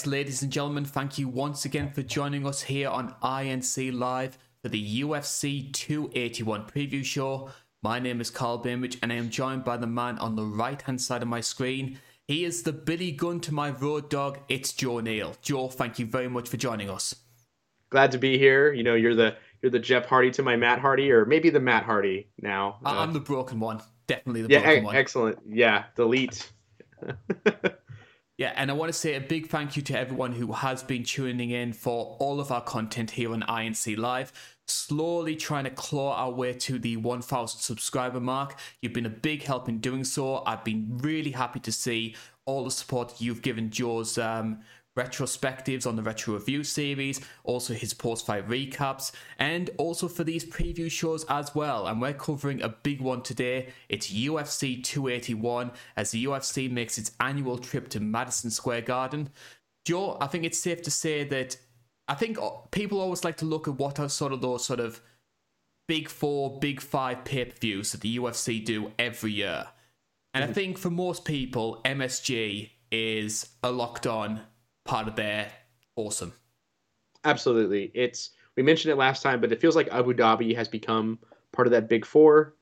Yes, ladies and gentlemen, thank you once again for joining us here on INC Live for the UFC 281 preview show. My name is Carl Bainbridge and I am joined by the man on the right hand side of my screen. He is the Billy Gunn to my Road Dogg. It's Joe Neal. Joe, thank you very much for joining us. Glad to be here. You know, you're the you're the Jeff Hardy to my Matt Hardy, or maybe the Matt Hardy now. I'm uh, the broken one. Definitely the yeah, broken e- one. Excellent. Yeah, delete. Yeah, and I want to say a big thank you to everyone who has been tuning in for all of our content here on INC Live. Slowly trying to claw our way to the 1000 subscriber mark. You've been a big help in doing so. I've been really happy to see all the support you've given Joe's um, retrospectives on the Retro Review series, also his post fight recaps, and also for these preview shows as well. And we're covering a big one today. It's UFC 281 as the UFC makes its annual trip to Madison Square Garden. Joe, I think it's safe to say that I think people always like to look at what are sort of those sort of big four, big five pay per views that the UFC do every year. And I mm-hmm. think for most people, MSG is a locked on part of their awesome. Absolutely. It's we mentioned it last time, but it feels like Abu Dhabi has become part of that big four.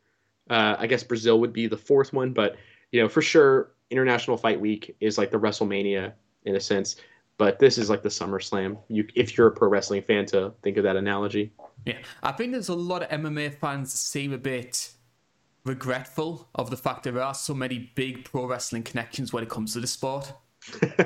Uh, I guess Brazil would be the fourth one, but you know for sure, International Fight Week is like the WrestleMania in a sense. But this is like the SummerSlam. You, if you're a pro wrestling fan, to think of that analogy. Yeah, I think there's a lot of MMA fans that seem a bit regretful of the fact there are so many big pro wrestling connections when it comes to the sport.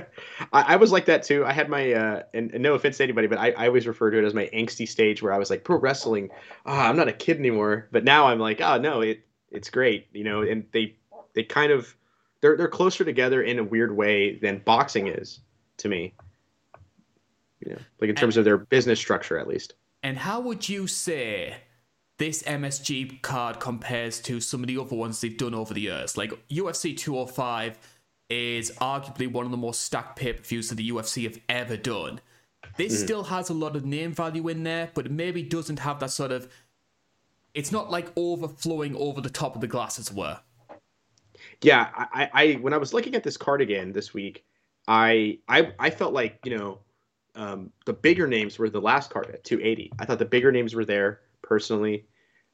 I, I, was like that too. I had my, uh, and, and, no offense to anybody, but I, I, always refer to it as my angsty stage where I was like, pro wrestling, oh, I'm not a kid anymore. But now I'm like, oh no, it it's great, you know. And they they kind of they're they're closer together in a weird way than boxing is to me. You know, like in terms and, of their business structure, at least. And how would you say? This MSG card compares to some of the other ones they've done over the years, like UFC 205 is arguably one of the most stacked pay per views that the UFC have ever done. This mm. still has a lot of name value in there, but it maybe doesn't have that sort of. It's not like overflowing over the top of the glass, as it were. Yeah, I, I when I was looking at this card again this week, I I, I felt like you know um, the bigger names were the last card at 280. I thought the bigger names were there personally.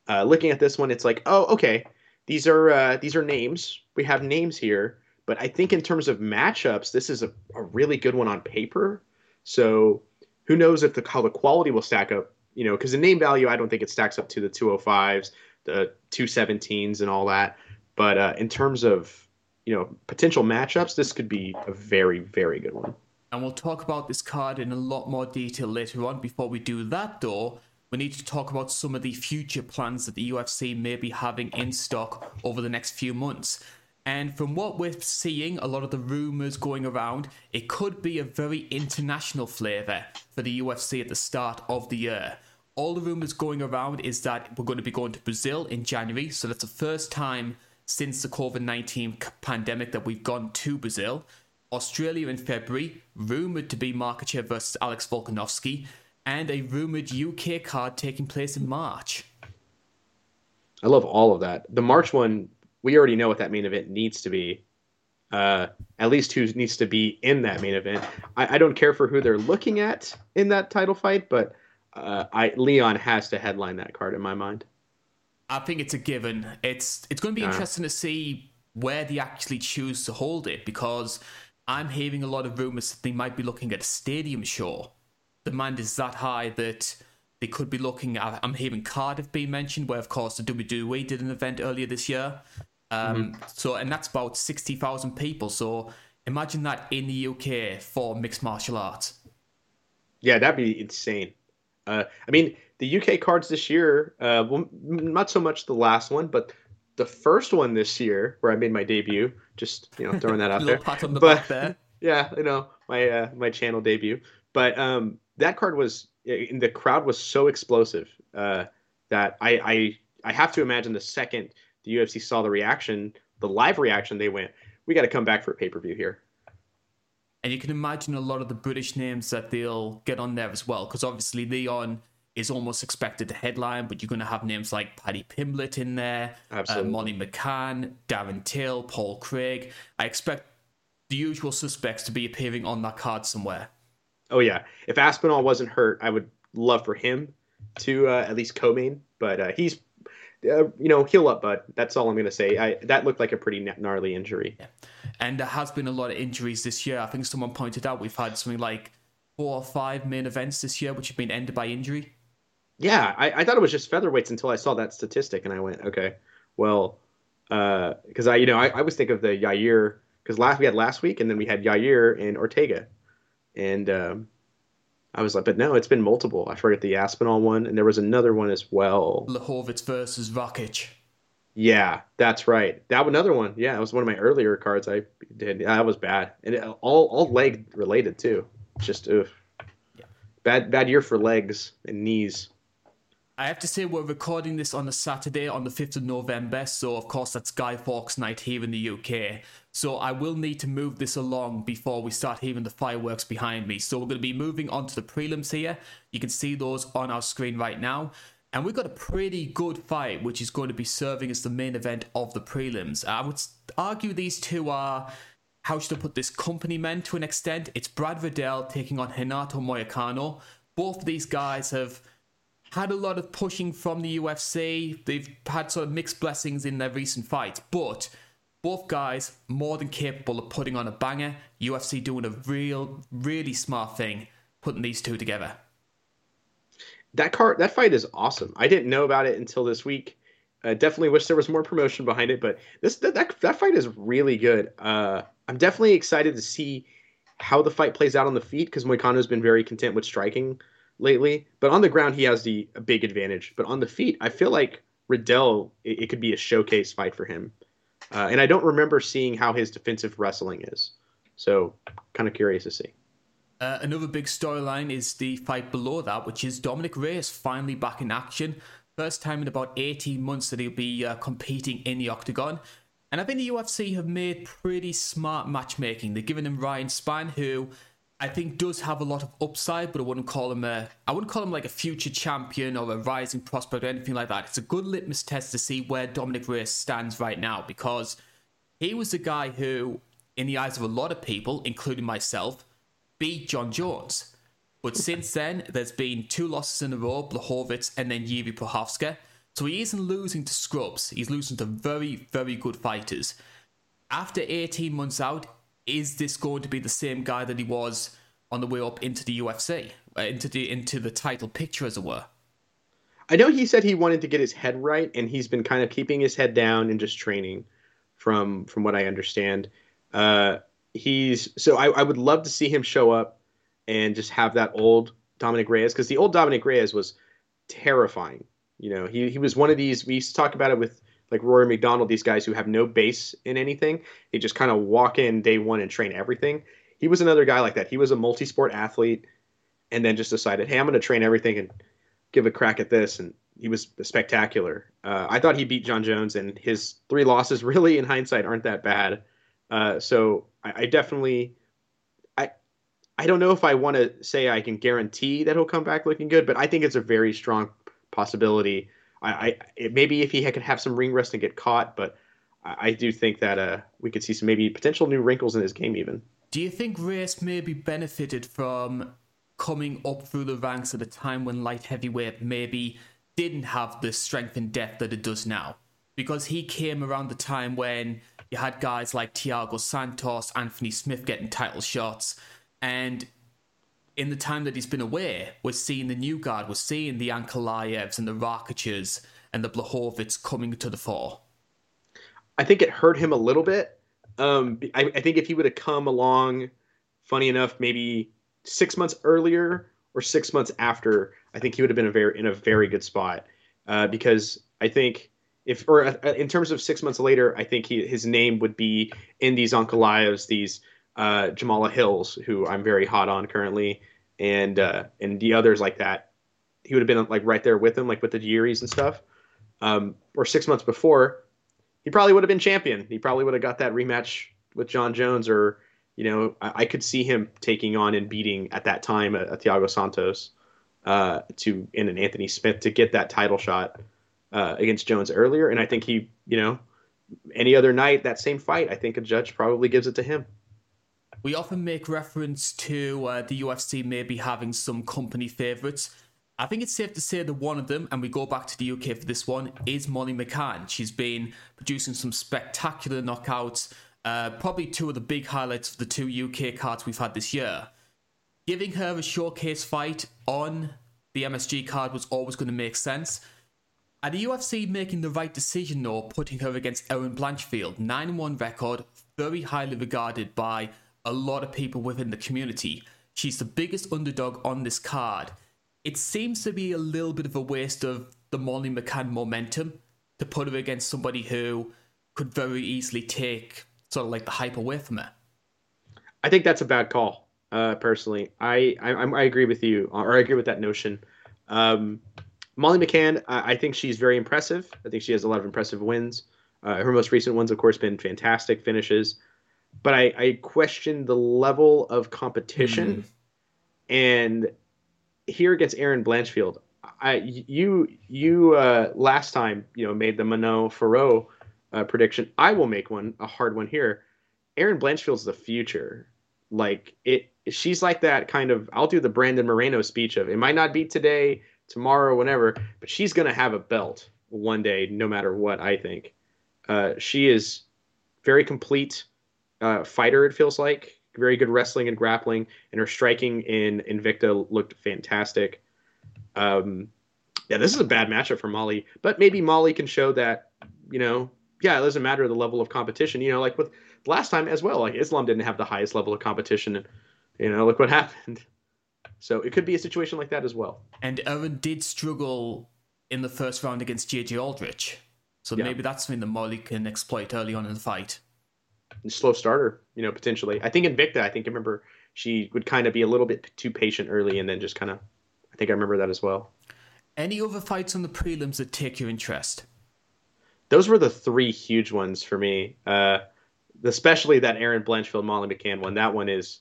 Uh, looking at this one, it's like, oh, okay, these are uh, these are names. We have names here, but I think in terms of matchups, this is a, a really good one on paper. So who knows if the how the quality will stack up? You know, because the name value, I don't think it stacks up to the 205s, the 217s, and all that. But uh, in terms of you know potential matchups, this could be a very very good one. And we'll talk about this card in a lot more detail later on. Before we do that, though, we need to talk about some of the future plans that the UFC may be having in stock over the next few months. And from what we're seeing, a lot of the rumours going around, it could be a very international flavour for the UFC at the start of the year. All the rumours going around is that we're going to be going to Brazil in January, so that's the first time since the COVID 19 pandemic that we've gone to Brazil. Australia in February, rumoured to be Makhachev versus Alex Volkanovski, and a rumoured UK card taking place in March. I love all of that. The March one we already know what that main event needs to be. Uh, at least who needs to be in that main event. I, I, don't care for who they're looking at in that title fight, but uh, I Leon has to headline that card in my mind. I think it's a given. It's it's going to be interesting to see where they actually choose to hold it because I'm hearing a lot of rumors that they might be looking at a stadium show. Demand is that high that they could be looking at. I'm hearing Cardiff being mentioned, where of course the WWE did an event earlier this year. Um, mm-hmm. So, and that's about sixty thousand people. So, imagine that in the UK for mixed martial arts. Yeah, that'd be insane. Uh, I mean, the UK cards this year, uh, well, not so much the last one, but the first one this year where I made my debut. Just you know, throwing that out there. Pat on the but, back there. Yeah, you know, my uh, my channel debut. But um, that card was in the crowd was so explosive uh, that I, I I have to imagine the second the UFC saw the reaction, the live reaction, they went, "We got to come back for a pay per view here." And you can imagine a lot of the British names that they'll get on there as well, because obviously Leon is almost expected to headline, but you're going to have names like Paddy Pimblett in there, uh, Molly McCann, Darren Till, Paul Craig. I expect the usual suspects to be appearing on that card somewhere. Oh yeah, if Aspinall wasn't hurt, I would love for him to uh, at least co-main, but uh, he's uh, you know heal up, bud. That's all I'm gonna say. I that looked like a pretty gnarly injury. Yeah. And there has been a lot of injuries this year. I think someone pointed out we've had something like four or five main events this year which have been ended by injury. Yeah, I, I thought it was just featherweights until I saw that statistic, and I went, okay, well, because uh, I you know I, I always think of the Yair because last we had last week, and then we had Yair and Ortega, and um, I was like, but no, it's been multiple. I forget the Aspinall one, and there was another one as well. Blachowicz versus Rakic. Yeah, that's right. That another one. Yeah, it was one of my earlier cards I did. That was bad, and it, all all leg related too. Just oof. Yeah. Bad bad year for legs and knees. I have to say we're recording this on a Saturday on the 5th of November, so of course that's Guy Fawkes night here in the UK. So I will need to move this along before we start hearing the fireworks behind me. So we're going to be moving on to the prelims here. You can see those on our screen right now. And we've got a pretty good fight, which is going to be serving as the main event of the prelims. I would argue these two are, how should I put this, company men to an extent. It's Brad Riddell taking on Renato Moicano. Both of these guys have had a lot of pushing from the UFC. They've had sort of mixed blessings in their recent fights, but both guys more than capable of putting on a banger. UFC doing a real, really smart thing, putting these two together. That card, that fight is awesome. I didn't know about it until this week. Definitely wish there was more promotion behind it, but this that that, that fight is really good. Uh, I'm definitely excited to see how the fight plays out on the feet because Moicano's been very content with striking lately. But on the ground, he has the big advantage. But on the feet, I feel like Riddell, it, it could be a showcase fight for him. Uh, and I don't remember seeing how his defensive wrestling is. So, kind of curious to see. Uh, another big storyline is the fight below that, which is Dominick Reyes finally back in action. First time in about 18 months that he'll be uh, competing in the octagon. And I think the UFC have made pretty smart matchmaking. They've given him Ryan Spann, who I think does have a lot of upside, but I wouldn't call him a I wouldn't call him like a future champion or a rising prospect or anything like that. It's a good litmus test to see where Dominick Reyes stands right now because he was the guy who, in the eyes of a lot of people, including myself, beat John Jones. But since then, there's been two losses in a row, Blachowicz and then Jiri Prochazka. So he isn't losing to scrubs. He's losing to very, very good fighters. After 18 months out, is this going to be the same guy that he was on the way up into the UFC, uh, into the into the title picture, as it were? I know he said he wanted to get his head right, and he's been kind of keeping his head down and just training, from from what I understand. Uh, he's so I, I would love to see him show up and just have that old Dominick Reyes because the old Dominick Reyes was terrifying. You know, he he was one of these. We used to talk about it with like Rory MacDonald, these guys who have no base in anything. They just kind of walk in day one and train everything. He was another guy like that. He was a multi sport athlete and then just decided, hey, I'm going to train everything and give a crack at this. And he was spectacular. Uh, I thought he beat John Jones, and his three losses, really, in hindsight, aren't that bad. Uh, so I, I definitely. I, I don't know if I want to say I can guarantee that he'll come back looking good, but I think it's a very strong possibility I, I maybe if he could have some ring rust and get caught, but I, I do think that uh, we could see some maybe potential new wrinkles in his game even. Do you think Reyes maybe benefited from coming up through the ranks at a time when light heavyweight maybe didn't have the strength and depth that it does now? Because he came around the time when you had guys like Thiago Santos, Anthony Smith getting title shots, and in the time that he's been away, we're seeing the new guard, we're seeing the Ankalaevs and the Rakic's and the Blachowicz coming to the fore. I think it hurt him a little bit. Um, I, I think if he would have come along, funny enough, maybe six months earlier or six months after, I think he would have been a very in a very good spot. Uh, because I think if or uh, in terms of six months later, I think he, his name would be in these Ankalaevs, these uh, Jamahal Hills, who I'm very hot on currently, and uh, and the others like that. He would have been like right there with him, like with the Jiris and stuff. Um, or six months before, he probably would have been champion. He probably would have got that rematch with John Jones, or you know, I, I could see him taking on and beating at that time a, a Thiago Santos uh, to in an Anthony Smith to get that title shot uh, against Jones earlier. And I think he, you know, any other night that same fight, I think a judge probably gives it to him. We often make reference to uh, the UFC maybe having some company favourites. I think it's safe to say that one of them, and we go back to the UK for this one, is Molly McCann. She's been producing some spectacular knockouts, uh, probably two of the big highlights of the two UK cards we've had this year. Giving her a showcase fight on the MSG card was always going to make sense. And the UFC making the right decision though, putting her against Erin Blanchfield, 9 1 record, very highly regarded by a lot of people within the community. She's the biggest underdog on this card. It seems to be a little bit of a waste of the Molly McCann momentum to put her against somebody who could very easily take sort of like the hype away from her. I think that's a bad call. Uh, personally, I, I I agree with you, or I agree with that notion. Um, Molly McCann, I, I, think she's very impressive. I think she has a lot of impressive wins. Uh, her most recent ones, of course, been fantastic finishes but I, I question the level of competition. Mm. And here against Erin Blanchfield, I you you uh, last time you know made the Manon Fiorot uh, prediction. I will make one a hard one here. Erin Blanchfield's the future. Like it, she's like that kind of. I'll do the Brandon Moreno speech of it might not be today, tomorrow, whenever, but she's gonna have a belt one day, no matter what. I think uh, she is very complete uh, fighter. It feels like very good wrestling and grappling, and her striking in Invicta looked fantastic. Um, yeah, this is a bad matchup for Molly, but maybe Molly can show that you know, yeah, it doesn't matter the level of competition. You know, like with last time as well, like Islam didn't have the highest level of competition, and you know, look what happened. So it could be a situation like that as well. And Erin did struggle in the first round against JJ Aldrich. So yeah. maybe that's something that Molly can exploit early on in the fight slow starter, you know, potentially. I think Invicta, I think I remember she would kind of be a little bit too patient early and then just kind of, I think I remember that as well. Any other fights on the prelims that take your interest? Those were the three huge ones for me. Uh, especially that Erin Blanchfield Molly McCann one. That one is,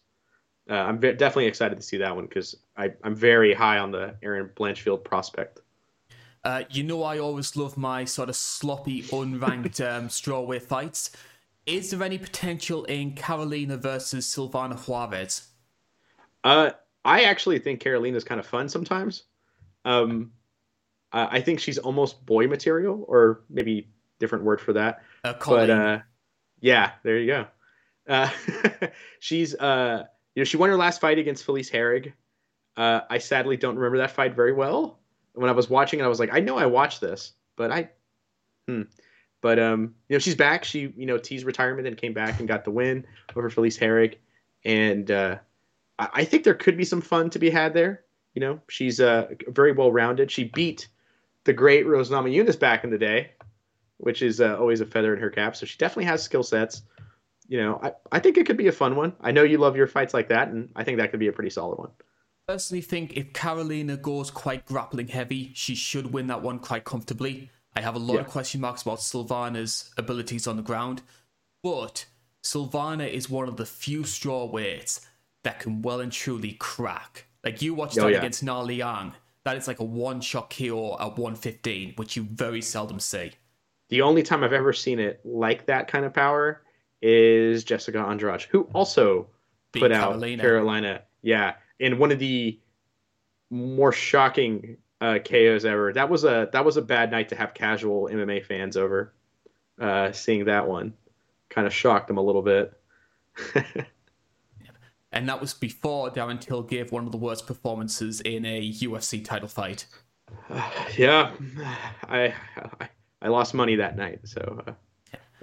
uh, I'm ve- definitely excited to see that one because I'm very high on the Erin Blanchfield prospect. Uh, you know, I always love my sort of sloppy, unranked um, strawweight fights. Is there any potential in Karolina versus Silvana Juarez? Uh, I actually think Karolina's kind of fun sometimes. Um, I think she's almost boy material, or maybe different word for that. Uh, but uh, yeah, there you go. Uh, she's uh, you know, she won her last fight against Felice Herrig. Uh, I sadly don't remember that fight very well. When I was watching it, I was like, I know I watched this, but I, hmm. But um, you know, she's back. She you know teased retirement and came back and got the win over Felice Herrig, and uh, I, I think there could be some fun to be had there. You know, she's uh, very well rounded. She beat the great Rose Namajunas back in the day, which is uh, always a feather in her cap. So she definitely has skill sets. You know, I, I think it could be a fun one. I know you love your fights like that, and I think that could be a pretty solid one. Personally, think if Karolina goes quite grappling heavy, she should win that one quite comfortably. I have a lot yeah. of question marks about Silvana's abilities on the ground, but Silvana is one of the few straw weights that can well and truly crack. Like you watched oh, that yeah. against Na Liang, that is like a one shot KO at 115, which you very seldom see. The only time I've ever seen it like that kind of power is Jessica Andrade, who also Beat put Karolina. out Karolina. Yeah, in one of the more shocking uh, KOs ever. That was a that was a bad night to have casual MMA fans over. Uh, seeing that one kind of shocked them a little bit. and that was before Darren Till gave one of the worst performances in a UFC title fight. Uh, yeah, I, I, I lost money that night. So, uh,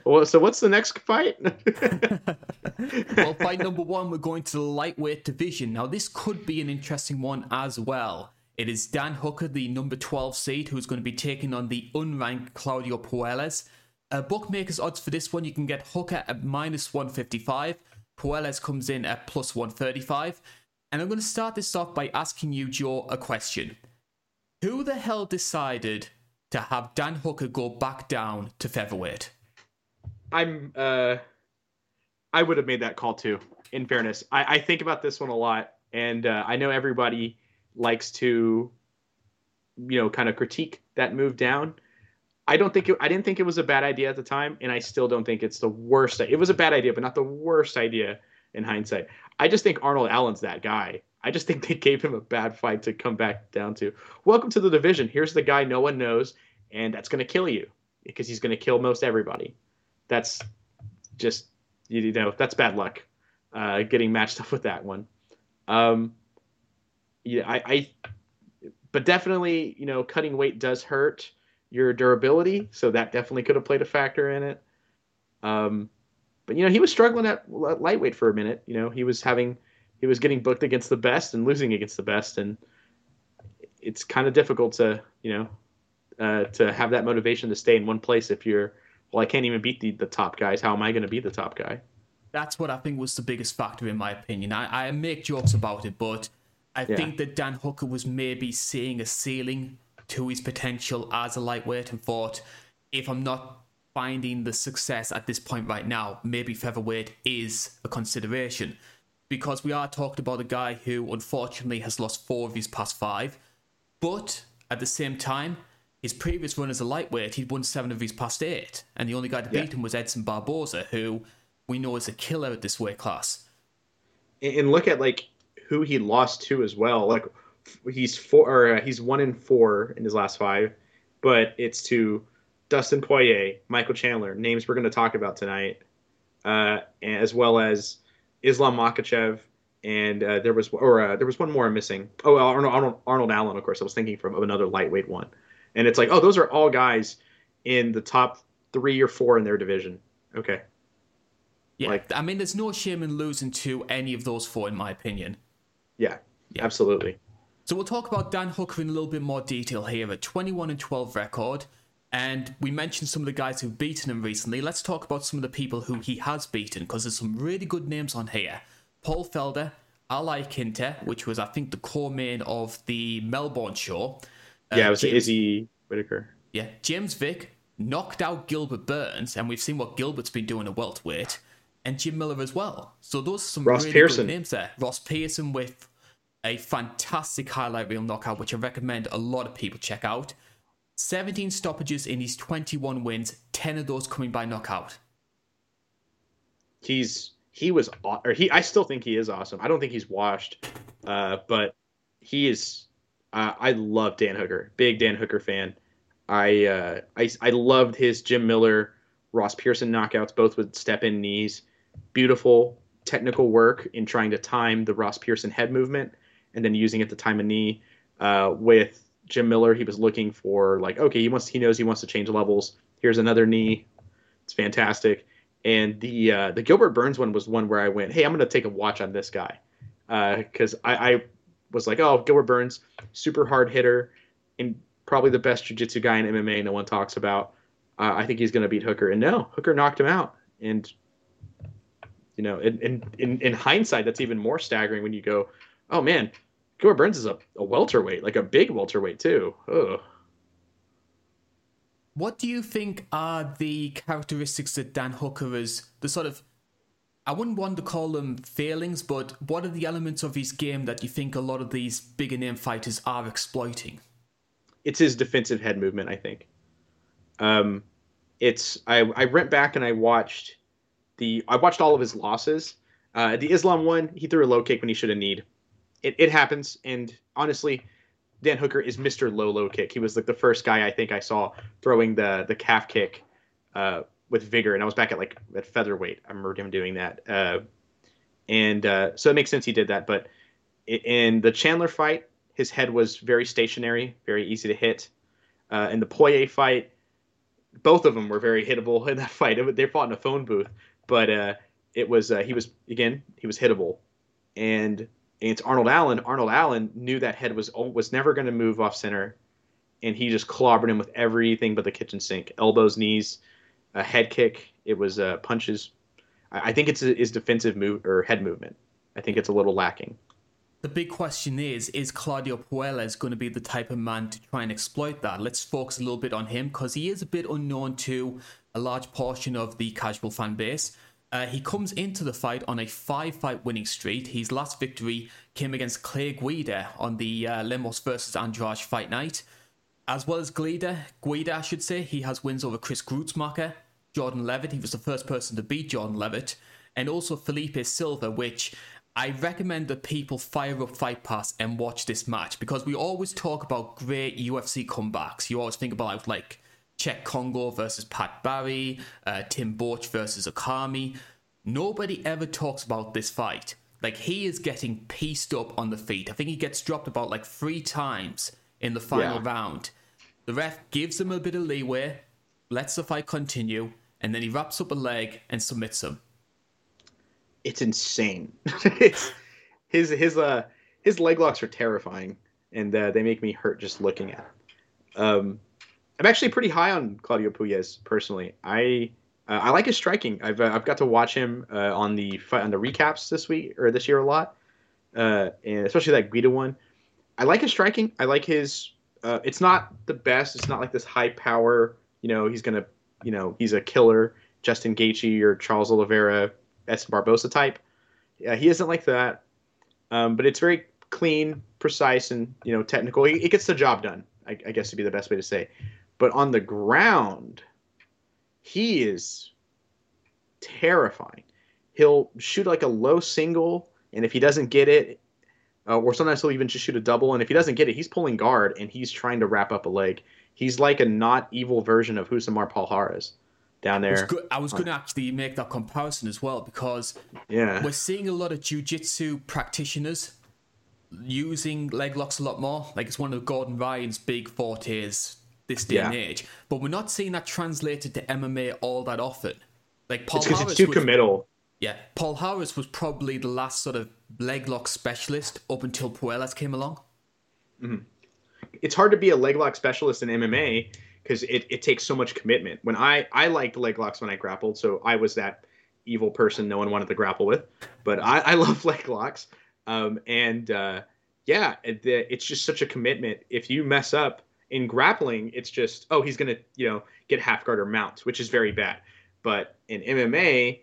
well, so what's the next fight? well, fight number one, we're going to the lightweight division. Now, this could be an interesting one as well. It is Dan Hooker, the number 12 seed, who's going to be taking on the unranked Claudio Puelles. Uh, bookmakers odds for this one, you can get Hooker at minus 155. Puelles comes in at plus 135. And I'm going to start this off by asking you, Joe, a question. Who the hell decided to have Dan Hooker go back down to featherweight? I'm, uh, I would have made that call too, in fairness. I, I think about this one a lot. And uh, I know everybody likes to, you know, kind of critique that move down. I don't think it, I didn't think it was a bad idea at the time, and I still don't think it's the worst. It was a bad idea, but not the worst idea in hindsight. I just think Arnold Allen's that guy. I just think they gave him a bad fight to come back down to. Welcome to the division. Here's the guy no one knows, and that's going to kill you because he's going to kill most everybody. That's just you know that's bad luck. Uh, getting matched up with that one. Um, yeah, I, I, but definitely, you know, cutting weight does hurt your durability, so that definitely could have played a factor in it. Um, but you know, he was struggling at lightweight for a minute. You know, he was having, he was getting booked against the best and losing against the best, and it's kind of difficult to, you know, uh, to have that motivation to stay in one place if you're, well, I can't even beat the, the top guys. How am I going to be the top guy? That's what I think was the biggest factor in my opinion. I, I make jokes about it, but I yeah. think that Dan Hooker was maybe seeing a ceiling to his potential as a lightweight and thought, if I'm not finding the success at this point right now, maybe featherweight is a consideration. Because we are talking about a guy who unfortunately has lost four of his past five, but at the same time, his previous run as a lightweight, he'd won seven of his past eight, and the only guy to yeah. beat him was Edson Barboza, who we know is a killer at this weight class. And look at like who he lost to as well. Like he's four or uh, he's one in four in his last five, but it's to Dustin Poirier, Michael Chandler, names we're going to talk about tonight, uh, as well as Islam Makhachev, and uh, there was or uh, there was one more I'm missing. Oh, Arnold, Arnold, Arnold Allen, of course. I was thinking from of another lightweight one, and it's like, oh, those are all guys in the top three or four in their division. Okay. Yeah, like, I mean, there's no shame in losing to any of those four, in my opinion. Yeah, yeah. absolutely. So we'll talk about Dan Hooker in a little bit more detail here. A 21 and 12 record, and we mentioned some of the guys who've beaten him recently. Let's talk about some of the people who he has beaten because there's some really good names on here. Paul Felder, Ali Iaquinta, which was I think the core main of the Melbourne show. Uh, yeah, it was James, Izzy Whittaker. Yeah, James Vick knocked out Gilbert Burns, and we've seen what Gilbert's been doing at welterweight, and Jim Miller as well. So those are some Ross really Pearson. good names there. Ross Pearson with a fantastic highlight reel knockout, which I recommend a lot of people check out. 17 stoppages in his 21 wins, 10 of those coming by knockout. He's he was or he I still think he is awesome. I don't think he's washed, uh, but he is. Uh, I love Dan Hooker, big Dan Hooker fan. I uh, I I loved his Jim Miller, Ross Pearson knockouts, both with step in knees. Beautiful technical work in trying to time the Ross Pearson head movement and then using it to time a knee. Uh, with Jim Miller, he was looking for like, okay, he wants, he knows he wants to change levels. Here's another knee. It's fantastic. And the uh, the Gilbert Burns one was one where I went, hey, I'm gonna take a watch on this guy because uh, I, I was like, oh, Gilbert Burns, super hard hitter, and probably the best jiu-jitsu guy in MMA no one talks about. Uh, I think he's to beat Hooker. And no, Hooker knocked him out. And, you know, in, in, in hindsight, that's even more staggering when you go, oh, man, Gilbert Burns is a, a welterweight, like a big welterweight too. Ugh. What do you think are the characteristics that Dan Hooker is the sort of I wouldn't want to call them failings, but what are the elements of his game that you think a lot of these bigger name fighters are exploiting? It's his defensive head movement, I think. Um, it's I I went back and I watched the I watched all of his losses. Uh, the Islam one, he threw a low kick when he should have need it, it happens. And honestly, Dan Hooker is Mr. Low Low Kick. He was like the first guy I think I saw throwing the the calf kick uh, with vigor, and I was back at like at featherweight. I remember him doing that, uh, and uh, so it makes sense he did that. But in the Chandler fight, his head was very stationary, very easy to hit. Uh, in the Poirier fight, both of them were very hittable in that fight. They fought in a phone booth, but uh, it was uh, he was again he was hittable, and it's Arnold Allen. Arnold Allen knew that head was was never going to move off center, and he just clobbered him with everything but the kitchen sink: elbows, knees, a head kick. It was uh, punches. I, I think it's his defensive move or head movement. I think it's a little lacking. The big question is: Is Claudio Puelles going to be the type of man to try and exploit that? Let's focus a little bit on him because he is a bit unknown to a large portion of the casual fan base. Uh, he comes into the fight on a five fight winning streak. His last victory came against Clay Guida on the uh, Lemos versus Andrade fight night. As well as Guida, Guida, I should say, he has wins over Chris Gruetzemacher, Jordan Levitt. He was the first person to beat Jordan Levitt. and also Felipe Silva, which I recommend that people fire up Fight Pass and watch this match because we always talk about great UFC comebacks. You always think about like Cheick Kongo versus Pat Barry, uh, Tim Boetsch versus Okami. Nobody ever talks about this fight. Like he is getting pieced up on the feet. I think he gets dropped about like three times in the final yeah. round. The ref gives him a bit of leeway, lets the fight continue, and then he wraps up a leg and submits him it's insane. his his uh his leg locks are terrifying, and uh, they make me hurt just looking at. Them. Um, I'm actually pretty high on Claudio Puelles personally. I uh, I like his striking. I've uh, I've got to watch him uh, on the on the recaps this week or this year a lot, uh, and especially that Guida one. I like his striking. I like his. Uh, it's not the best. It's not like this high power. You know, he's gonna. You know, he's a killer. Justin Gaethje or Charles Oliveira Edson Barboza type. Yeah, he isn't like that, um, but it's very clean, precise, and you know technical. He, he gets the job done. I, I guess to be the best way to say. But on the ground, he is terrifying. He'll shoot like a low single, and if he doesn't get it, uh, or sometimes he'll even just shoot a double, and if he doesn't get it, he's pulling guard and he's trying to wrap up a leg. He's like a not evil version of Rousimar Palhares down there. I was, go- I was going to actually make that comparison as well because yeah, we're seeing a lot of jiu-jitsu practitioners using leg locks a lot more. Like it's one of Gordon Ryan's big fortes this day yeah. and age. But we're not seeing that translated to MMA all that often. Like Paul it's it's too was, committal. Yeah, Palhares was probably the last sort of leg lock specialist up until Puelles came along. Mm-hmm. It's hard to be a leg lock specialist in MMA because it, it takes so much commitment. When I I liked leg locks when I grappled, so I was that evil person no one wanted to grapple with. But I, I love leg locks, um, and uh, yeah, it, it's just such a commitment. If you mess up in grappling, it's just oh he's gonna you know get half guard or mount, which is very bad. But in MMA,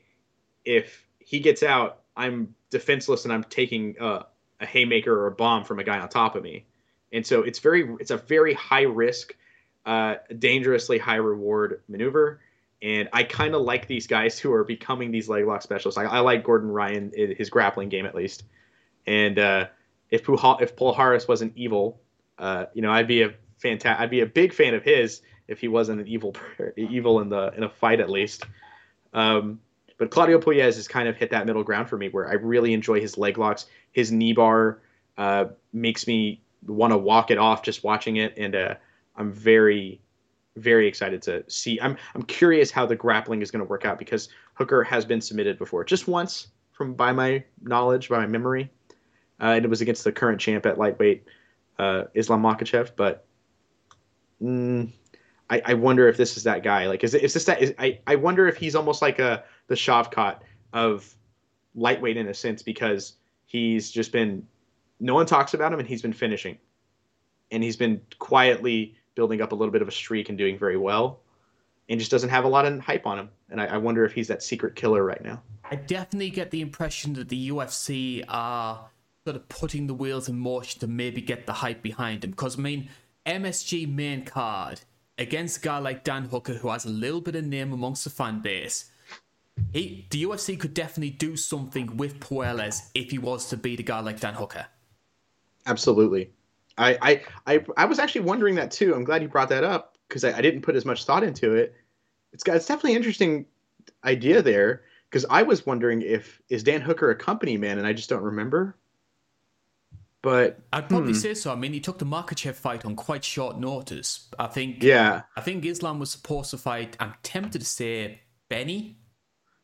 if he gets out, I'm defenseless and I'm taking a, a haymaker or a bomb from a guy on top of me, and so it's very it's a very high risk uh, dangerously high reward maneuver. And I kind of like these guys who are becoming these leg lock specialists. I, I like Gordon Ryan, his grappling game at least. And uh, if Puha, if Palhares wasn't evil, uh, you know, I'd be a fantastic. I'd be a big fan of his if he wasn't an evil evil in the in a fight at least. Um, but Claudio Puelles has kind of hit that middle ground for me, where I really enjoy his leg locks. His knee bar uh, makes me want to walk it off just watching it, and uh, I'm very very excited to see. I'm I'm curious how the grappling is going to work out because Hooker has been submitted before, just once from by my knowledge, by my memory, uh, and it was against the current champ at lightweight, uh, Islam Makhachev. But mm, I, I wonder if this is that guy. Like, is, is this that? Is, I I wonder if he's almost like a the Shavkat of lightweight in a sense because he's just been no one talks about him and he's been finishing, and he's been quietly building up a little bit of a streak and doing very well, and just doesn't have a lot of hype on him. And I, I wonder if he's that secret killer right now. I definitely get the impression that the UFC are sort of putting the wheels in motion to maybe get the hype behind him. Because I mean, MSG main card against a guy like Dan Hooker, who has a little bit of name amongst the fan base. He, the UFC could definitely do something with Puelles if he was to beat a guy like Dan Hooker. Absolutely. I, I, I, I was actually wondering that too. I'm glad you brought that up because I, I, didn't put as much thought into it. It's got it's definitely an interesting idea there because I was wondering if is Dan Hooker a company man and I just don't remember. But I'd probably hmm. say so. I mean, he took the Makhachev fight on quite short notice. I think. Yeah. I think Islam was supposed to fight. I'm tempted to say Benny,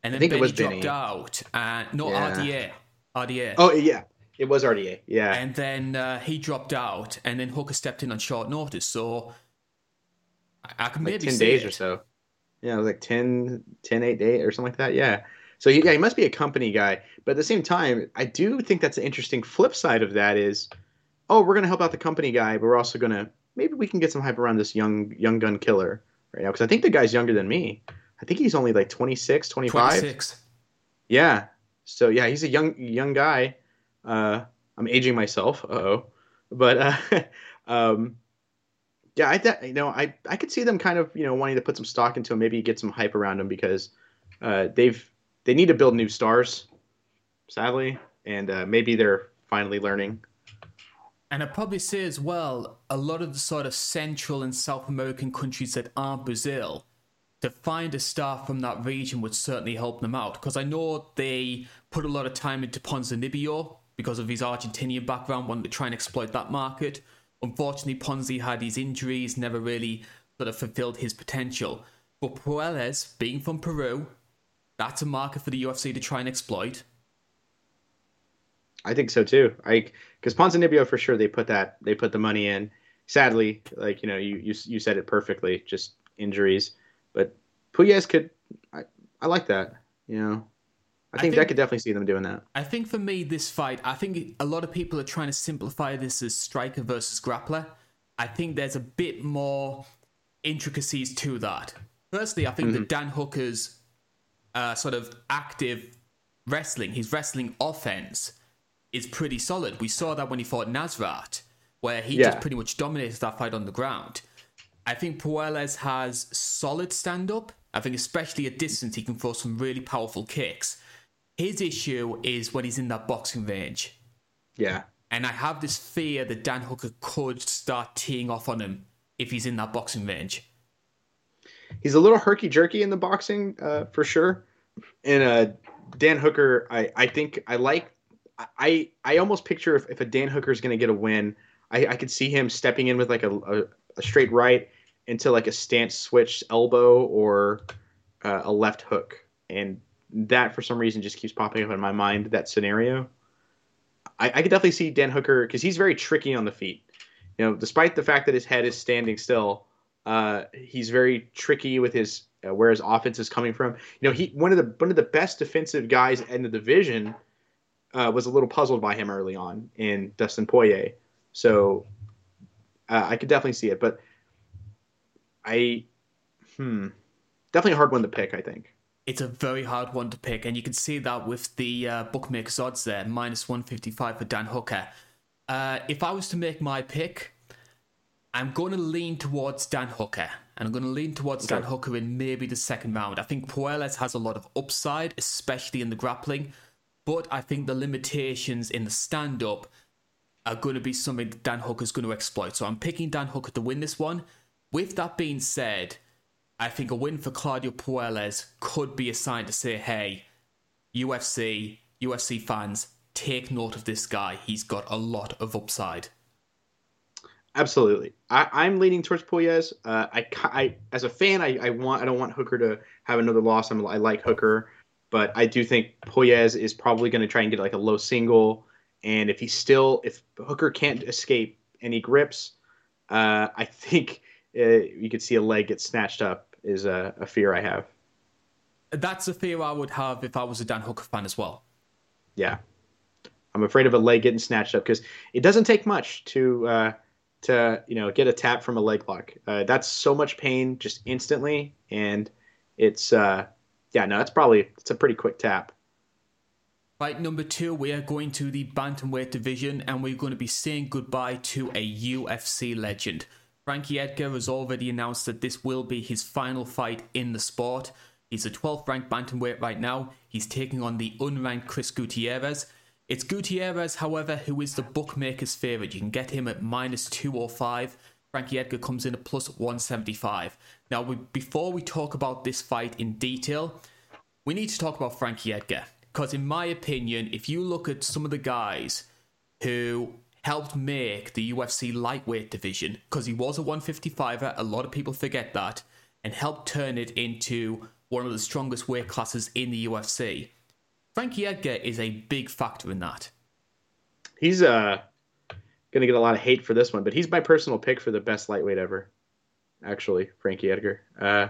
and then Benny dropped Benny. out. And no yeah. RDA. RDA. Oh yeah, it was RDA, yeah. And then uh, he dropped out, and then Hooker stepped in on short notice. So I, I can like maybe 10 days it. or so. Yeah, it was like 10, 10, 8 days or something like that. Yeah. So yeah, he must be a company guy. But at the same time, I do think that's an interesting flip side of that is, oh, we're going to help out the company guy, but we're also going to maybe we can get some hype around this young young gun killer right now because I think the guy's younger than me. I think he's only like 26, 25. 26. Yeah. So yeah, he's a young young guy. Uh, I'm aging myself. Uh oh. But uh, um, yeah, I you know I I could see them kind of you know wanting to put some stock into him, maybe get some hype around him because uh, they've they need to build new stars, sadly, and uh, maybe they're finally learning. And I'd probably say as well, a lot of the sort of Central and South American countries that aren't Brazil, to find a star from that region would certainly help them out. Because I know they put a lot of time into Ponzinibbio because of his Argentinian background, wanted to try and exploit that market. Unfortunately, Ponzi had his injuries, never really sort of fulfilled his potential. But Puelles, being from Peru, that's a market for the UFC to try and exploit. I think so too. I because Ponzinibbio for sure they put that they put the money in. Sadly, like you know you you, you said it perfectly, just injuries. But Puelles could I, I like that. You know, I think, I think, I could definitely see them doing that. I think for me, this fight, I think a lot of people are trying to simplify this as striker versus grappler. I think there's a bit more intricacies to that. Firstly, I think mm-hmm. that Dan Hooker's uh, sort of active wrestling, his wrestling offense, is pretty solid. We saw that when he fought Nasrat, where he yeah. just pretty much dominated that fight on the ground. I think Puelles has solid stand up. I think, especially at distance, he can throw some really powerful kicks. His issue is when he's in that boxing range. Yeah. And I have this fear that Dan Hooker could start teeing off on him if he's in that boxing range. He's a little herky jerky in the boxing, uh, for sure. And uh, Dan Hooker, I, I think I like. I I almost picture if, if a Dan Hooker is going to get a win, I, I could see him stepping in with like a, a, a straight right into like a stance switch elbow or uh, a left hook, and that for some reason just keeps popping up in my mind. That scenario, I, I could definitely see Dan Hooker because he's very tricky on the feet. You know, despite the fact that his head is standing still, uh, he's very tricky with his uh, where his offense is coming from. You know, he one of the one of the best defensive guys in the division uh, was a little puzzled by him early on in Dustin Poirier. So uh, I could definitely see it, but I hmm definitely a hard one to pick. I think it's a very hard one to pick, and you can see that with the uh, bookmakers odds there, minus one fifty five for Dan Hooker. Uh, if I was to make my pick, I'm going to lean towards Dan Hooker. And I'm going to lean towards okay. Dan Hooker in maybe the second round. I think Puelles has a lot of upside, especially in the grappling. But I think the limitations in the stand up are going to be something that Dan Hooker's going to exploit. So I'm picking Dan Hooker to win this one. With that being said, I think a win for Claudio Puelles could be a sign to say, hey, UFC, UFC fans, take note of this guy. He's got a lot of upside. Absolutely, I, am leaning towards Puelles. Uh, I, I, as a fan, I, I, want I don't want Hooker to have another loss. I'm, I like Hooker, but I do think Puelles is probably going to try and get like a low single. And if he still, if Hooker can't escape any grips, uh, I think uh, you could see a leg get snatched up. Is a, a fear I have. That's a fear I would have if I was a Dan Hooker fan as well. Yeah, I'm afraid of a leg getting snatched up because it doesn't take much to uh, to you know get a tap from a leg lock. Uh, that's so much pain just instantly, and it's uh, yeah, no, it's probably it's a pretty quick tap. Fight number two, we are going to the bantamweight division, and we're going to be saying goodbye to a UFC legend. Frankie Edgar has already announced that this will be his final fight in the sport. He's a 12th ranked bantamweight right now. He's taking on the unranked Chris Gutierrez. It's Gutierrez, however, who is the bookmaker's favourite. You can get him at minus 205. Frankie Edgar comes in at plus 175. Now, we, before we talk about this fight in detail, we need to talk about Frankie Edgar. Because, in my opinion, if you look at some of the guys who helped make the UFC lightweight division, because he was a 155er, a lot of people forget that, and helped turn it into one of the strongest weight classes in the UFC. Frankie Edgar is a big factor in that. He's uh gonna get a lot of hate for this one, but he's my personal pick for the best lightweight ever. Actually, Frankie Edgar. Uh,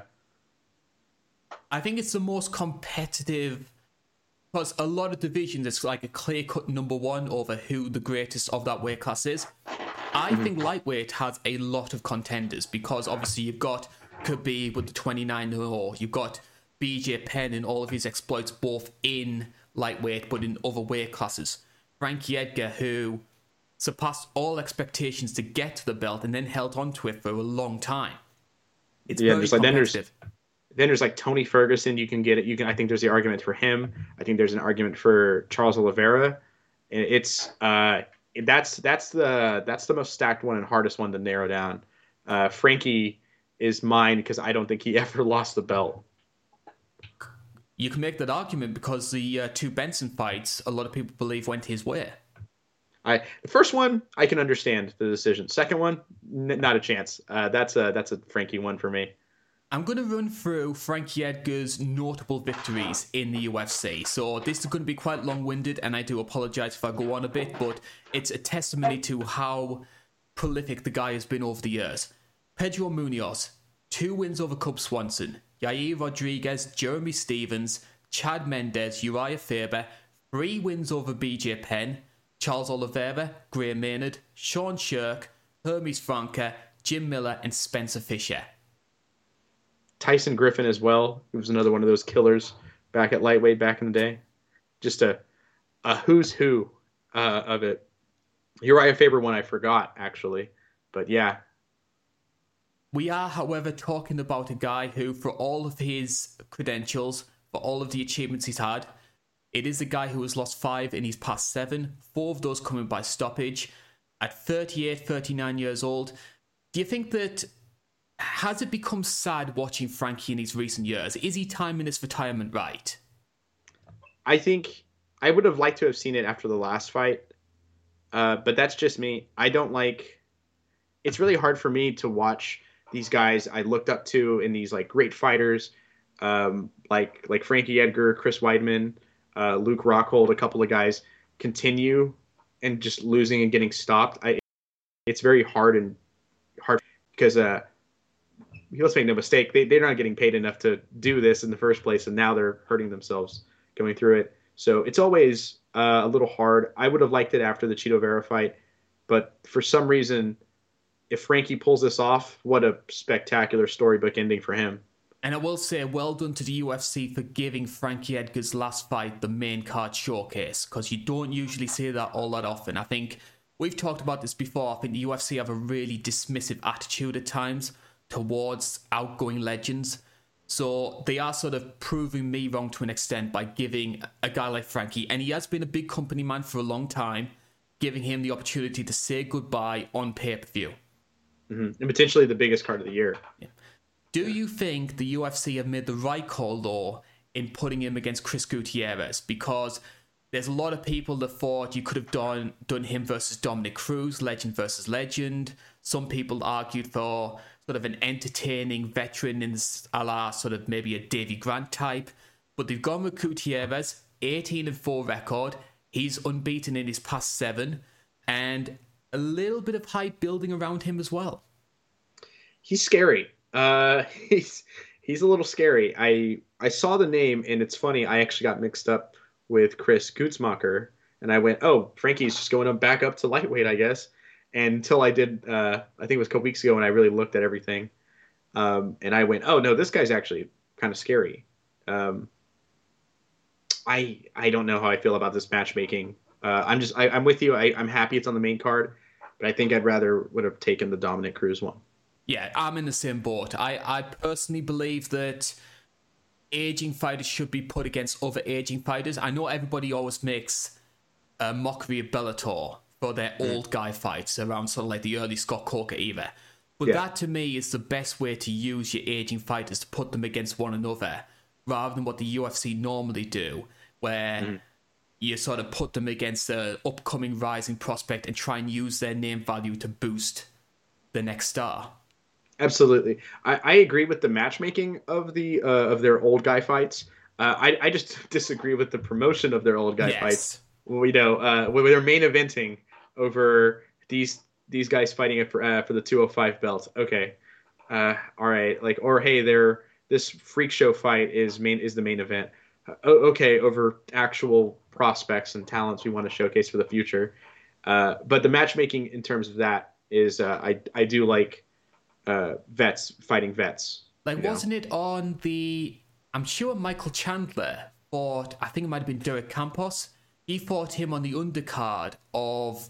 I think it's the most competitive because a lot of divisions it's like a clear cut number one over who the greatest of that weight class is. I mm-hmm. think lightweight has a lot of contenders because obviously you've got Khabib with the 29 0, you've got BJ Penn and all of his exploits both in lightweight but in other weight classes. Frankie Edgar, who surpassed all expectations to get to the belt and then held on to it for a long time. It's yeah, very just like then there's like Tony Ferguson. You can get it. You can. I think there's the argument for him. I think there's an argument for Charles Oliveira. It's uh, that's that's the that's the most stacked one and hardest one to narrow down. Uh, Frankie is mine because I don't think he ever lost the belt. You can make that argument because the uh, two Benson fights, a lot of people believe went his way. I the first one I can understand the decision. Second one, n- not a chance. Uh, that's a that's a Frankie one for me. I'm going to run through Frankie Edgar's notable victories in the UFC. So this is going to be quite long-winded, and I do apologize if I go on a bit, but it's a testimony to how prolific the guy has been over the years. Pedro Munhoz, two wins over Cub Swanson, Yair Rodriguez, Jeremy Stephens, Chad Mendes, Uriah Faber, three wins over BJ Penn, Charles Oliveira, Gray Maynard, Sean Sherk, Hermes Franca, Jim Miller, and Spencer Fisher. Tyson Griffin as well. He was another one of those killers back at lightweight back in the day. Just a a who's who uh, of it. Uriah Faber one I forgot actually, but yeah. We are, however, talking about a guy who, for all of his credentials, for all of the achievements he's had, it is a guy who has lost five in his past seven, four of those coming by stoppage. At 38, 39 years old, do you think that has it become sad watching Frankie in these recent years? Is he timing his retirement right? I think I would have liked to have seen it after the last fight, uh, but that's just me. I don't like. It's really hard for me to watch these guys I looked up to in these like great fighters, um, like like Frankie Edgar, Chris Weidman, uh, Luke Rockhold, a couple of guys continue and just losing and getting stopped. I, it's very hard and hard because uh, let's make no mistake, they, they're not getting paid enough to do this in the first place, and now they're hurting themselves going through it. So it's always uh, a little hard. I would have liked it after the Chito Vera fight, but for some reason, if Frankie pulls this off, what a spectacular storybook ending for him. And I will say, well done to the UFC for giving Frankie Edgar's last fight the main card showcase, because you don't usually see that all that often. I think we've talked about this before. I think the UFC have a really dismissive attitude at times towards outgoing legends. So they are sort of proving me wrong to an extent by giving a guy like Frankie, and he has been a big company man for a long time, giving him the opportunity to say goodbye on pay per view. Mm-hmm. And potentially the biggest card of the year. Yeah. Do you think the UFC have made the right call, though, in putting him against Chris Gutierrez? Because there's a lot of people that thought you could have done done him versus Dominick Cruz, legend versus legend. Some people argued for sort of an entertaining veteran in a la sort of maybe a Davey Grant type. But they've gone with Gutierrez, 18 and 4 record. He's unbeaten in his past seven, and a little bit of hype building around him as well. He's scary. Uh, he's he's a little scary. I I saw the name, and it's funny. I actually got mixed up with Chris Gruetzemacher, and I went, "Oh, Frankie's just going up back up to lightweight, I guess." And until I did, uh, I think it was a couple weeks ago, and I really looked at everything, um, and I went, "Oh no, this guy's actually kind of scary." Um, I I don't know how I feel about this matchmaking. Uh, I'm just I, am with you. I, I'm happy it's on the main card, but I think I'd rather would have taken the Dominick Cruz one. Yeah, I'm in the same boat. I, I personally believe that aging fighters should be put against other aging fighters. I know everybody always makes a mockery of Bellator, for their mm. old guy fights around sort of like the early Scott Coker era. But yeah. that to me is the best way to use your aging fighters to put them against one another rather than what the UFC normally do, where mm. you sort of put them against an upcoming rising prospect and try and use their name value to boost the next star. Absolutely, I, I agree with the matchmaking of the uh, of their old guy fights. Uh, I I just disagree with the promotion of their old guy yes. fights. We know uh, when they're main eventing over these these guys fighting it for uh, for the 205 belt. Okay, uh, all right. Like or hey, they're this freak show fight is main is the main event. Uh, okay, over actual prospects and talents we want to showcase for the future. Uh, but the matchmaking in terms of that is uh, I I do like uh, vets fighting vets. Like wasn't know? it on the? I'm sure Michael Chandler fought. I think it might have been Derek Campos. He fought him on the undercard of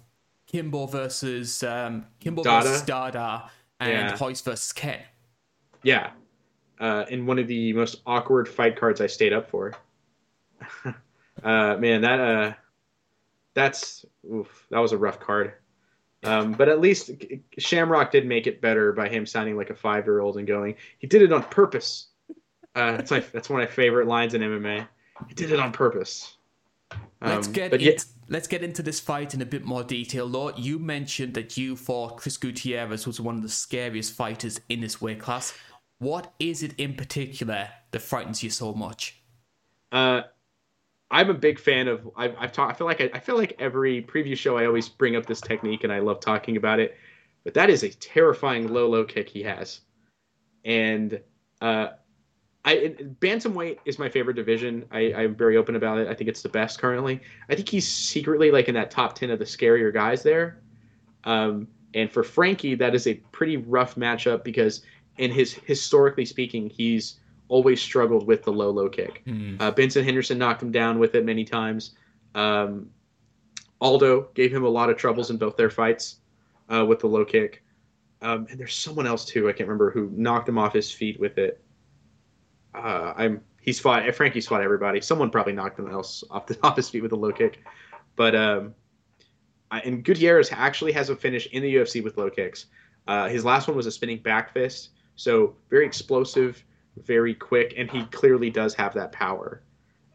Kimbo versus um, Kimbo Dada. versus Dada and yeah. Royce versus Ken. Yeah, uh, in one of the most awkward fight cards I stayed up for. uh, man, that uh, that's oof, that was a rough card. Um, but at least Shamrock did make it better by him sounding like a five year old and going, he did it on purpose. Uh, that's my that's one of my favorite lines in MMA. He did it on purpose. Um, let's get yeah. let's get into this fight in a bit more detail. Lord, you mentioned that you thought Chris Gutierrez was one of the scariest fighters in this weight class. What is it in particular that frightens you so much? Uh, I'm a big fan of. I've, I've talked. I feel like I, I, feel like every preview show I always bring up this technique, and I love talking about it. But that is a terrifying low low kick he has, and uh, I bantamweight is my favorite division. I, I'm very open about it. I think it's the best currently. I think he's secretly like in that top ten of the scarier guys there. Um, and for Frankie, that is a pretty rough matchup because, in his historically speaking, he's always struggled with the low low kick. Mm. Uh, Benson Henderson knocked him down with it many times. Um, Aldo gave him a lot of troubles in both their fights uh, with the low kick. Um, and there's someone else too. I can't remember who knocked him off his feet with it. Uh, I'm he's fought Frankie's fought everybody. Someone probably knocked him else off the off his feet with a low kick. But um, I, and Gutierrez actually has a finish in the UFC with low kicks. Uh, his last one was a spinning back fist, so very explosive, very quick, and he clearly does have that power.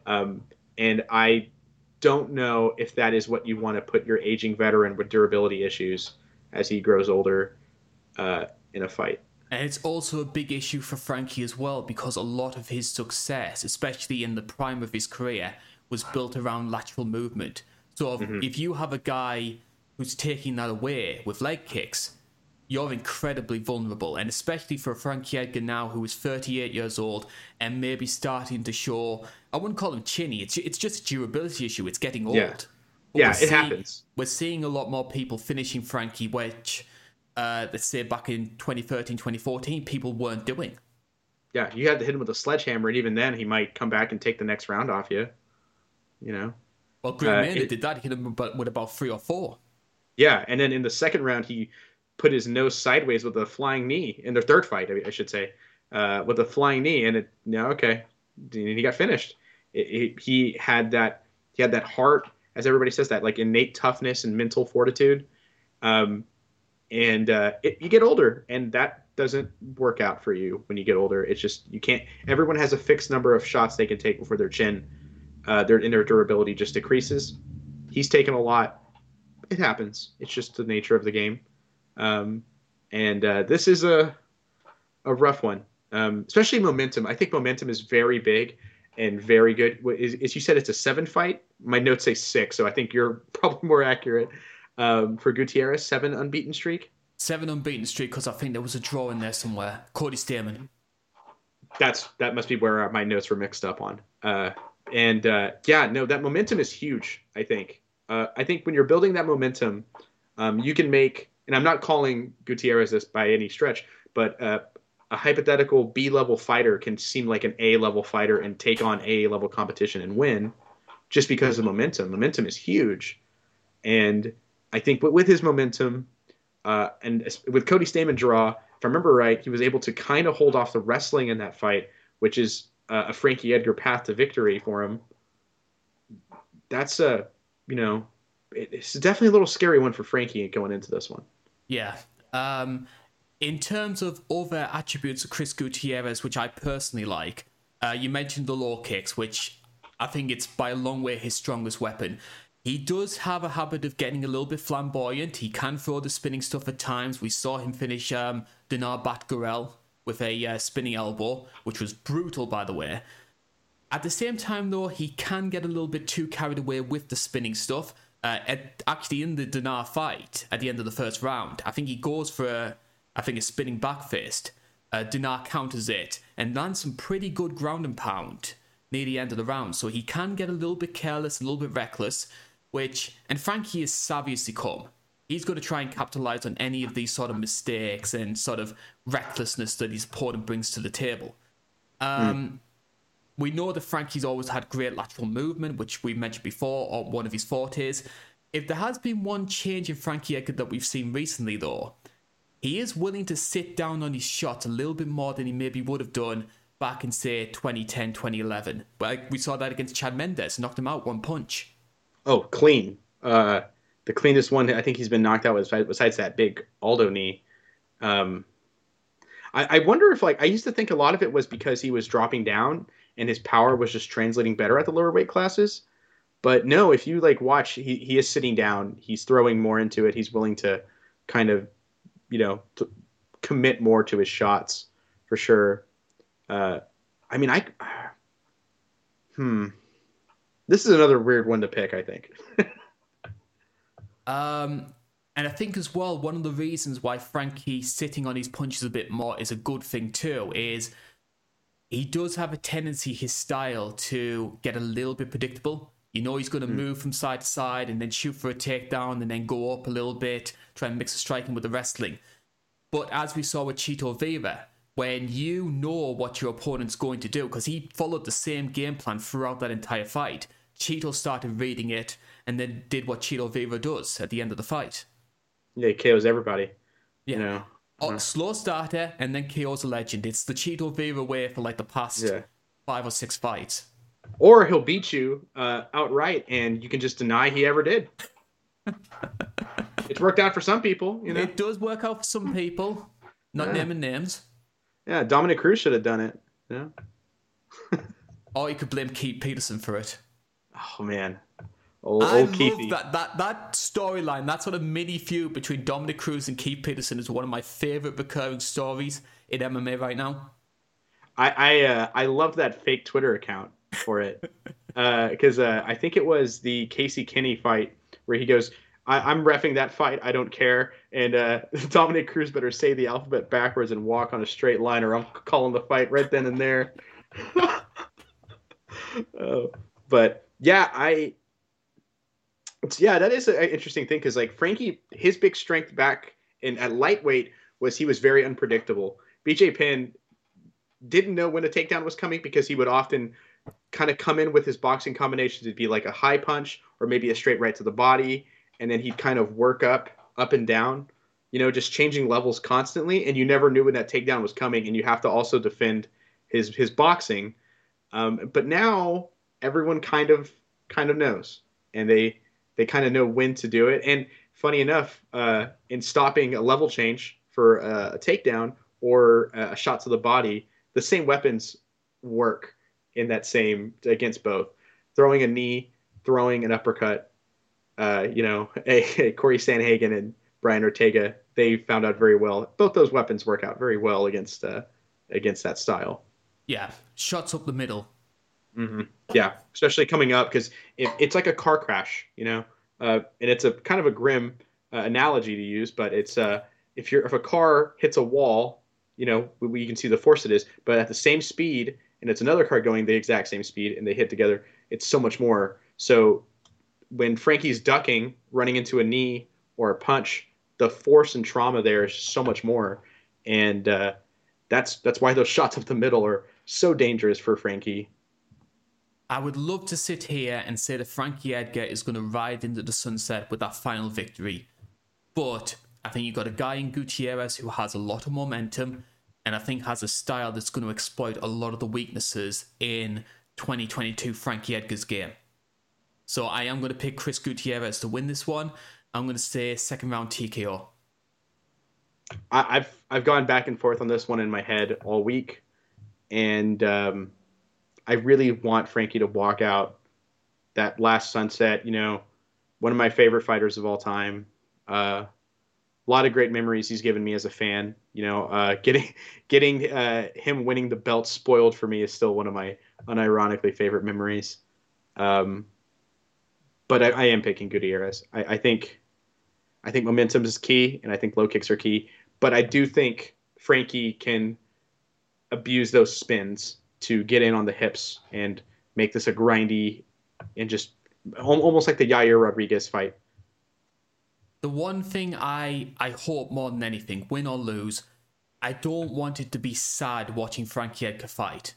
Um, and I don't know if that is what you want to put your aging veteran with durability issues as he grows older uh, in a fight. And it's also a big issue for Frankie as well because a lot of his success, especially in the prime of his career, was built around lateral movement. So if, mm-hmm. if you have a guy who's taking that away with leg kicks, you're incredibly vulnerable. And especially for Frankie Edgar now, who is 38 years old and maybe starting to show, I wouldn't call him chinny, it's, it's just a durability issue. It's getting old. Yeah, yeah it seeing, happens. We're seeing a lot more people finishing Frankie, which, uh, let's say back in 2013, 2014, people weren't doing. Yeah, you had to hit him with a sledgehammer, and even then, he might come back and take the next round off you. You know? Well, Green uh, Mania did that. He hit him with about three or four. Yeah, and then in the second round, he put his nose sideways with a flying knee in their third fight, I should say, uh, with a flying knee, and it no okay, he got finished. It, it, he had that he had that heart, as everybody says that, like innate toughness and mental fortitude. Um, and uh, it, you get older, and that doesn't work out for you when you get older. It's just you can't. Everyone has a fixed number of shots they can take before their chin, uh, their in their durability just decreases. He's taken a lot. It happens. It's just the nature of the game. Um, and uh, this is a a rough one, um, especially momentum. I think momentum is very big and very good. As, as, you said, it's a seven fight. My notes say six, so I think you're probably more accurate. Um, for Gutierrez, seven unbeaten streak. Seven unbeaten streak because I think there was a draw in there somewhere. Cody Stamann. That's that must be where my notes were mixed up on. Uh, and uh, yeah, no, that momentum is huge. I think. Uh, I think when you're building that momentum, um, you can make and I'm not calling Gutierrez this by any stretch, but uh, a hypothetical B level fighter can seem like an A level fighter and take on A level competition and win just because of momentum. Momentum is huge. And I think but with his momentum uh, and with Cody Stamann draw, if I remember right, he was able to kind of hold off the wrestling in that fight, which is uh, a Frankie Edgar path to victory for him. That's a, you know, it's definitely a little scary one for Frankie going into this one. Yeah. Um, in terms of other attributes of Chris Gutierrez, which I personally like, uh, you mentioned the law kicks, which I think it's by a long way his strongest weapon. He does have a habit of getting a little bit flamboyant. He can throw the spinning stuff at times. We saw him finish um, Danaa Batgerel with a uh, spinning elbow, which was brutal, by the way. At the same time, though, he can get a little bit too carried away with the spinning stuff uh, at, actually in the Dinar fight at the end of the first round, I think he goes for a, I think a spinning back fist. Uh, Dinar counters it and lands some pretty good ground and pound near the end of the round. So he can get a little bit careless, a little bit reckless, which, and Frankie is savvy come. He's going to try and capitalize on any of these sort of mistakes and sort of recklessness that his opponent brings to the table. Um, mm. We know that Frankie's always had great lateral movement, which we mentioned before, or one of his fortes. If there has been one change in Frankie Edgar that we've seen recently, though, he is willing to sit down on his shot a little bit more than he maybe would have done back in, say, 2010, 2011. But we saw that against Chad Mendes, knocked him out one punch. Oh, clean. Uh, the cleanest one I think he's been knocked out with, besides that big Aldo knee. Um, I, I wonder if, like, I used to think a lot of it was because he was dropping down and his power was just translating better at the lower weight classes. But no, if you like watch, he, he is sitting down. He's throwing more into it. He's willing to kind of, you know, commit more to his shots for sure. Uh, I mean, I, hmm, this is another weird one to pick. I think. um, and I think as well, one of the reasons why Frankie sitting on his punches a bit more is a good thing too. Is he does have a tendency, his style, to get a little bit predictable. You know he's going to mm. move from side to side and then shoot for a takedown and then go up a little bit, try and mix the striking with the wrestling. But as we saw with Chito Vera, when you know what your opponent's going to do, because he followed the same game plan throughout that entire fight, Chito started reading it and then did what Chito Vera does at the end of the fight. Yeah, he KOs everybody. Yeah. You know. Oh, slow starter and then KO's a legend. It's the Chito Vera way for like the past yeah. five or six fights or he'll beat you uh, outright, and you can just deny he ever did. it's worked out for some people, you know. It does work out for some people. Not yeah. naming names. Yeah, Dominick Cruz should have done it. Yeah. or you could blame Keith Peterson for it. Oh man, old, I old love that that that storyline. That sort of mini feud between Dominick Cruz and Keith Peterson is one of my favorite recurring stories in MMA right now. I I uh, I love that fake Twitter account for it because uh, uh, I think it was the Casey Kenney fight where he goes, I- am refing that fight. I don't care." And uh, Dominick Cruz better say the alphabet backwards and walk on a straight line, or I'm calling the fight right then and there. oh, but yeah, I. Yeah, that is an interesting thing because like Frankie, his big strength back in at lightweight was he was very unpredictable. BJ Penn didn't know when a takedown was coming because he would often kind of come in with his boxing combinations. It'd be like a high punch or maybe a straight right to the body, and then he'd kind of work up, up and down, you know, just changing levels constantly. And you never knew when that takedown was coming, and you have to also defend his his boxing. Um, but now everyone kind of kind of knows, and they they kind of know when to do it. And funny enough, uh, in stopping a level change for a, a takedown or a shot to the body, the same weapons work in that same against both. Throwing a knee, throwing an uppercut. Uh, you know, a, a Corey Sandhagen and Brian Ortega, they found out very well. Both those weapons work out very well against uh, against that style. Yeah, shots up the middle. Mm-hmm. Yeah, especially coming up because it, it's like a car crash, you know, uh, and it's a kind of a grim uh, analogy to use, but it's uh, if you're if a car hits a wall, you know, we, we can see the force it is, but at the same speed and it's another car going the exact same speed and they hit together, it's so much more. So when Frankie's ducking, running into a knee or a punch, the force and trauma there is so much more, and uh, that's that's why those shots up the middle are so dangerous for Frankie. I would love to sit here and say that Frankie Edgar is going to ride into the sunset with that final victory, but I think you've got a guy in Gutierrez who has a lot of momentum and I think has a style that's going to exploit a lot of the weaknesses in 2022 Frankie Edgar's game. So I am going to pick Chris Gutierrez to win this one. I'm going to say second round TKO. I, have I've gone back and forth on this one in my head all week, and um, I really want Frankie to walk out that last sunset. You know, one of my favorite fighters of all time. Uh, a lot of great memories he's given me as a fan. You know, uh, getting getting uh, him winning the belt spoiled for me is still one of my unironically favorite memories. Um, but I, I, am picking Gutierrez. I, I think I think momentum is key, and I think low kicks are key. But I do think Frankie can abuse those spins to get in on the hips and make this a grindy and just almost like the Yair Rodriguez fight the one thing I I hope more than anything, win or lose, I don't want it to be sad watching Frankie Edgar fight.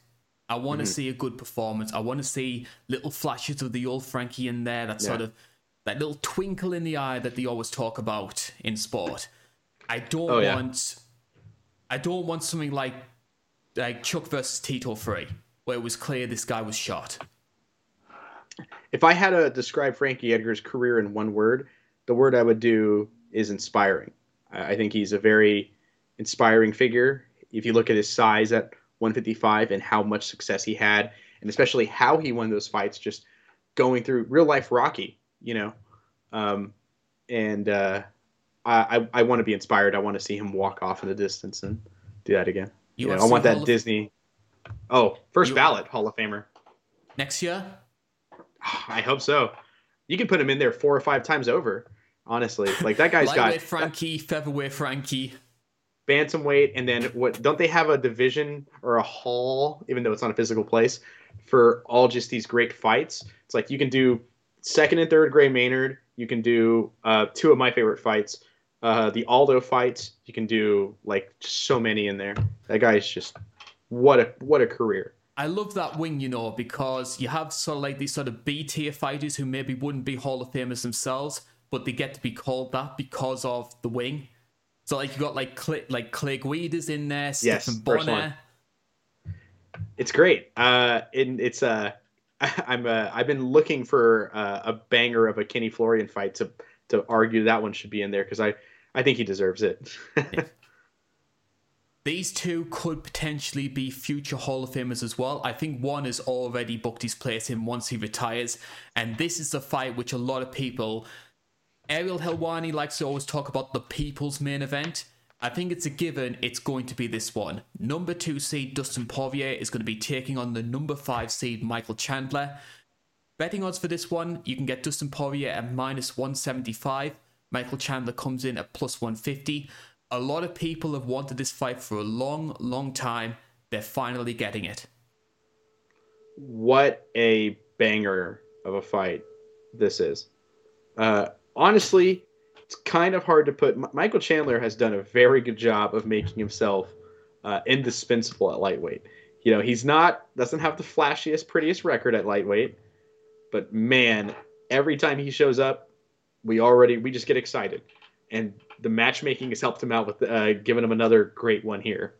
I want to mm-hmm. see a good performance. I want to see little flashes of the old Frankie in there. That yeah. sort of that little twinkle in the eye that they always talk about in sport. I don't Oh, yeah. want I don't want something like like Chuck versus Tito 3, where it was clear this guy was shot. If I had to describe Frankie Edgar's career in one word, the word I would do is inspiring. I think he's a very inspiring figure. If you look at his size at 155 and how much success he had, and especially how he won those fights, just going through real life Rocky, you know, um, and uh, I, I, I want to be inspired. I want to see him walk off in the distance and do that again. You know, I want that of- Disney. Oh, first You- ballot Hall of Famer. Next year, I hope so. You can put him in there four or five times over. Honestly, like that guy's got Frankie, featherweight Frankie. Bantamweight, and then what? Don't they have a division or a hall, even though it's not a physical place, for all just these great fights? It's like you can do second and third Gray Maynard. You can do uh, two of my favorite fights, uh, the Aldo fights. You can do like so many in there. That guy's just what a what a career. I love that wing, you know, because you have sort of like these sort of B tier fighters who maybe wouldn't be Hall of Famers themselves, but they get to be called that because of the wing. So like you got like Clay, like Clay Guida's in there, Yes, Stephan Bonnar. It's great. Uh, and it's uh, I'm uh, I've been looking for uh, a banger of a Kenny Florian fight to to argue that one should be in there because I I think he deserves it. These two could potentially be future Hall of Famers as well. I think one has already booked his place in once he retires, and this is the fight which a lot of people. Ariel Helwani likes to always talk about the people's main event. I think it's a given it's going to be this one. Number two seed Dustin Poirier is going to be taking on the number five seed Michael Chandler. Betting odds for this one, you can get Dustin Poirier at minus 175. Michael Chandler comes in at plus 150. A lot of people have wanted this fight for a long, long time. They're finally getting it. what a banger of a fight this is. Uh, honestly, it's kind of hard to put. M- Michael Chandler has done a very good job of making himself uh, indispensable at lightweight. You know, he's not doesn't have the flashiest, prettiest record at lightweight, but man, every time he shows up, we already we just get excited, and the matchmaking has helped him out with uh, giving him another great one here.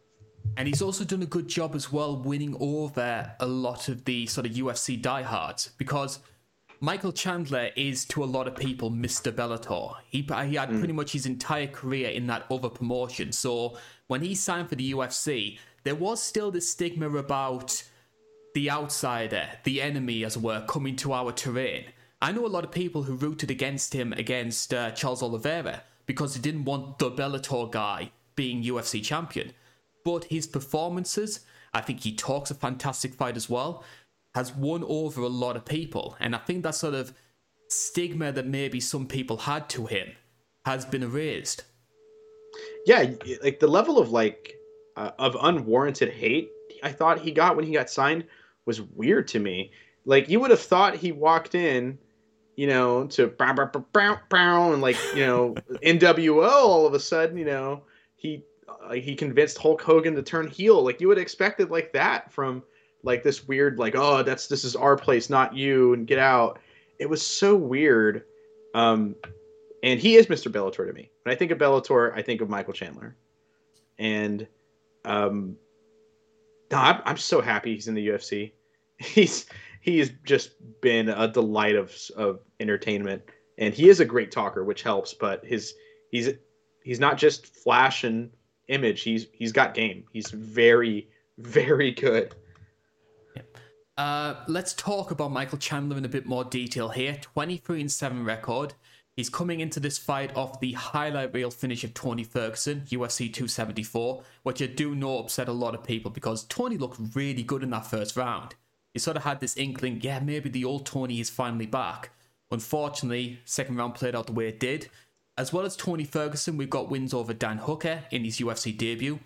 And he's also done a good job as well winning over a lot of the sort of UFC diehards because Michael Chandler is to a lot of people Mr. Bellator. He, he had pretty much his entire career in that other promotion. So when he signed for the UFC, there was still this stigma about the outsider, the enemy, as it were, coming to our terrain. I know a lot of people who rooted against him against uh, Charles Oliveira because they didn't want the Bellator guy being UFC champion. But his performances, I think he talks a fantastic fight as well, has won over a lot of people. And I think that sort of stigma that maybe some people had to him has been erased. yeah like the level of like uh, of unwarranted hate i thought he got when he got signed was weird to me like you would have thought he walked in you know to brown bow, bow, bow, and like you know nwo all of a sudden you know he uh, he convinced hulk hogan to turn heel like you would have expected like that from like this weird like oh that's this is our place not you and get out it was so weird um and he is Mr. Bellator to me. When I think of Bellator, I think of Michael Chandler, and um, no, I'm, I'm so happy he's in the UFC. He's he's just been a delight of of entertainment, and he is a great talker, which helps. But his he's he's not just flash and image. He's he's got game. He's very very good. Uh, let's talk about Michael Chandler in a bit more detail here. 23 and 7 record. He's coming into this fight off the highlight reel finish of Tony Ferguson, UFC 274, which I do know upset a lot of people because Tony looked really good in that first round. You sort of had this inkling, yeah, maybe the old Tony is finally back. Unfortunately, second round played out the way it did. As well as Tony Ferguson, we've got wins over Dan Hooker in his UFC debut,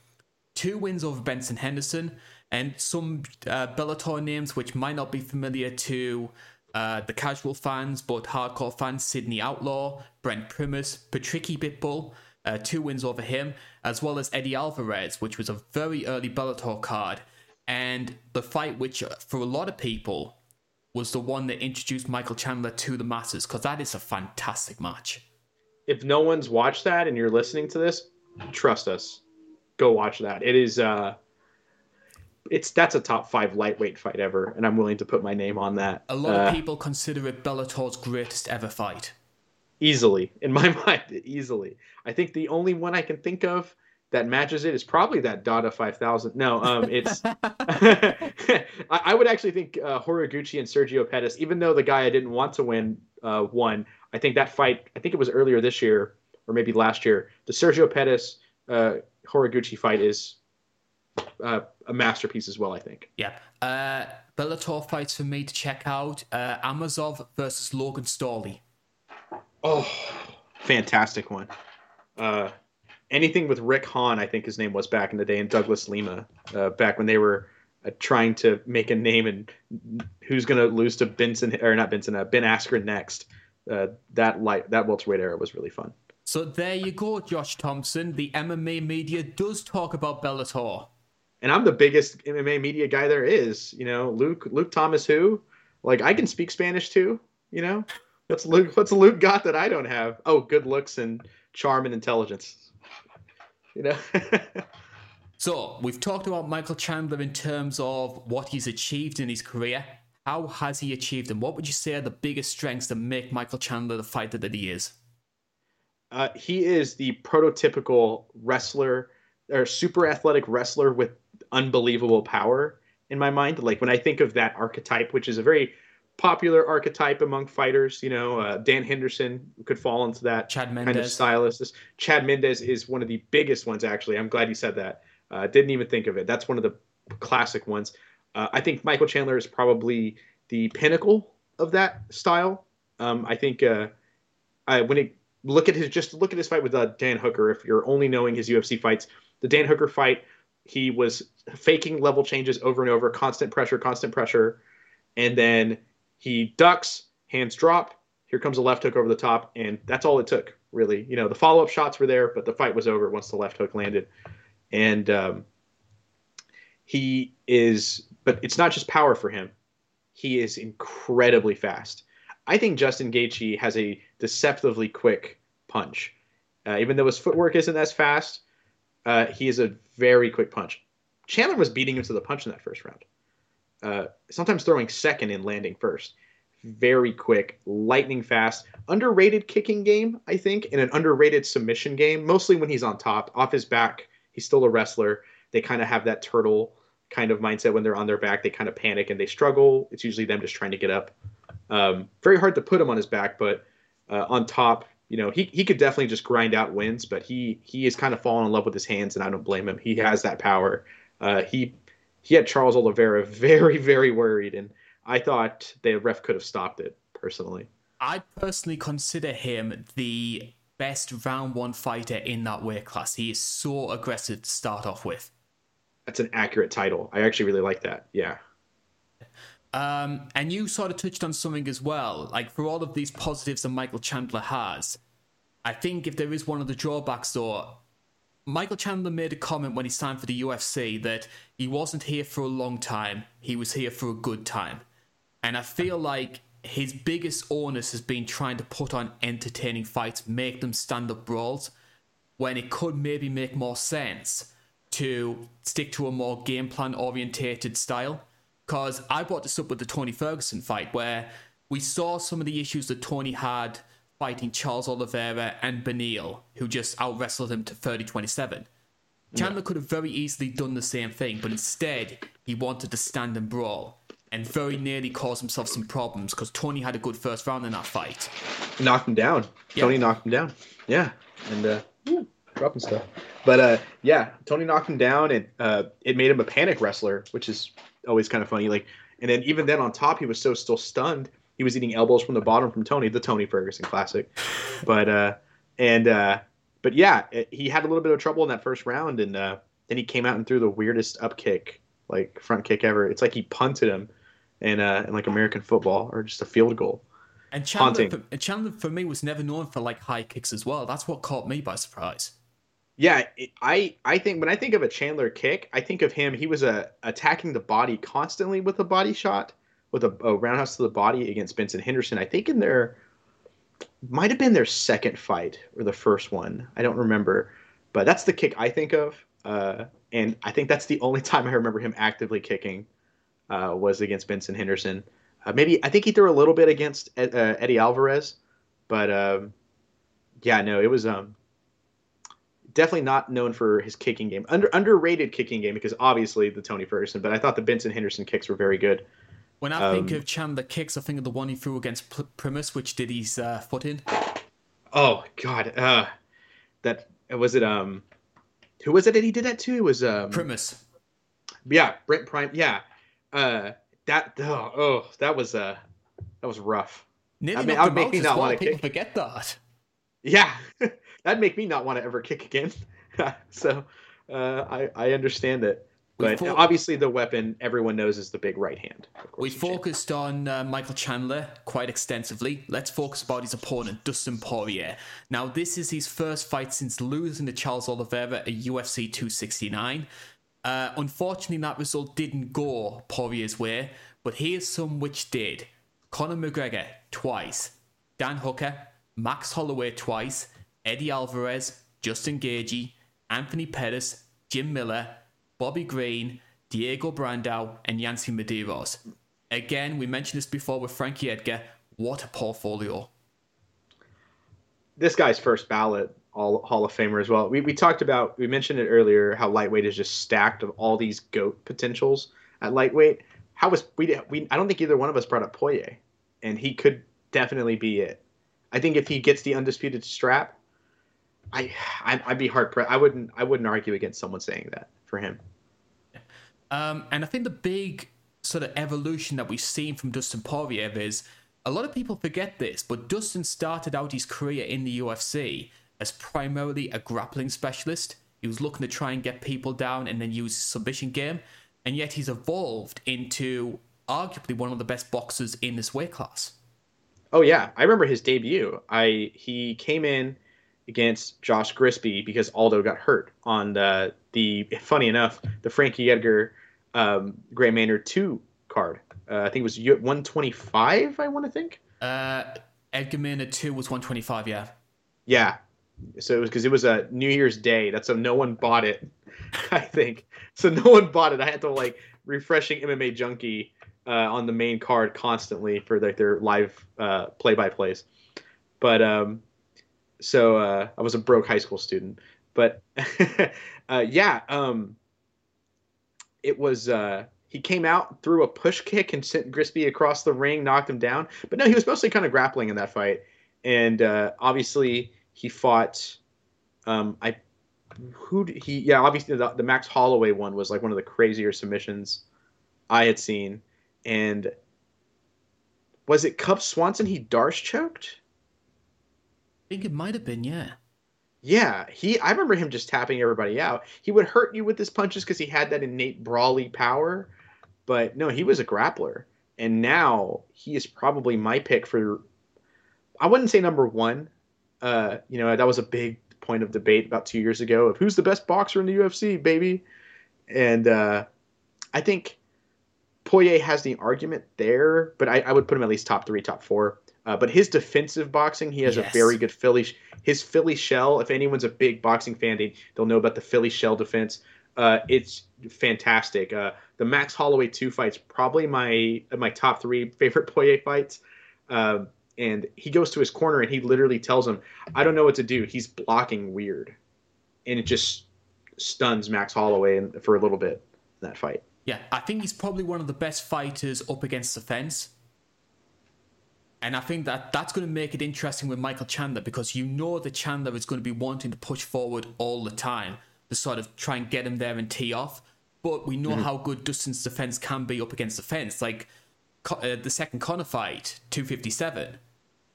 two wins over Benson Henderson, and some uh, Bellator names which might not be familiar to uh, the casual fans, but hardcore fans Sidney Outlaw, Brent Primus, Patricky Pitbull, uh, two wins over him, as well as Eddie Alvarez, which was a very early Bellator card. And the fight, which uh, for a lot of people was the one that introduced Michael Chandler to the masses, because that is a fantastic match. If no one's watched that and you're listening to this, trust us, go watch that. It is uh, it's that's a top five lightweight fight ever, and I'm willing to put my name on that. A lot Uh, of people consider it Bellator's greatest ever fight. easily in my mind easily i think the only one i can think of that matches it is probably that dada 5000 no um it's I, I would actually think uh, horiguchi and sergio pettis even though the guy i didn't want to win uh, won i think that fight i think it was earlier this year or maybe last year the sergio pettis uh, horiguchi fight is uh, a masterpiece as well i think Yeah. Uh, Bellator fights for me to check out uh, Amosov versus Logan Storley. Oh, fantastic one. Uh, anything with Rick Hawn, I think his name was back in the day, and Douglas Lima, uh, back when they were uh, trying to make a name and who's going to lose to Benson or not Benson, uh, Ben Askren next. Uh, that light that welterweight era was really fun. So there you go, Josh Thomson. The MMA media does talk about Bellator. And I'm the biggest MMA media guy there is. You know, Luke Luke Thomas, who like I can speak Spanish too. You know, what's Luke what's Luke got that I don't have? Oh, good looks and charm and intelligence. You know. So we've talked about Michael Chandler in terms of what he's achieved in his career. How has he achieved them? What would you say are the biggest strengths that make Michael Chandler the fighter that he is? Uh, he is the prototypical wrestler or super athletic wrestler with unbelievable power in my mind. Like when I think of that archetype, which is a very popular archetype among fighters, you know, uh, Dan Henderson could fall into that Chad kind of stylist. Chad Mendes is one of the biggest ones, actually. I'm glad you said that. Uh, didn't even think of it. That's one of the classic ones. Uh, I think Michael Chandler is probably the pinnacle of that style. Um, I think uh, I, when it look at his just look at his fight with uh, Dan Hooker. If you're only knowing his UFC fights, the Dan Hooker fight, he was faking level changes over and over, constant pressure, constant pressure, and then he ducks, hands drop. Here comes a left hook over the top, and that's all it took, really. You know, the follow up shots were there, but the fight was over once the left hook landed. And um, he is, but it's not just power for him. He is incredibly fast. I think Justin Gaethje has a deceptively quick punch. Uh, even though his footwork isn't as fast, uh, he is a very quick punch. Chandler was beating him to the punch in that first round. Uh, sometimes throwing second and landing first. Very quick, lightning fast, underrated kicking game, I think, and an underrated submission game. Mostly when he's on top, off his back, he's still a wrestler. They kind of have that turtle kind of mindset when they're on their back. They kind of panic and they struggle. It's usually them just trying to get up. Um, very hard to put him on his back, but uh, on top, you know, he, he could definitely just grind out wins. But he he is kind of fallen in love with his hands, and I don't blame him. He has that power. Uh, he he had Charles Oliveira very very worried, and I thought the ref could have stopped it personally. I personally consider him the best round one fighter in that weight class. He is so aggressive to start off with. That's an accurate title. I actually really like that. Yeah. Um, and you sort of touched on something as well. Like for all of these positives that Michael Chandler has, I think if there is one of the drawbacks, though, Michael Chandler made a comment when he signed for the UFC that he wasn't here for a long time, he was here for a good time. And I feel like his biggest onus has been trying to put on entertaining fights, make them stand up brawls, when it could maybe make more sense to stick to a more game plan orientated style. Because I brought this up with the Tony Ferguson fight, where we saw some of the issues that Tony had fighting Charles Oliveira and Beneil, who just out wrestled him to 30 27. Chandler could have very easily done the same thing, but instead, he wanted to stand and brawl and very nearly caused himself some problems because Tony had a good first round in that fight. knocked him down. Yeah. Tony knocked him down. Yeah, and uh, dropping stuff. But uh, yeah, Tony knocked him down, and uh, it made him a panic wrestler, which is always kind of funny. Like, and then even then on top, he was so still stunned. He was eating elbows from the bottom from Tony, the Tony Ferguson classic. But uh, and uh, but yeah, it, he had a little bit of trouble in that first round, and uh, then he came out and threw the weirdest up kick, like front kick ever. It's like he punted him in uh, in like American football or just a field goal. And Chandler, Haunting. for, Chandler for me was never known for like high kicks as well. That's what caught me by surprise. Yeah, I I think when I think of a Chandler kick, I think of him. He was uh, attacking the body constantly with a body shot, with a, a roundhouse to the body against Benson Henderson. I think in their might have been their second fight or the first one. I don't remember. but that's the kick I think of, uh, and I think that's the only time I remember him actively kicking uh, was against Benson Henderson. Uh, maybe I think he threw a little bit against uh, Eddie Alvarez, but um, yeah, no, it was um, definitely not known for his kicking game. Under underrated kicking game because obviously the Tony Ferguson, but I thought the Benson Henderson kicks were very good. When I um, think of Chandler kicks, I think of the one he threw against P- Primus, which did his uh, foot in. Oh God, uh, that was it. Um, who was it that he did that to? It was um, Primus. Yeah, Brent Prime. Yeah, uh, that oh, oh that was uh that was rough. Nearly I mean, I would make me not want to kick. Forget that. Yeah, that'd make me not want to ever kick again. so uh, I I understand it. But fo- obviously, the weapon everyone knows is the big right hand. We focused on uh, Michael Chandler quite extensively. Let's focus about his opponent, Dustin Poirier. Now, this is his first fight since losing to Charles Oliveira at UFC 269. Uh, unfortunately, that result didn't go Poirier's way, but here's some which did. Conor McGregor twice, Dan Hooker, Max Holloway twice, Eddie Alvarez, Justin Gaethje, Anthony Pettis, Jim Miller, Bobby Green, Diego Brandao, and Yancy Medeiros. Again, we mentioned this before with Frankie Edgar. What a portfolio! This guy's first ballot all Hall of Famer as well. We, we talked about we mentioned it earlier how lightweight is just stacked of all these goat potentials at lightweight. How was we we I don't think either one of us brought up Poirier, and he could definitely be it. I think if he gets the undisputed strap, I, I would be hard pressed. I wouldn't I wouldn't argue against someone saying that for him. Um, and I think the big sort of evolution that we've seen from Dustin Poirier is a lot of people forget this, but Dustin started out his career in the UFC as primarily a grappling specialist. He was looking to try and get people down and then use his submission game, and yet he's evolved into arguably one of the best boxers in this weight class. Oh yeah, I remember his debut. I he came in against Josh Grispi because Aldo got hurt on the the funny enough the Frankie Edgar um, Gray Maynard two card. Uh, I think it was 125. I want to think. Uh, Edgar Maynard two was 125. Yeah. Yeah, so it was because it was a New Year's Day. That's so no one bought it. I think so. No one bought it. I had to like refreshing MMA Junkie uh, on the main card constantly for like their live uh, play by plays. But um, so uh, I was a broke high school student. But uh, yeah, um, it was. Uh, he came out, threw a push kick, and sent Grispi across the ring, knocked him down. But no, he was mostly kind of grappling in that fight, and uh, obviously he fought. Um, I who he yeah obviously the, the Max Holloway one was like one of the crazier submissions I had seen, and was it Cub Swanson he D'Arce choked? I think it might have been yeah. Yeah, he. I remember him just tapping everybody out. He would hurt you with his punches because he had that innate brawly power, but no, he was a grappler, and now he is probably my pick for. I wouldn't say number one uh, you know, that was a big point of debate about two years ago of who's the best boxer in the UFC, baby. And uh, I think Poirier has the argument there, but I, I, would put him at least top three, top four. Uh, but his defensive boxing, he has yes. a very good Philly. His Philly shell. If anyone's a big boxing fan, they, will know about the Philly shell defense. Uh, it's fantastic. Uh, the Max Holloway two fights, probably my my top three favorite Poirier fights. Uh, and he goes to his corner and he literally tells him, "I don't know what to do. He's blocking weird," and it just stuns Max Holloway for a little bit in that fight. Yeah, I think he's probably one of the best fighters up against the fence. And I think that that's going to make it interesting with Michael Chandler because you know that Chandler is going to be wanting to push forward all the time to sort of try and get him there and tee off. But we know mm-hmm. how good Dustin's defense can be up against the fence. Like uh, the second Conor fight, 257,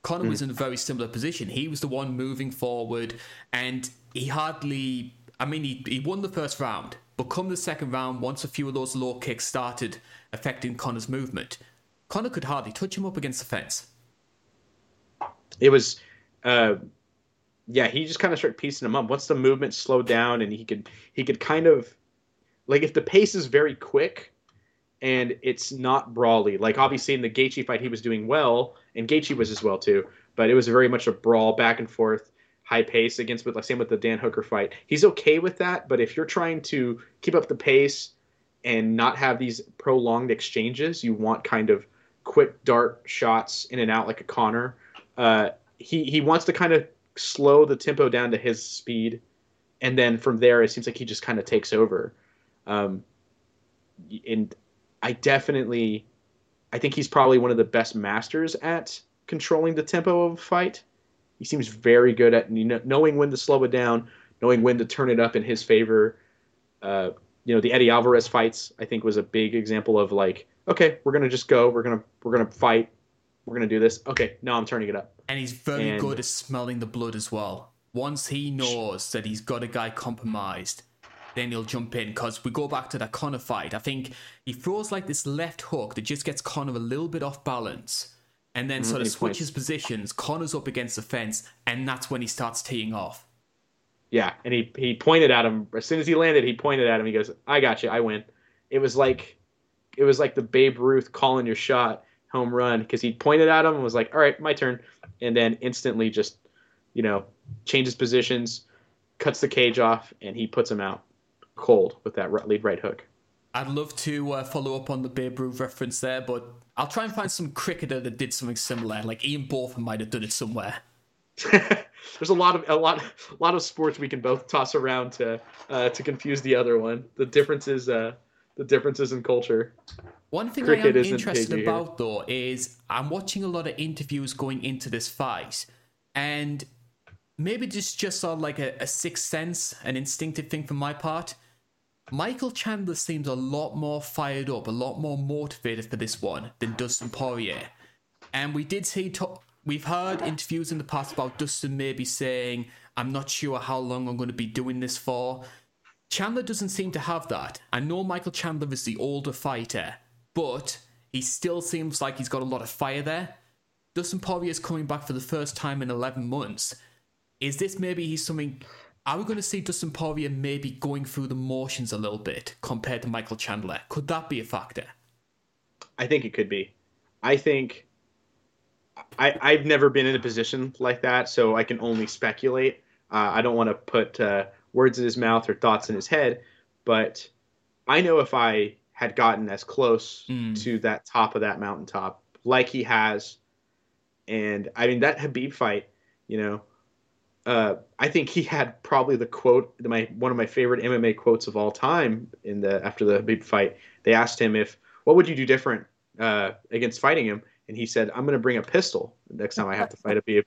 Conor mm. was in a very similar position. He was the one moving forward, and he hardly. I mean, he, he won the first round, but come the second round, once a few of those low kicks started affecting Conor's movement, Conor could hardly touch him up against the fence. It was, uh, yeah, he just kind of started piecing them up. Once the movement slowed down, and he could he could kind of, like, if the pace is very quick, and it's not brawly. Like obviously in the Gaethje fight, he was doing well, and Gaethje was as well too. But it was very much a brawl back and forth. high pace against with like same with the Dan Hooker fight. He's okay with that, but if you're trying to keep up the pace and not have these prolonged exchanges, you want kind of quick dart shots in and out like a Conor. Uh, he he wants to kind of slow the tempo down to his speed, and then from there it seems like he just kind of takes over. Um, and I definitely, I think he's probably one of the best masters at controlling the tempo of a fight. He seems very good at you know, knowing when to slow it down, knowing when to turn it up in his favor. Uh, you know, the Eddie Alvarez fights I think was a big example of like, okay, we're gonna just go, we're gonna we're gonna fight, we're gonna do this. Okay, now I'm turning it up. And he's very and, good at smelling the blood as well. Once he knows that he's got a guy compromised, then he'll jump in. Because we go back to that Conor fight, I think he throws like this left hook that just gets Conor a little bit off balance and then mm, sort of switches positions. Conor's up against the fence, and that's when he starts teeing off. Yeah, and he he pointed at him as soon as he landed. He pointed at him. He goes, "I got you. I win." It was like, it was like the Babe Ruth calling your shot home run because he pointed at him and was like, "All right, my turn," and then instantly just, you know, changes positions, cuts the cage off, and he puts him out cold with that lead right hook. I'd love to uh, follow up on the Babe Ruth reference there, but I'll try and find some cricketer that did something similar. Like Ian Botham might have done it somewhere. There's a lot of a lot a lot of sports we can both toss around to uh, to confuse the other one. The differences uh, the differences in culture. One thing Cricket I am interested about though is I'm watching a lot of interviews going into this fight, and maybe just just on like a, a sixth sense, an instinctive thing from my part. Michael Chandler seems a lot more fired up, a lot more motivated for this one than Dustin Poirier. And we did see, to- we've heard interviews in the past about Dustin maybe saying, I'm not sure how long I'm going to be doing this for. Chandler doesn't seem to have that. I know Michael Chandler is the older fighter, but he still seems like he's got a lot of fire there. Dustin Poirier is coming back for the first time in 11 months. Is this maybe he's something are we going to see Dustin Poirier maybe going through the motions a little bit compared to Michael Chandler? Could that be a factor? I think it could be. I think I, I've never been in a position like that, so I can only speculate. Uh, I don't want to put uh, words in his mouth or thoughts in his head, but I know if I had gotten as close mm. to that top of that mountaintop like he has, and I mean that Khabib fight, you know, uh, I think he had probably the quote, my one of my favorite MMA quotes of all time. In the after the Khabib fight, they asked him if what would you do different uh, against fighting him, and he said, "I'm going to bring a pistol next time I have to fight a Khabib."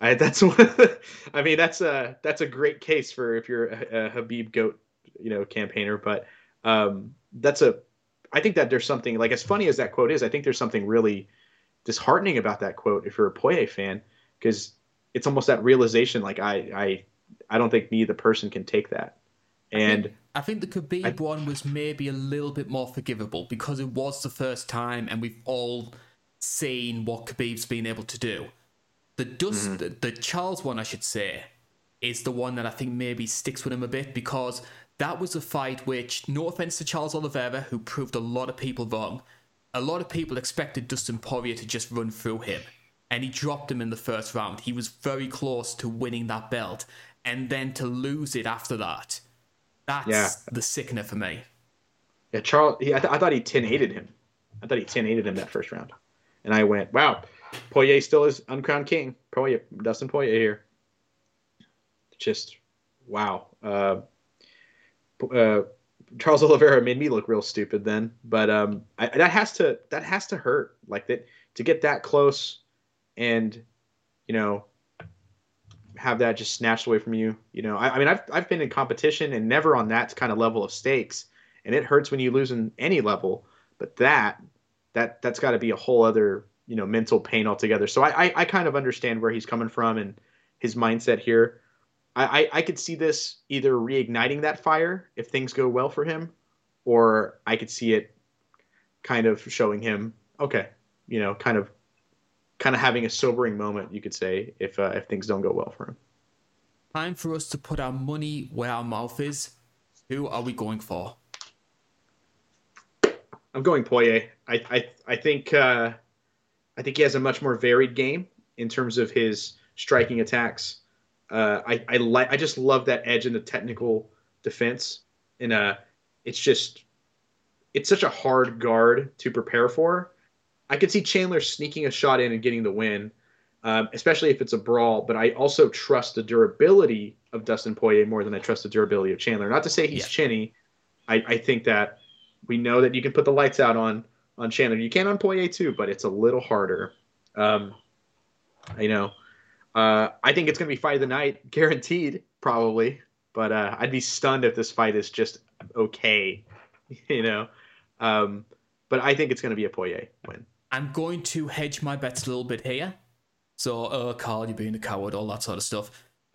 I, that's one. The, I mean, that's a that's a great case for if you're a, a Khabib goat, you know, campaigner. But um, that's a. I think that there's something like as funny as that quote is. I think there's something really disheartening about that quote if you're a Poirier fan because it's almost that realization like I I I don't think me the person can take that. And I think, I think the Khabib I, one was maybe a little bit more forgivable because it was the first time and we've all seen what Khabib's been able to do. The dust mm-hmm. the, the Charles one I should say is the one that I think maybe sticks with him a bit because that was a fight which, no offense to Charles Oliveira, who proved a lot of people wrong, a lot of people expected Dustin Poirier to just run through him and he dropped him in the first round. He was very close to winning that belt, and then to lose it after that. That's yeah. the sickener for me. Yeah, Charles. He, I, th- I thought he 10 8 him. I thought he 10 8 him that first round. And I went, wow, Poirier still is uncrowned king. Poirier, Dustin Poirier here. Just, wow. Uh, uh, Charles Oliveira made me look real stupid then, but um, I, that has to that has to hurt like that to get that close and you know have that just snatched away from you. You know, I, I, mean, I've I've been in competition and never on that kind of level of stakes, and it hurts when you lose in any level. But that that that's got to be a whole other you know mental pain altogether. So I, I, I kind of understand where he's coming from and his mindset here. I, I I could see this either reigniting that fire if things go well for him, or I could see it kind of showing him okay, you know, kind of kind of having a sobering moment, you could say, if uh, if things don't go well for him. Time for us to put our money where our mouth is. Who are we going for? I'm going Poirier. I I I think uh, I think he has a much more varied game in terms of his striking attacks. Uh, I I like I just love that edge in the technical defense, and uh, it's just it's such a hard guard to prepare for. I could see Chandler sneaking a shot in and getting the win, um, especially if it's a brawl. But I also trust the durability of Dustin Poirier more than I trust the durability of Chandler. Not to say he's yeah. chinny. I, I think that we know that you can put the lights out on on Chandler. You can on Poirier too, but it's a little harder. Um, you know, uh, I think it's going to be fight of the night, guaranteed, probably. But uh, I'd be stunned if this fight is just okay. You know, um, but I think it's going to be a Poirier win. I'm going to hedge my bets a little bit here. So, oh, Carl, you're being a coward, all that sort of stuff.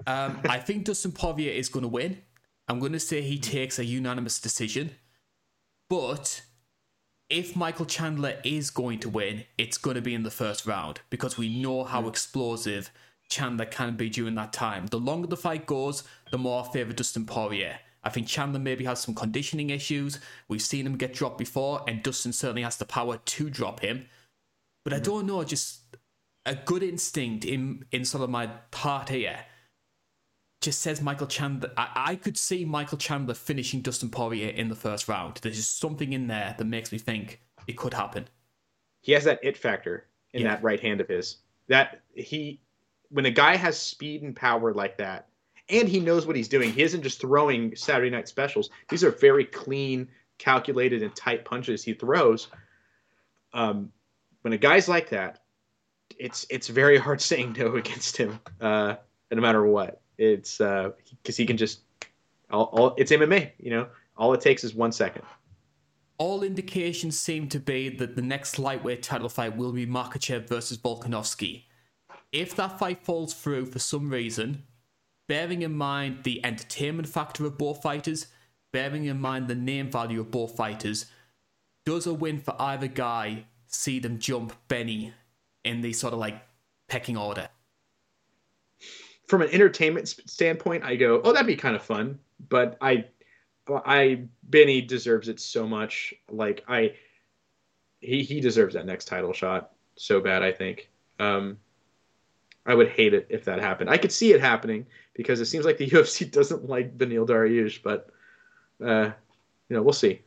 Um, I think Dustin Poirier is going to win. I'm going to say he takes a unanimous decision. But if Michael Chandler is going to win, it's going to be in the first round because we know how explosive Chandler can be during that time. The longer the fight goes, the more I favour Dustin Poirier. I think Chandler maybe has some conditioning issues. We've seen him get dropped before, and Dustin certainly has the power to drop him. But I don't know, just a good instinct in in sort of my heart here just says Michael Chandler. I, I could see Michael Chandler finishing Dustin Poirier in the first round. There's just something in there that makes me think it could happen. He has that it factor in yeah. that right hand of his. That he, when a guy has speed and power like that, and he knows what he's doing, he isn't just throwing Saturday night specials. These are very clean, calculated, and tight punches he throws. Um, when a guy's like that, it's it's very hard saying no against him, uh, no matter what. It's because uh, he can just all, all it's MMA. You know, all it takes is one second. All indications seem to be that the next lightweight title fight will be Makhachev versus Volkanovski. If that fight falls through for some reason, bearing in mind the entertainment factor of both fighters, bearing in mind the name value of both fighters, does a win for either guy see them jump Benny in the sort of like pecking order? From an entertainment standpoint, I go, oh, that'd be kind of fun. But I, I Benny deserves it so much. Like I, he he deserves that next title shot so bad. I think. Um, I would hate it if that happened. I could see it happening because it seems like the UFC doesn't like Beneil Dariush, but uh, you know, we'll see.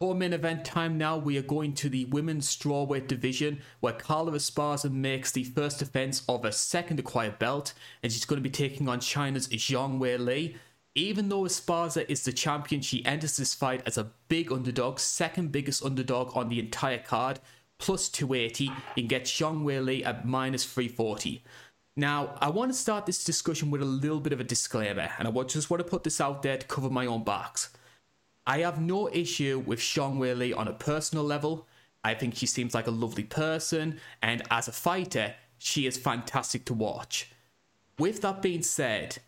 For main event time now, we are going to the women's strawweight division where Carla Esparza makes the first defense of a second acquired belt and she's going to be taking on China's Zhang Weili. Even though Esparza is the champion, she enters this fight as a big underdog, second biggest underdog on the entire card, plus 280, and gets Zhang Weili at minus 340. Now, I want to start this discussion with a little bit of a disclaimer, and I just want to put this out there to cover my own backs. I have no issue with Zhang Weili on a personal level. I think she seems like a lovely person, and as a fighter, she is fantastic to watch. With that being said,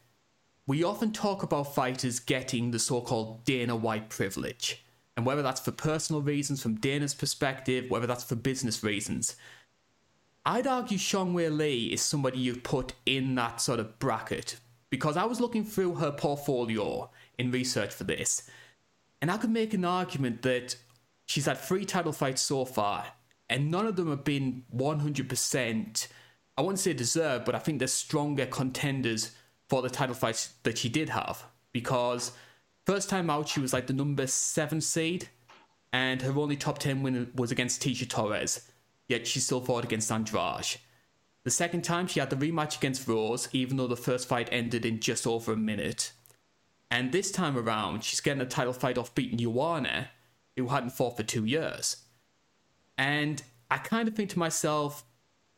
we often talk about fighters getting the so called Dana White privilege. And whether that's for personal reasons from Dana's perspective, whether that's for business reasons. I'd argue Zhang Weili is somebody you've put in that sort of bracket because I was looking through her portfolio in research for this, and I could make an argument that she's had three title fights so far, and none of them have been 100%, I wouldn't say deserved, but I think they're stronger contenders for the title fights that she did have. Because first time out, she was like the number seven seed, and her only top 10 win was against Tecia Torres, yet she still fought against Andrade. The second time, she had the rematch against Rose, even though the first fight ended in just over a minute. And this time around, she's getting a title fight off beating Joanna, who hadn't fought for two years. And I kind of think to myself,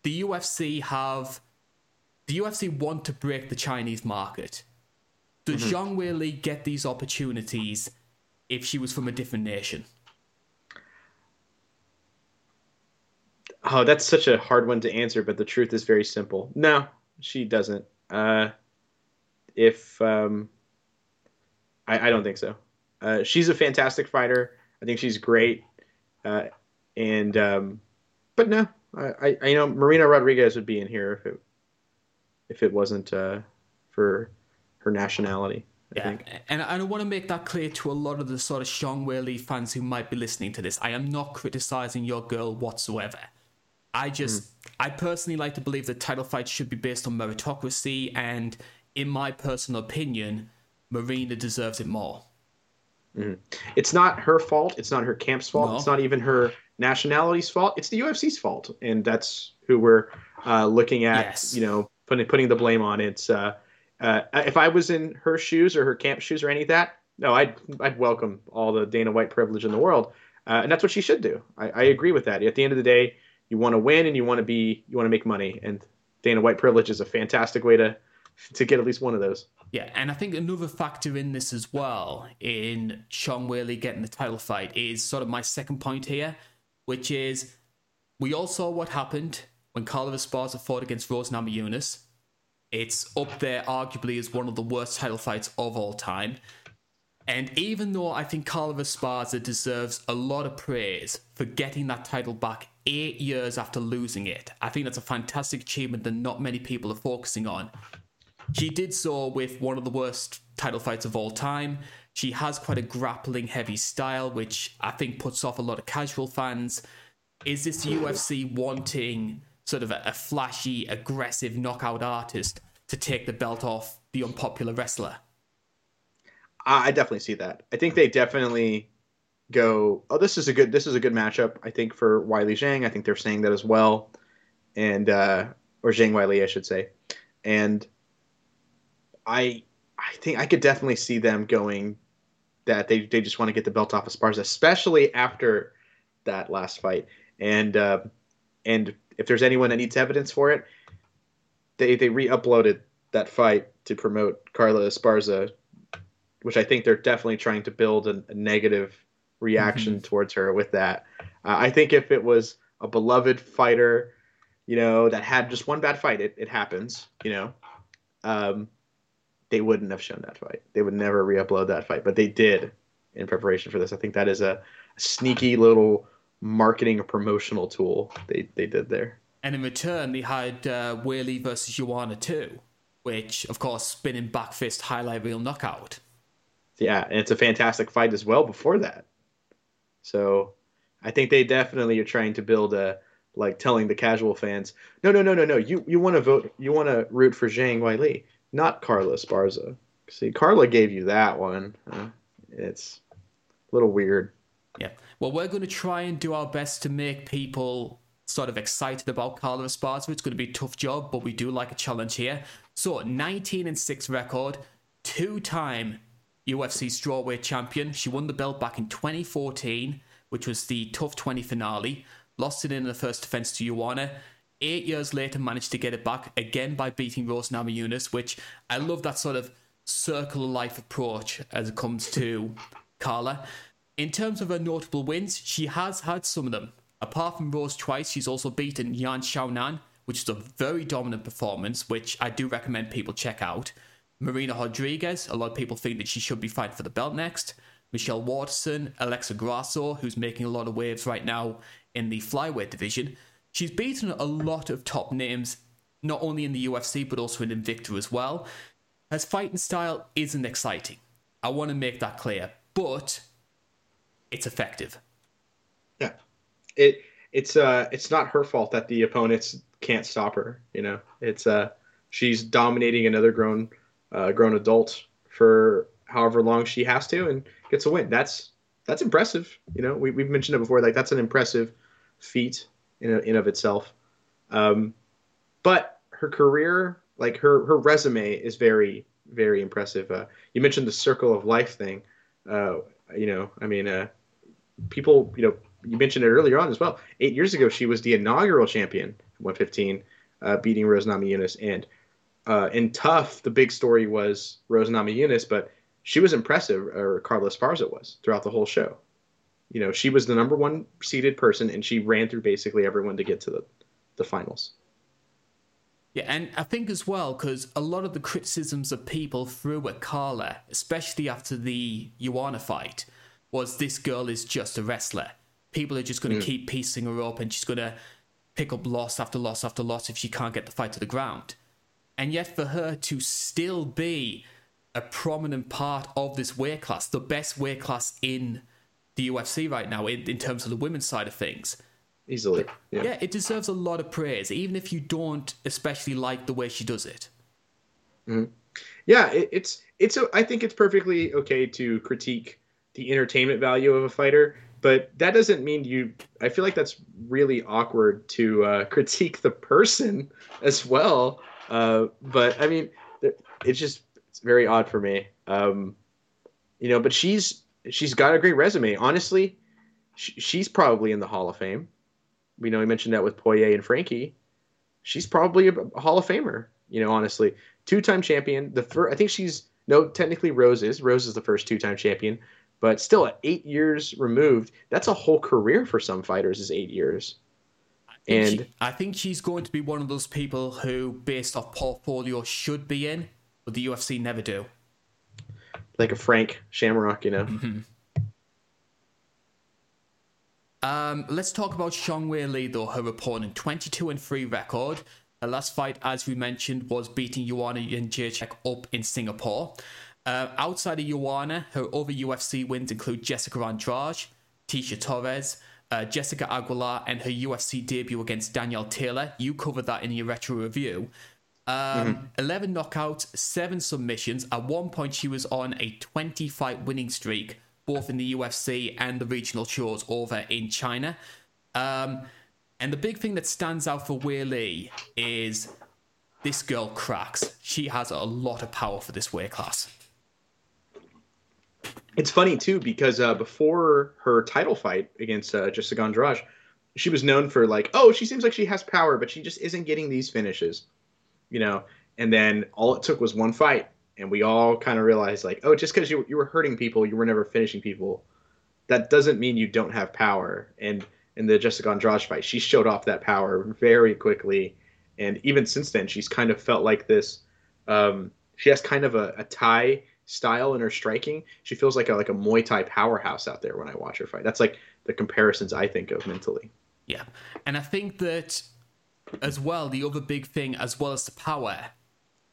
the UFC have. The UFC want to break the Chinese market. Does mm-hmm. Zhang Weili get these opportunities if she was from a different nation? Oh, that's such a hard one to answer, but the truth is very simple. No, she doesn't. Uh, if um, I, I don't think so. Uh, she's a fantastic fighter. I think she's great. Uh, and um, but no, I, I you know Marina Rodriguez would be in here if it if it wasn't uh, for her nationality. I yeah, think. and I want to make that clear to a lot of the sort of Zhang Weili fans who might be listening to this. I am not criticizing your girl whatsoever. I just, mm. I personally like to believe that title fights should be based on meritocracy, and in my personal opinion, Marina deserves it more. Mm-hmm. It's not her fault. It's not her camp's fault. No. It's not even her nationality's fault. It's the UFC's fault, and that's who we're uh, looking at. Yes. You know, putting putting the blame on. It's uh, uh, if I was in her shoes or her camp shoes or any of that, no, I'd I'd welcome all the Dana White privilege in the world, uh, and that's what she should do. I, I agree with that. At the end of the day, you want to win and you want to be you want to make money, and Dana White privilege is a fantastic way to to get at least one of those. Yeah, and I think another factor in this as well, in Zhang Weili getting the title fight, is sort of my second point here, which is we all saw what happened when Carla Esparza fought against Rose Namajunas. It's up there, arguably, as one of the worst title fights of all time. And even though I think Carla Esparza deserves a lot of praise for getting that title back eight years after losing it, I think that's a fantastic achievement that not many people are focusing on. She did so with one of the worst title fights of all time. She has quite a grappling heavy style, which I think puts off a lot of casual fans. Is this UFC wanting sort of a, a flashy, aggressive knockout artist to take the belt off the unpopular wrestler? I definitely see that. I think they definitely go, oh, this is a good this is a good matchup. I think for Weili Zhang, I think they're saying that as well, and uh, or Zhang Weili, I should say, and I I think I could definitely see them going that they they just want to get the belt off of Esparza, especially after that last fight, and uh, and if there's anyone that needs evidence for it, they they re-uploaded that fight to promote Carla Esparza which I think they're definitely trying to build a, a negative reaction mm-hmm. towards her with that. Uh, I think if it was a beloved fighter, you know, that had just one bad fight, it, it happens, you know, um, they wouldn't have shown that fight. They would never re-upload that fight, but they did in preparation for this. I think that is a, sneaky little marketing or promotional tool they, they did there. And in return, they had uh, Weili versus Joanna too, which, of course, spinning back fist highlight reel knockout yeah, and it's a fantastic fight as well before that. So I think they definitely are trying to build a like telling the casual fans, no, no, no, no, no, you you want to vote, you want to root for Zhang Weili, not Carla Esparza. See, Carla gave you that one. Uh, it's a little weird. Yeah. Well, we're going to try and do our best to make people sort of excited about Carla Esparza. It's going to be a tough job, but we do like a challenge here. So, 19 and 6 record, two time UFC strawweight champion. She won the belt back in 2014, which was the TUF 20 finale. Lost it in the first defense to Joanna. Eight years later, managed to get it back again by beating Rose Namajunas, which I love that sort of circle of life approach as it comes to Carla. In terms of her notable wins, she has had some of them. Apart from Rose twice, she's also beaten Yan Xiaonan, which is a very dominant performance, which I do recommend people check out. Marina Rodriguez, a lot of people think that she should be fighting for the belt next. Michelle Waterson, Alexa Grasso, who's making a lot of waves right now in the flyweight division. She's beaten a lot of top names, not only in the UFC, but also in Invicta as well. Her fighting style isn't exciting. I want to make that clear, but it's effective. Yeah. It it's uh it's not her fault that the opponents can't stop her, you know. It's uh she's dominating another grown uh, grown adult for however long she has to and gets a win. That's that's impressive. You know, we, we've mentioned it before. Like that's an impressive feat in in of itself. Um, but her career, like her her resume, is very very impressive. Uh, you mentioned the circle of life thing. Uh, you know, I mean, uh, people, you know, you mentioned it earlier on as well. Eight years ago, she was the inaugural champion, 115, uh, beating Rose Namajunas, and uh, in TUF, the big story was Rose Namajunas, but she was impressive, or Carla Esparza was throughout the whole show. You know, she was the number one seeded person, and she ran through basically everyone to get to the, the finals. Yeah, and I think as well, because a lot of the criticisms of people threw at Carla, especially after the Joanna fight, was this girl is just a wrestler. People are just going to mm. keep piecing her up, and she's going to pick up loss after loss after loss if she can't get the fight to the ground. And yet, for her to still be a prominent part of this weight class, the best weight class in the UFC right now, in, in terms of the women's side of things, easily. Yeah. yeah, it deserves a lot of praise, even if you don't especially like the way she does it. Mm-hmm. Yeah, it, it's it's. A, I think it's perfectly okay to critique the entertainment value of a fighter, but that doesn't mean you. I feel like that's really awkward to uh, critique the person as well. Uh, but I mean, it's just it's very odd for me. Um, you know, but she's she's got a great resume. Honestly, she's probably in the Hall of Fame. We know we mentioned that with Poirier and Frankie. She's probably a Hall of Famer. You know, honestly, two-time champion. The first, I think she's no, technically Rose is. Rose is the first two-time champion, but still at eight years removed, that's a whole career for some fighters. Is eight years. And she, I think she's going to be one of those people who, based off portfolio, should be in, but the UFC never do. Like a Frank Shamrock, you know. Mm-hmm. Um, let's talk about Zhang Weili, though, her opponent. 22 and 3 record. Her last fight, as we mentioned, was beating Joanna Jędrzejczyk up in Singapore. Uh, outside of Joanna, her other UFC wins include Jessica Andrade, Tecia Torres, uh, Jessica Aguilar, and her UFC debut against Danielle Taylor. You covered that in your retro review. Um, mm-hmm. 11 knockouts, 7 submissions. At one point, she was on a 20 fight winning streak both in the UFC and the regional shows over in China. Um, and the big thing that stands out for Weili is this girl cracks. She has a lot of power for this weight class. It's funny too because uh, before her title fight against uh, Jessica Andrade, she was known for like, oh, she seems like she has power, but she just isn't getting these finishes, you know. And then all it took was one fight, and we all kind of realized like, oh, just because you you were hurting people, you were never finishing people, that doesn't mean you don't have power. And in the Jessica Andrade fight, she showed off that power very quickly, and even since then, she's kind of felt like this. Um, she has kind of a, a Thai style in her striking. She feels like a like a Muay Thai powerhouse out there when I watch her fight. That's like the comparisons I think of mentally. Yeah, and I think that as well, the other big thing, as well as the power,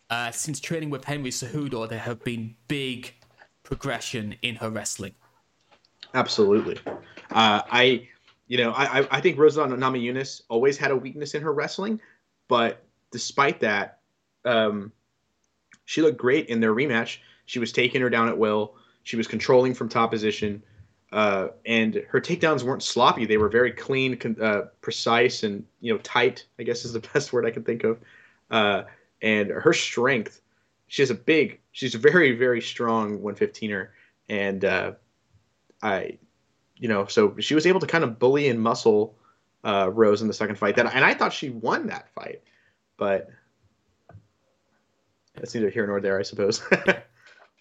uh, since training with Henry Cejudo, there have been big progression in her wrestling. Absolutely. Uh, I, you know, I, I think Rose Namajunas always had a weakness in her wrestling, but despite that, um, she looked great in their rematch. She was taking her down at will. She was controlling from top position. Uh, and her takedowns weren't sloppy. They were very clean, uh, precise, and you know tight. I guess is the best word I can think of. Uh, and her strength. She has a big. She's a very very strong 115er, and uh, I, you know, so she was able to kind of bully and muscle uh, Rose in the second fight. That and I thought she won that fight, but that's neither here nor there, I suppose.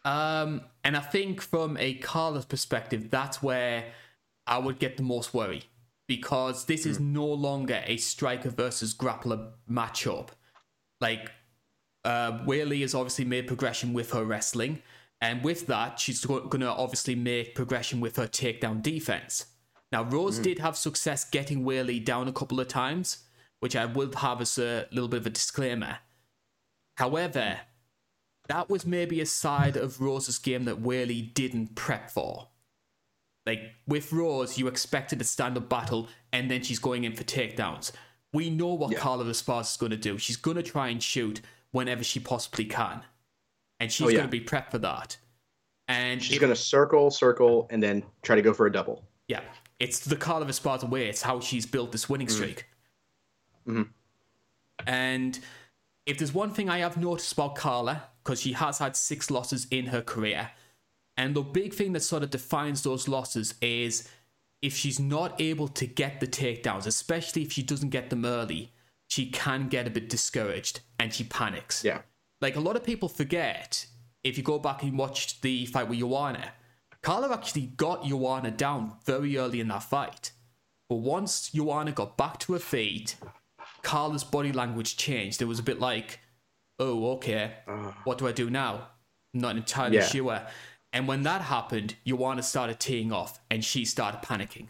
um, and I think from a Carla's perspective, that's where I would get the most worry because this is mm. no longer a striker versus grappler matchup. Like uh, Weili has obviously made progression with her wrestling, and with that, she's going to obviously make progression with her takedown defense. Now, Rose mm. did have success getting Weili down a couple of times, which I will have as a little bit of a disclaimer. However, that was maybe a side of Rose's game that Weili didn't prep for. Like with Rose, you expected a stand-up battle, and then she's going in for takedowns. We know what yeah. Carla Esparza is going to do. She's going to try and shoot, whenever she possibly can. And she's oh, yeah. going to be prepped for that. And she's going to circle, circle, and then try to go for a double. Yeah. It's the Carla Esparza way. It's how she's built this winning mm-hmm. streak. Mm-hmm. And if there's one thing I have noticed about Carla, because she has had six losses in her career, and the big thing that sort of defines those losses is if she's not able to get the takedowns, especially if she doesn't get them early, she can get a bit discouraged and she panics. Yeah. Like a lot of people forget, if you go back and watch the fight with Joanna, Carla actually got Joanna down very early in that fight. But once Joanna got back to her feet, Carla's body language changed. It was a bit like, oh, okay, uh, what do I do now? I'm not entirely yeah. sure. And when that happened, Joanna started teeing off and she started panicking.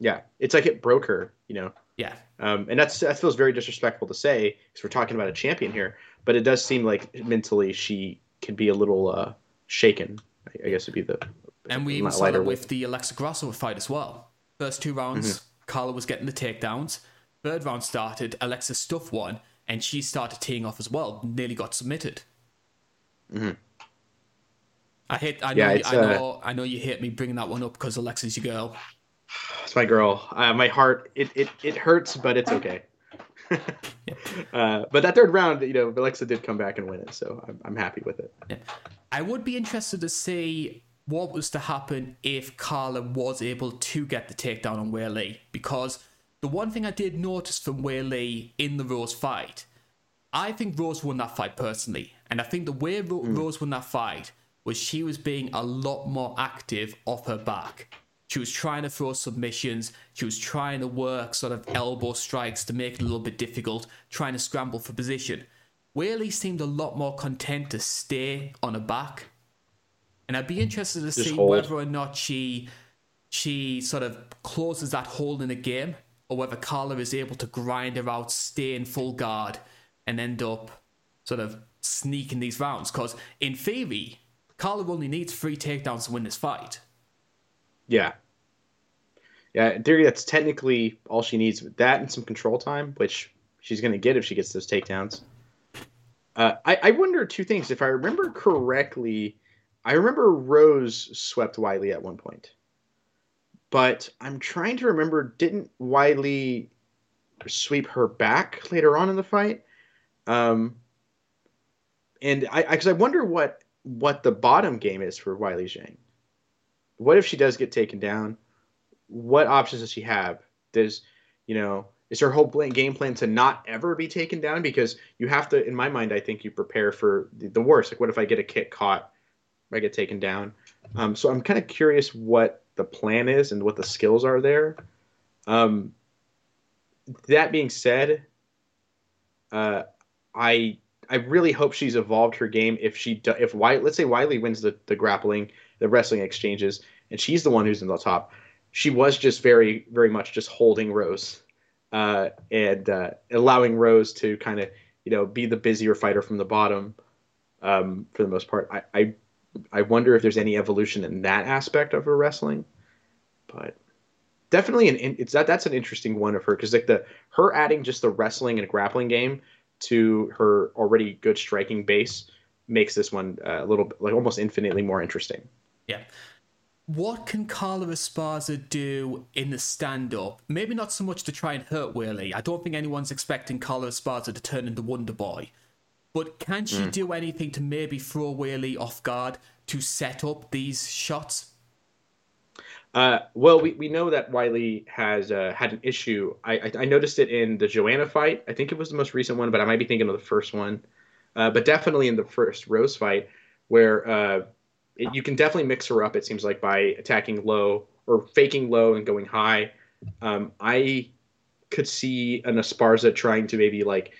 Yeah, it's like it broke her, you know. Yeah. Um, and that's that feels very disrespectful to say because we're talking about a champion here, but it does seem like mentally she can be a little uh, shaken. I, I guess would be the and we even saw that with the Alexa Grasso fight as well. First two rounds, mm-hmm. Carla was getting the takedowns. Third round started, Alexa stuffed one, and she started teeing off as well. Nearly got submitted. Mm-hmm. I hate. I know. Yeah, I know. Uh, I know you hate me bringing that one up because Alexa's your girl. It's my girl. Uh, my heart. It, it it hurts, but it's okay. uh, but that third round, you know, Alexa did come back and win it, so I'm, I'm happy with it. Yeah. I would be interested to see what was to happen if Carla was able to get the takedown on Weili, because the one thing I did notice from Weili in the Rose fight, I think Rose won that fight personally, and I think the way Ro- mm. Rose won that fight was she was being a lot more active off her back. She was trying to throw submissions. She was trying to work sort of elbow strikes to make it a little bit difficult, trying to scramble for position. Weili seemed a lot more content to stay on her back. And I'd be interested to Just see hold. whether or not she she sort of closes that hole in the game, or whether Carla is able to grind her out, stay in full guard, and end up sort of sneaking these rounds. Because in theory, Carla only needs three takedowns to win this fight. Yeah. Yeah, in theory, that's technically all she needs. With that and some control time, which she's going to get if she gets those takedowns. Uh, I, I wonder two things. If I remember correctly, I remember Rose swept Weili at one point, but I'm trying to remember. Didn't Weili sweep her back later on in the fight? Um, and I because I, I, wonder what what the bottom game is for Weili Zhang. What if she does get taken down? what options does she have? Does you know is her whole game plan to not ever be taken down? Because you have to, in my mind, I think you prepare for the, the worst. Like, what if I get a kick caught? I get taken down. Um, so I'm kind of curious what the plan is and what the skills are there. Um, that being said, uh, I I really hope she's evolved her game. If she do, if Weili, let's say Weili wins the, the grappling, the wrestling exchanges, and she's the one who's in the top she was just very, very much just holding Rose uh, and uh, allowing Rose to kind of, you know, be the busier fighter from the bottom um, for the most part. I, I, I wonder if there's any evolution in that aspect of her wrestling, but definitely an it's that that's an interesting one of her because like the her adding just the wrestling and grappling game to her already good striking base makes this one uh, a little like almost infinitely more interesting. Yeah what can Carla Esparza do in the stand up? Maybe not so much to try and hurt Weili. I don't think anyone's expecting Carla Esparza to turn into Wonder Boy. But can she mm. do anything to maybe throw Weili off guard to set up these shots? Uh, well, we, we know that Weili has uh, had an issue. I, I, I, noticed it in the Joanna fight. I think it was the most recent one, but I might be thinking of the first one. Uh, but definitely in the first Rose fight, where uh, it, you can definitely mix her up. It seems like by attacking low or faking low and going high. Um, I could see an Esparza trying to maybe like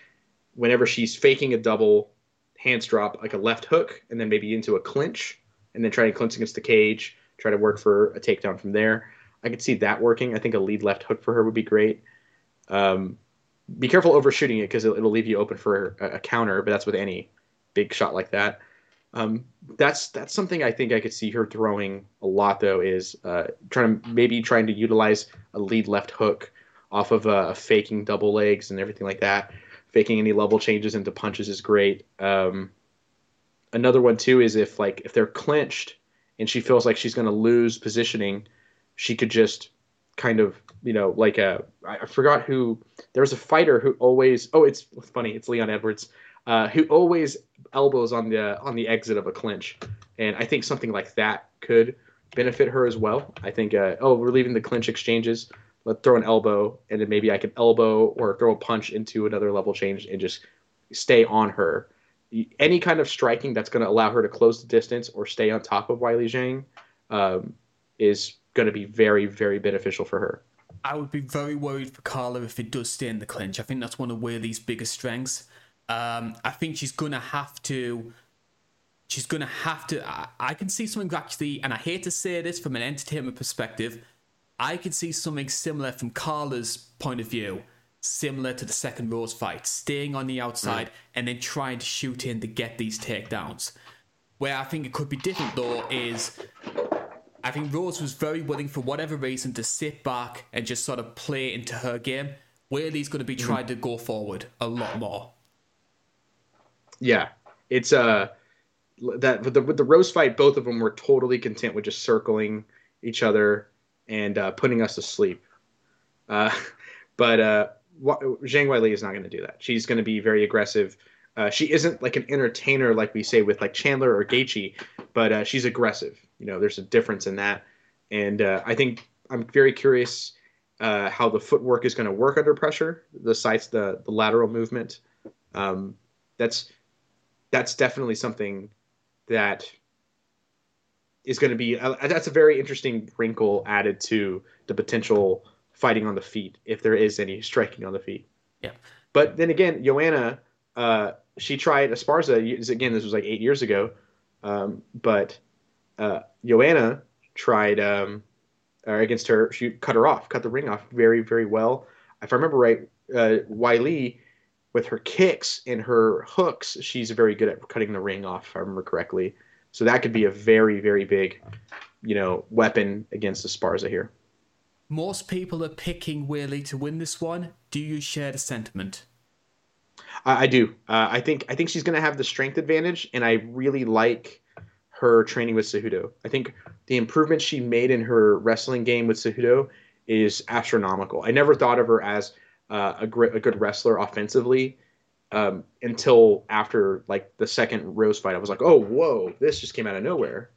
whenever she's faking a double hands drop, like a left hook, and then maybe into a clinch, and then try to clinch against the cage, try to work for a takedown from there. I could see that working. I think a lead left hook for her would be great. Um, be careful overshooting it because it'll, it'll, leave you open for a, a, counter, but that's with any big shot like that. Um, that's that's something I think I could see her throwing a lot though is uh, trying to maybe trying to utilize a lead left hook off of uh, faking double legs and everything like that. Faking any level changes into punches is great. Um, another one too is if like if they're clinched and she feels like she's going to lose positioning, she could just kind of you know like a I forgot who there was a fighter who always oh it's funny it's Leon Edwards uh, who always elbows on the on the exit of a clinch, and I think something like that could benefit her as well. I think uh, oh we're leaving the clinch exchanges, let's throw an elbow, and then maybe I can elbow or throw a punch into another level change and just stay on her. Any kind of striking that's going to allow her to close the distance or stay on top of Weili Zhang um, is going to be very, very beneficial for her. I would be very worried for Carla if it does stay in the clinch. I think that's one of Weili's biggest strengths. Um, I think she's gonna have to. She's gonna have to. I, I can see something actually, and I hate to say this from an entertainment perspective. I can see something similar from Carla's point of view, similar to the second Rose fight, staying on the outside mm. and then trying to shoot in to get these takedowns. Where I think it could be different though is I think Rose was very willing, for whatever reason, to sit back and just sort of play into her game. Weili's going to be trying to go forward a lot more. Yeah, it's uh that with the with the Rose fight, both of them were totally content with just circling each other and uh, putting us to sleep. Uh, but uh, Zhang Weili is not going to do that. She's going to be very aggressive. Uh, she isn't like an entertainer like we say with like Chandler or Gaethje, but uh, she's aggressive. You know, there's a difference in that, and uh, I think I'm very curious uh, how the footwork is going to work under pressure. The sights, the the lateral movement. Um, that's that's definitely something that is going to be. Uh, that's a very interesting wrinkle added to the potential fighting on the feet if there is any striking on the feet. Yeah. But then again, Joanna, uh, she tried Esparza again. This was like eight years ago, um, but uh, Joanna tried um, uh, against her. She cut her off, cut the ring off very, very well. If I remember right, uh, Weili with her kicks and her hooks, she's very good at cutting the ring off. If I remember correctly, so that could be a very, very big, you know, weapon against Esparza here. Most people are picking Weili to win this one. Do you share the sentiment? I, I do. Uh, I think I think she's going to have the strength advantage, and I really like her training with Cejudo. I think the improvement she made in her wrestling game with Cejudo is astronomical. I never thought of her as uh, a great, a good wrestler offensively um, until after like the second Rose fight. I was like, oh, whoa, this just came out of nowhere,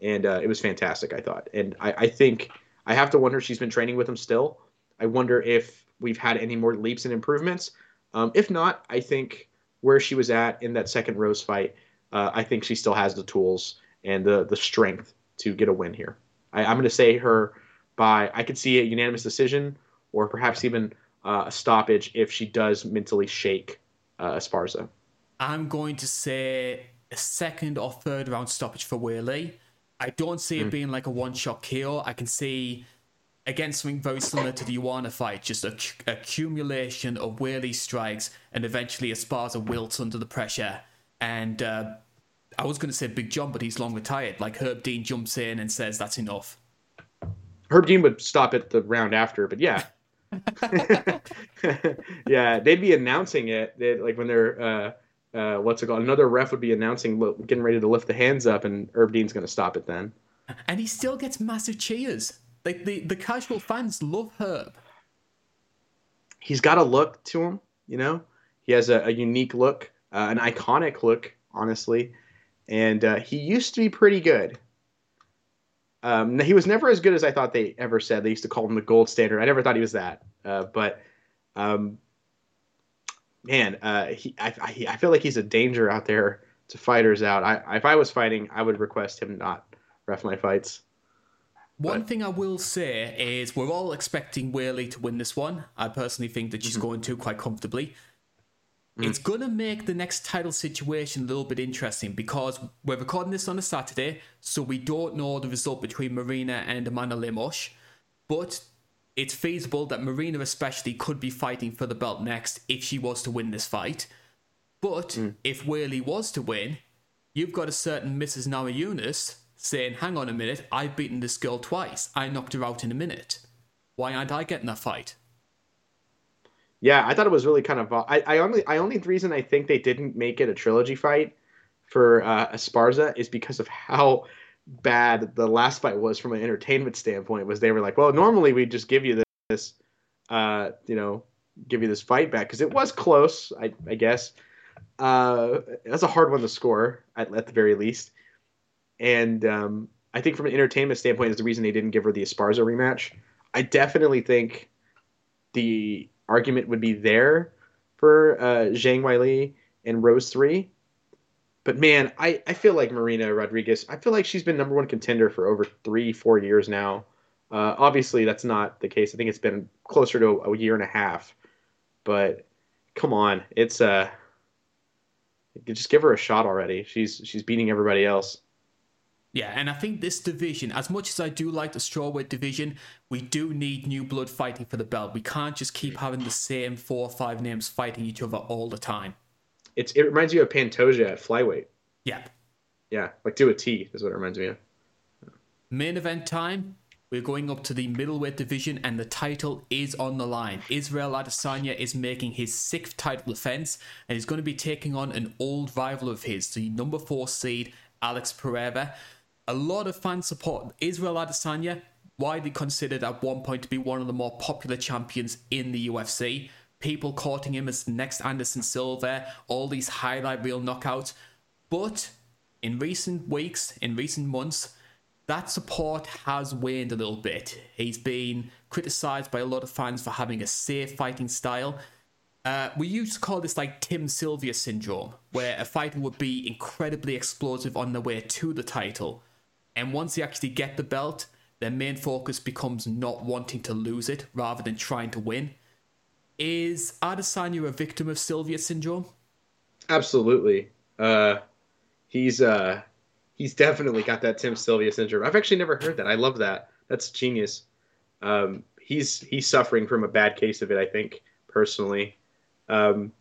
and uh, it was fantastic. I thought, and I, I think I have to wonder if she's been training with him still. I wonder if we've had any more leaps and improvements. Um, if not, I think where she was at in that second Rose fight, uh, I think she still has the tools and the the strength to get a win here. I, am going to say her by I could see a unanimous decision or perhaps even uh, a stoppage if she does mentally shake uh, Esparza. I'm going to say a second or third round stoppage for Weili. I don't see it mm. being like a one shot KO. I can see again something very similar to the Joanna fight, just a c- accumulation of Weili strikes, and eventually Esparza wilts under the pressure. And uh, I was going to say Big John, but he's long retired. Like Herb Dean jumps in and says that's enough. Herb Dean would stop it the round after, but yeah. yeah, they'd be announcing it. They'd, like when they're uh, uh, what's it called? Another ref would be announcing, getting ready to lift the hands up, and Herb Dean's going to stop it then. And he still gets massive cheers. Like the the casual fans love Herb. He's got a look to him, you know. He has a, a unique look, uh, an iconic look, honestly, and uh, he used to be pretty good. Um, he was never as good as I thought they ever said. They used to call him the gold standard. I never thought he was that, uh, but um, man, uh, he, I, I, I, feel like he's a danger out there to fighters out. I, if I was fighting, I would request him not ref my fights. One but. thing I will say is we're all expecting Weili to win this one. I personally think that she's mm-hmm. going to quite comfortably. Mm. It's going to make the next title situation a little bit interesting because we're recording this on a Saturday, so we don't know the result between Marina and Amanda Lemos. But it's feasible that Marina, especially, could be fighting for the belt next if she was to win this fight. But mm. if Weili was to win, you've got a certain Mrs. Namajunas saying, Hang on a minute, I've beaten this girl twice. I knocked her out in a minute. Why aren't I getting that fight? Yeah, I thought it was really kind of. I, I only, I only reason I think they didn't make it a trilogy fight for uh, Esparza is because of how bad the last fight was from an entertainment standpoint. Was they were like, well, normally we just give you this, uh, you know, give you this fight back because it was close, I, I guess. Uh, that's a hard one to score at, at the very least. And um, I think from an entertainment standpoint is the reason they didn't give her the Esparza rematch. I definitely think the argument would be there for uh, Zhang Weili and Rose 3. But man, I, I feel like Marina Rodriguez, I feel like she's been number one contender for over three, four years now. Uh, obviously, that's not the case. I think it's been closer to a, a year and a half. But come on, it's uh, just give her a shot already. She's she's beating everybody else. Yeah, and I think this division, as much as I do like the strawweight division, we do need new blood fighting for the belt. We can't just keep having the same four or five names fighting each other all the time. It's it reminds you of Pantoja at flyweight. Yeah. Yeah, like do a T is what it reminds me of. Main event time. We're going up to the middleweight division, and the title is on the line. Israel Adesanya is making his sixth title defense, and he's going to be taking on an old rival of his, the number four seed Alex Pereira. A lot of fan support Israel Adesanya, widely considered at one point to be one of the more popular champions in the UFC. People courting him as the next Anderson Silva, all these highlight reel knockouts. But in recent weeks, in recent months, that support has waned a little bit. He's been criticized by a lot of fans for having a safe fighting style. Uh, we used to call this like Tim Sylvia syndrome, where a fighter would be incredibly explosive on the way to the title. And once they actually get the belt, their main focus becomes not wanting to lose it rather than trying to win. Is Adesanya a victim of Sylvia syndrome? Absolutely. Uh, he's uh, he's definitely got that Tim Sylvia syndrome. I've actually never heard that. I love that. That's genius. Um, he's he's suffering from a bad case of it. I think personally. Um,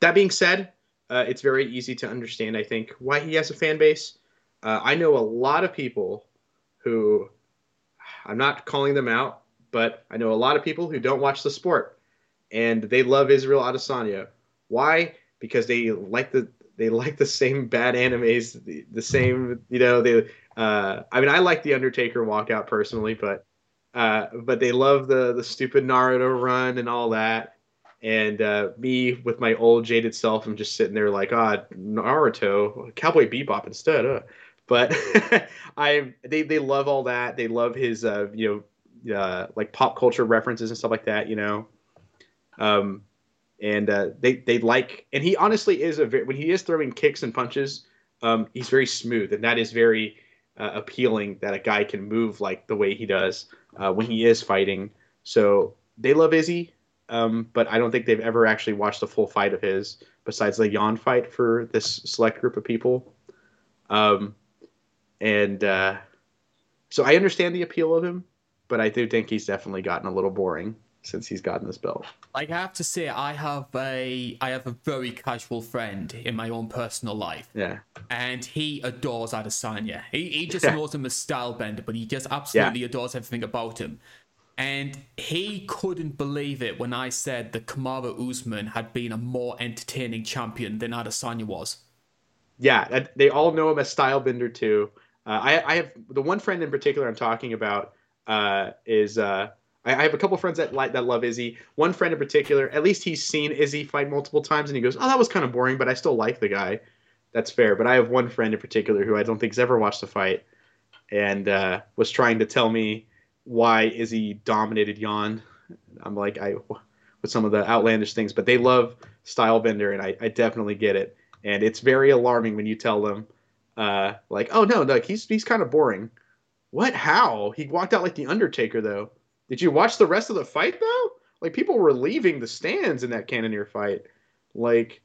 that being said, uh, it's very easy to understand. I think why he has a fan base. Uh, I know a lot of people who I'm not calling them out, but I know a lot of people who don't watch the sport and they love Israel Adesanya. Why? Because they like the they like the same bad animes, the, the same you know they. Uh, I mean, I like the Undertaker walkout personally, but uh, but they love the the stupid Naruto run and all that. And uh, me with my old jaded self, I'm just sitting there like, ah, oh, Naruto, Cowboy Bebop instead. Uh. But I they they love all that. They love his uh, you know uh, like pop culture references and stuff like that. You know, um, and uh, they they like and he honestly is a very, when he is throwing kicks and punches, um, he's very smooth and that is very uh, appealing that a guy can move like the way he does uh, when he is fighting. So they love Izzy, um, but I don't think they've ever actually watched a full fight of his besides the Yan fight for this select group of people. Um, and uh, so I understand the appeal of him, but I do think he's definitely gotten a little boring since he's gotten this belt. Like I have to say, I have a I have a very casual friend in my own personal life. Yeah, and he adores Adesanya. He he just yeah. knows him as style bender, but he just absolutely yeah. adores everything about him. And he couldn't believe it when I said that Kamaru Usman had been a more entertaining champion than Adesanya was. Yeah, they all know him as style bender too. Uh, I, I have the one friend in particular I'm talking about uh, is uh, I, I, have a couple friends that like that love Izzy. One friend in particular, at least he's seen Izzy fight multiple times, and he goes, "Oh, that was kind of boring, but I still like the guy." That's fair. But I have one friend in particular who I don't think's ever watched a fight, and uh, was trying to tell me why Izzy dominated Yan. I'm like, I with some of the outlandish things, but they love Stylebender, and I, I definitely get it. And it's very alarming when you tell them uh, like, oh no, like he's he's kind of boring. What? How? He walked out like the Undertaker though. Did you watch the rest of the fight though? Like people were leaving the stands in that Cannonier fight. Like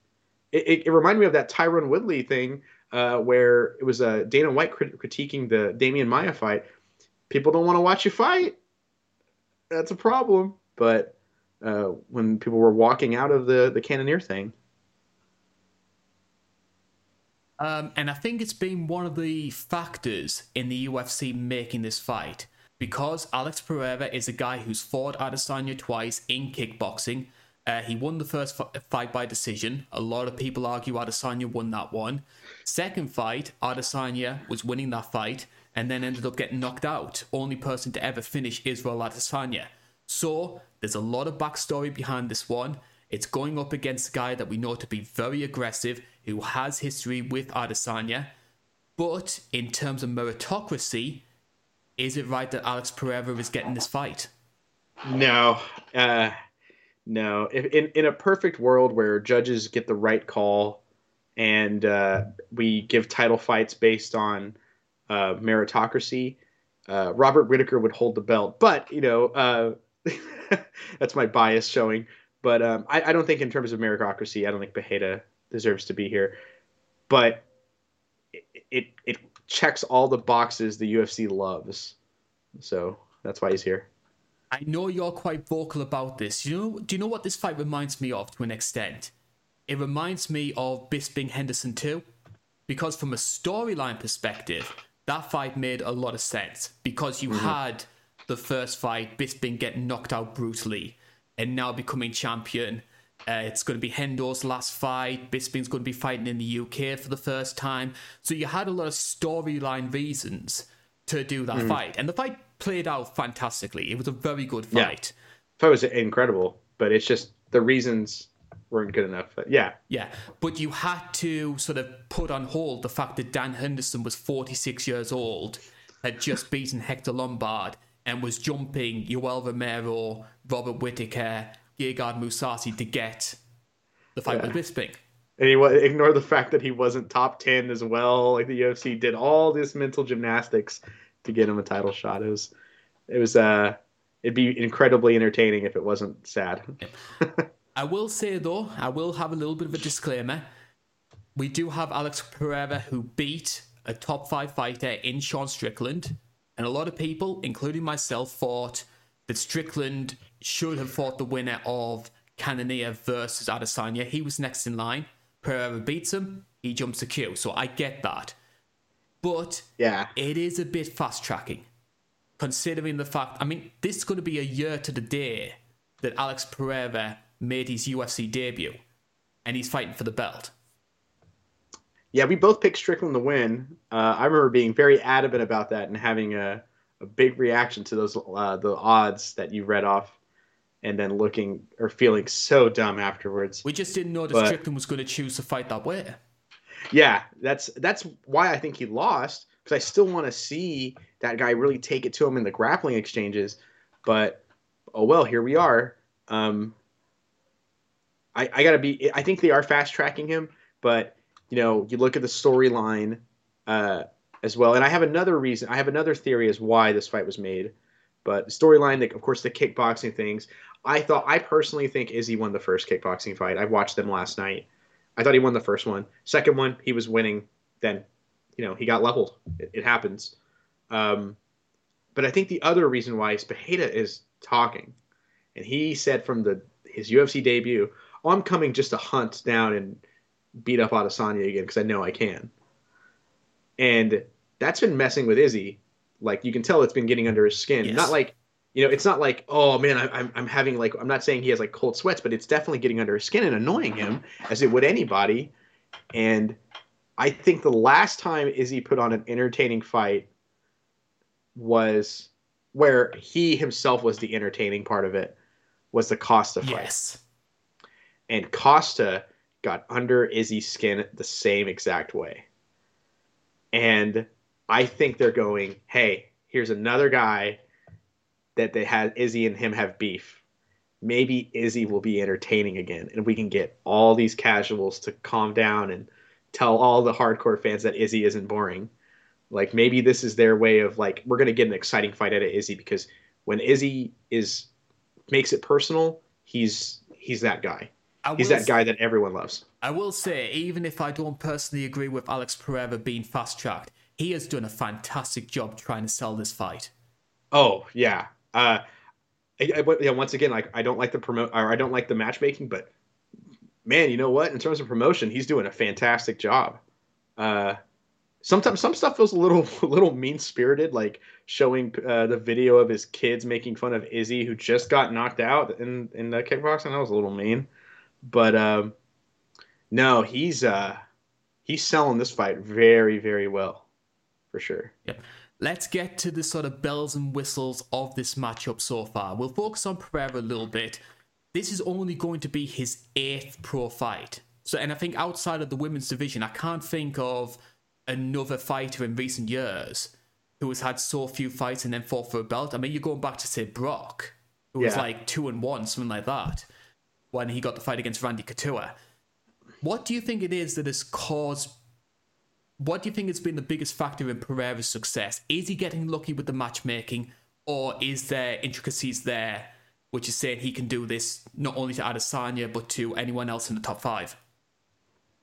it, it, it reminded me of that Tyron Woodley thing uh, where it was uh, Dana White crit- critiquing the Demian Maia fight. People don't want to watch you fight. That's a problem. But uh, when people were walking out of the the Cannonier thing, Um, and I think it's been one of the factors in the UFC making this fight. Because Alex Pereira is a guy who's fought Adesanya twice in kickboxing. Uh, he won the first f- fight by decision. A lot of people argue Adesanya won that one. Second fight, Adesanya was winning that fight and then ended up getting knocked out. Only person to ever finish Israel Adesanya. So there's a lot of backstory behind this one. It's going up against a guy that we know to be very aggressive, who has history with Adesanya. But in terms of meritocracy, is it right that Alex Pereira is getting this fight? No, uh, no. In in a perfect world where judges get the right call, and uh, we give title fights based on uh, meritocracy, uh, Robert Whittaker would hold the belt. But you know, uh, that's my bias showing. But um, I, I, don't think in terms of meritocracy, I don't think Pereira deserves to be here. But it, it, it checks all the boxes the UFC loves, so that's why he's here. I know you're quite vocal about this. You know, do you know what this fight reminds me of to an extent? It reminds me of Bisping Henderson too, because from a storyline perspective, that fight made a lot of sense because you mm-hmm. had the first fight, Bisping getting knocked out brutally, and now becoming champion. Uh, it's going to be Hendo's last fight. Bisping's going to be fighting in the UK for the first time. So you had a lot of storyline reasons to do that mm. fight, and the fight played out fantastically. It was a very good fight. Yeah. Fight was incredible, but it's just the reasons weren't good enough. But yeah. Yeah. But you had to sort of put on hold the fact that Dan Henderson was 46 years old, had just beaten Hector Lombard, and was jumping Yoel Romero, Robert Whittaker, Gegard Mousasi to get the fight yeah. with Bisping. And he ignore the fact that he wasn't top 10 as well. Like the UFC did all this mental gymnastics to get him a title shot. It was, it was, uh, it'd be incredibly entertaining if it wasn't sad. I will say though, I will have a little bit of a disclaimer. We do have Alex Pereira who beat a top five fighter in Sean Strickland, and a lot of people, including myself, thought that Strickland should have fought the winner of Cannonier versus Adesanya. He was next in line. Pereira beats him. He jumps the queue. So I get that. But yeah, it is a bit fast tracking, considering the fact. I mean, this is going to be a year to the day that Alex Pereira made his UFC debut, and he's fighting for the belt. Yeah, we both picked Strickland to win. Uh, I remember being very adamant about that and having a, a big reaction to those uh, the odds that you read off, and then looking or feeling so dumb afterwards. We just didn't know that but, Strickland was going to choose to fight that way. Yeah, that's that's why I think he lost because I still want to see that guy really take it to him in the grappling exchanges. But oh well, here we are. Um, I, I gotta be. I think they are fast tracking him, but you know, you look at the storyline uh, as well. And I have another reason. I have another theory as why this fight was made. But storyline, of course, the kickboxing things. I thought. I personally think Izzy won the first kickboxing fight. I watched them last night. I thought he won the first one. Second one, he was winning. Then, you know, he got leveled. It, it happens. Um, but I think the other reason why is is talking, and he said from the his UFC debut, oh, I'm coming just to hunt down and beat up Adesanya again because I know I can. And that's been messing with Izzy. Like you can tell it's been getting under his skin. Yes. Not like you know, it's not like oh man, I, I'm I'm having like I'm not saying he has like cold sweats, but it's definitely getting under his skin and annoying him as it would anybody. And I think the last time Izzy put on an entertaining fight was where he himself was the entertaining part of it was the Costa fight. Yes and Costa got under Izzy's skin the same exact way. And I think they're going, hey, here's another guy that they had Izzy and him have beef. Maybe Izzy will be entertaining again, and we can get all these casuals to calm down and tell all the hardcore fans that Izzy isn't boring. Like maybe this is their way of like we're gonna get an exciting fight out of Izzy because when Izzy is makes it personal, he's he's that guy. He's that guy that everyone loves. I will say, even if I don't personally agree with Alex Pereira being fast tracked, he has done a fantastic job trying to sell this fight. Oh yeah, uh, I, I, yeah. Once again, like I don't like the promote or I don't like the matchmaking, but man, you know what? In terms of promotion, he's doing a fantastic job. Uh, sometimes some stuff feels a little a little mean spirited, like showing uh, the video of his kids making fun of Izzy, who just got knocked out in in the kickboxing. That was a little mean. But um, no, he's uh, he's selling this fight very, very well, for sure. Yeah. Let's get to the sort of bells and whistles of this matchup so far. We'll focus on Pereira a little bit. This is only going to be his eighth pro fight. So, and I think outside of the women's division, I can't think of another fighter in recent years who has had so few fights and then fought for a belt. I mean, you're going back to say Brock, who yeah. was like two and one, something like that when he got the fight against Randy Couture. What do you think it is that has caused? What do you think has been the biggest factor in Pereira's success? Is he getting lucky with the matchmaking, or is there intricacies there, which is saying he can do this not only to Adesanya but to anyone else in the top five?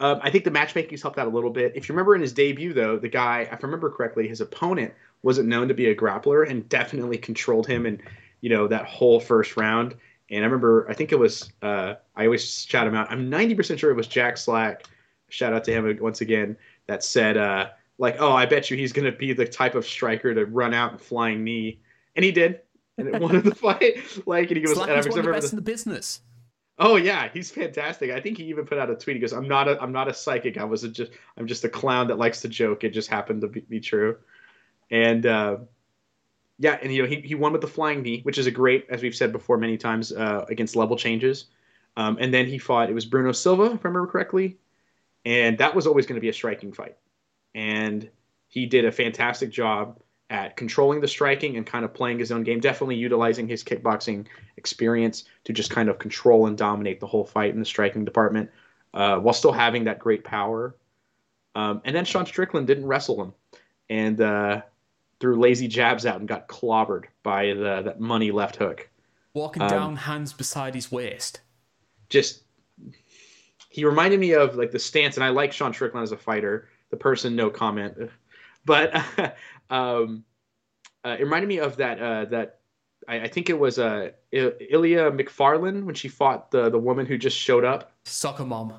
Um, I think the matchmaking's helped out a little bit. If you remember in his debut, though, the guy, if I remember correctly, his opponent wasn't known to be a grappler and definitely controlled him and you know that whole first round. And I remember, I think it was, uh, I always shout him out. I'm 90% sure it was Jack Slack. Shout out to him once again. That said, uh, like, oh, I bet you he's going to be the type of striker to run out and flying knee, and he did, and it won the fight. Like, and he goes, Slack and is one of the best the- in the business. Oh yeah, he's fantastic. I think he even put out a tweet. He goes, "I'm not a I'm not a psychic. I was a just I'm just a clown that likes to joke. It just happened to be, be true." And uh, yeah, and you know he, he won with the flying knee, which is a great, as we've said before many times, uh, against level changes. Um, and then he fought. It was Bruno Silva, if I remember correctly, and that was always going to be a striking fight. And he did a fantastic job at controlling the striking and kind of playing his own game. Definitely utilizing his kickboxing experience to just kind of control and dominate the whole fight in the striking department, uh, while still having that great power. Um, and then Sean Strickland didn't wrestle him, and uh, threw lazy jabs out and got clobbered by the that money left hook. Walking Um, down, hands beside his waist. Just he reminded me of like the stance, and I like Sean Strickland as a fighter. The person, no comment, but um, uh, it reminded me of that uh, that I, I think it was uh, I- Ilya McFarlane when she fought the the woman who just showed up. Soccer mom.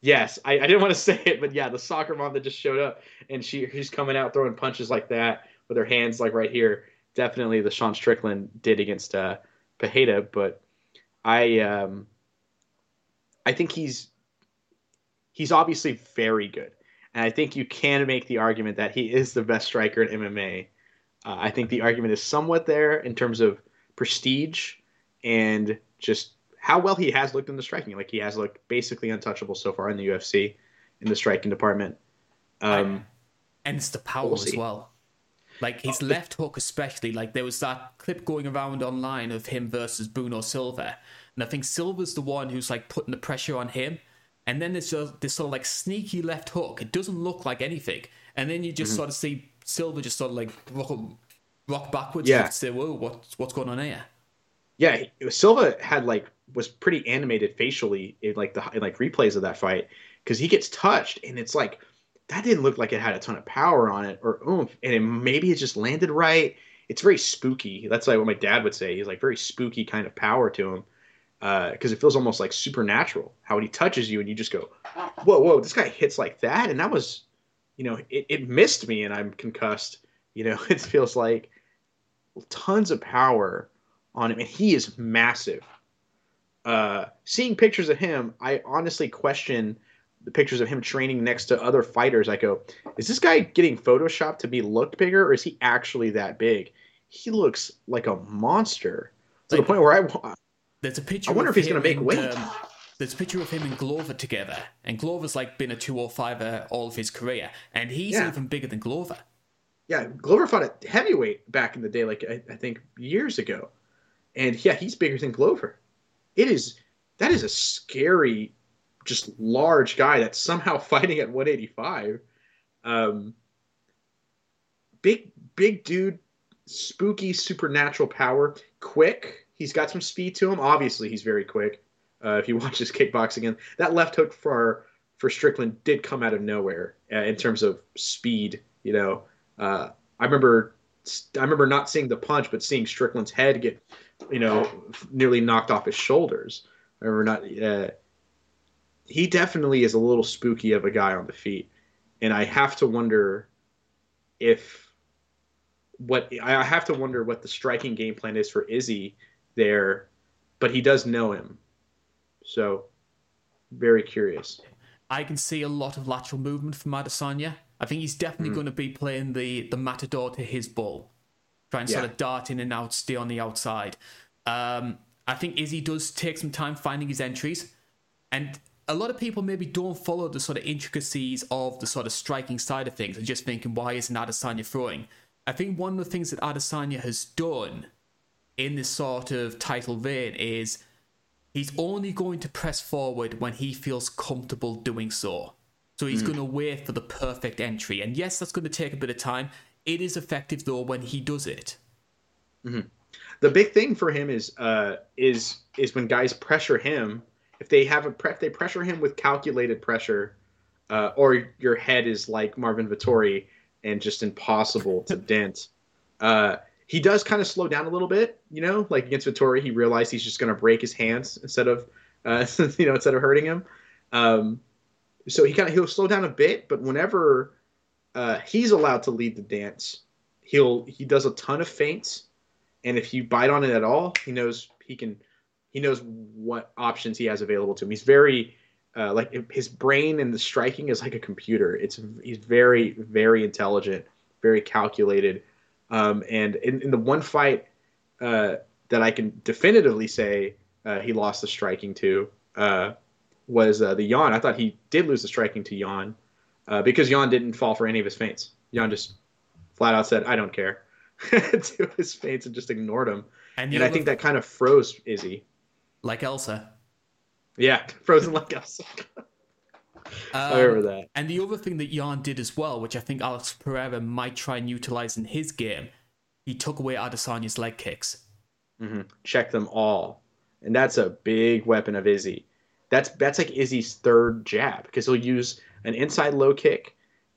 Yes, I, I didn't want to say it, but yeah, the soccer mom that just showed up and she she's coming out throwing punches like that with her hands like right here. Definitely the Sean Strickland did against uh, Pajeda, but I um, I think he's he's obviously very good, and I think you can make the argument that he is the best striker in MMA. Uh, I think the argument is somewhat there in terms of prestige and just how well he has looked in the striking. Like he has looked basically untouchable so far in the UFC in the striking department. Um, and it's the power we'll as well. Like his left hook, especially. Like there was that clip going around online of him versus Bruno Silva, and I think Silva's the one who's like putting the pressure on him. And then there's just this sort of like sneaky left hook. It doesn't look like anything, and then you just Mm-hmm. sort of see Silva just sort of like rock, rock backwards. Yeah. To say, "Whoa, what's what's going on here?" yeah, Silva had like was pretty animated facially in like the in like replays of that fight because he gets touched and it's like that didn't look like it had a ton of power on it or oomph, and it, maybe it just landed right. It's very spooky. That's like what my dad would say. He's like very spooky kind of power to him because it feels almost like supernatural. How he touches you and you just go, whoa, whoa, this guy hits like that, and that was, you know, it, it missed me and I'm concussed. You know, it feels like tons of power on him, and he is massive. Uh, seeing pictures of him, I honestly question the pictures of him training next to other fighters. I go, is this guy getting photoshopped to be looked bigger, or is he actually that big? He looks like a monster to the Like- point where I There's a picture. I wonder if he's gonna make and, weight. um, there's a picture of him and Glover together, and Glover's like been a 205er all of his career, and he's Yeah. even bigger than Glover. yeah, Glover fought at heavyweight back in the day, like I, I think years ago, and yeah, he's bigger than Glover. It is that is a scary, just large guy that's somehow fighting at 185. Um, big, big dude, spooky, supernatural power, quick. He's got some speed to him. Obviously, he's very quick. Uh, if you watch his kickboxing, again, that left hook for for Strickland did come out of nowhere uh, in terms of speed. You know, uh, I remember I remember not seeing the punch, but seeing Strickland's head get, you know, nearly knocked off his shoulders. I remember not. He definitely is a little spooky of a guy on the feet, and I have to wonder if what I have to wonder what the striking game plan is for Izzy there, but he does know him, so very curious. I can see a lot of lateral movement from Adesanya. I think he's definitely Hmm. going to be playing the the matador to his bull, trying to sort of dart in and out, stay on the outside. Um, I think Izzy does take some time finding his entries, and a lot of people maybe don't follow the sort of intricacies of the sort of striking side of things and just thinking, why isn't Adesanya throwing? I think one of the things that Adesanya has done in this sort of title vein is he's only going to press forward when he feels comfortable doing so. So he's going to wait for the perfect entry. And yes, that's going to take a bit of time. It is effective though when he does it. the big thing for him is uh, is is when guys pressure him. If they have a pre- if they pressure him with calculated pressure, uh, or your head is like Marvin Vettori and just impossible to dent. Uh, he does kind of slow down a little bit, you know, like against Vettori, he realized he's just going to break his hands instead of, uh, you know, instead of hurting him. Um, so he kind of he'll slow down a bit, but whenever uh, he's allowed to lead the dance. He'll he does a ton of feints, and if you bite on it at all, he knows he can. He knows what options he has available to him. He's very uh, like his brain and the striking is like a computer. It's he's very very intelligent, very calculated, um, and in, in the one fight uh, that I can definitively say uh, he lost the striking to uh, was uh, the Yan. I thought he did lose the striking to Yan uh, because Yan didn't fall for any of his feints. Yan just flat out said, "I don't care," to his feints and just ignored him. And, and I think that kind of froze Izzy, like Elsa. Yeah, frozen like Elsa. I remember um, that. And the other thing that Yan did as well, which I think Alex Pereira might try and utilize in his game, he took away Adesanya's leg kicks. Mm-hmm. Check them all, and that's a big weapon of Izzy. That's that's like Izzy's third jab because he'll use an inside low kick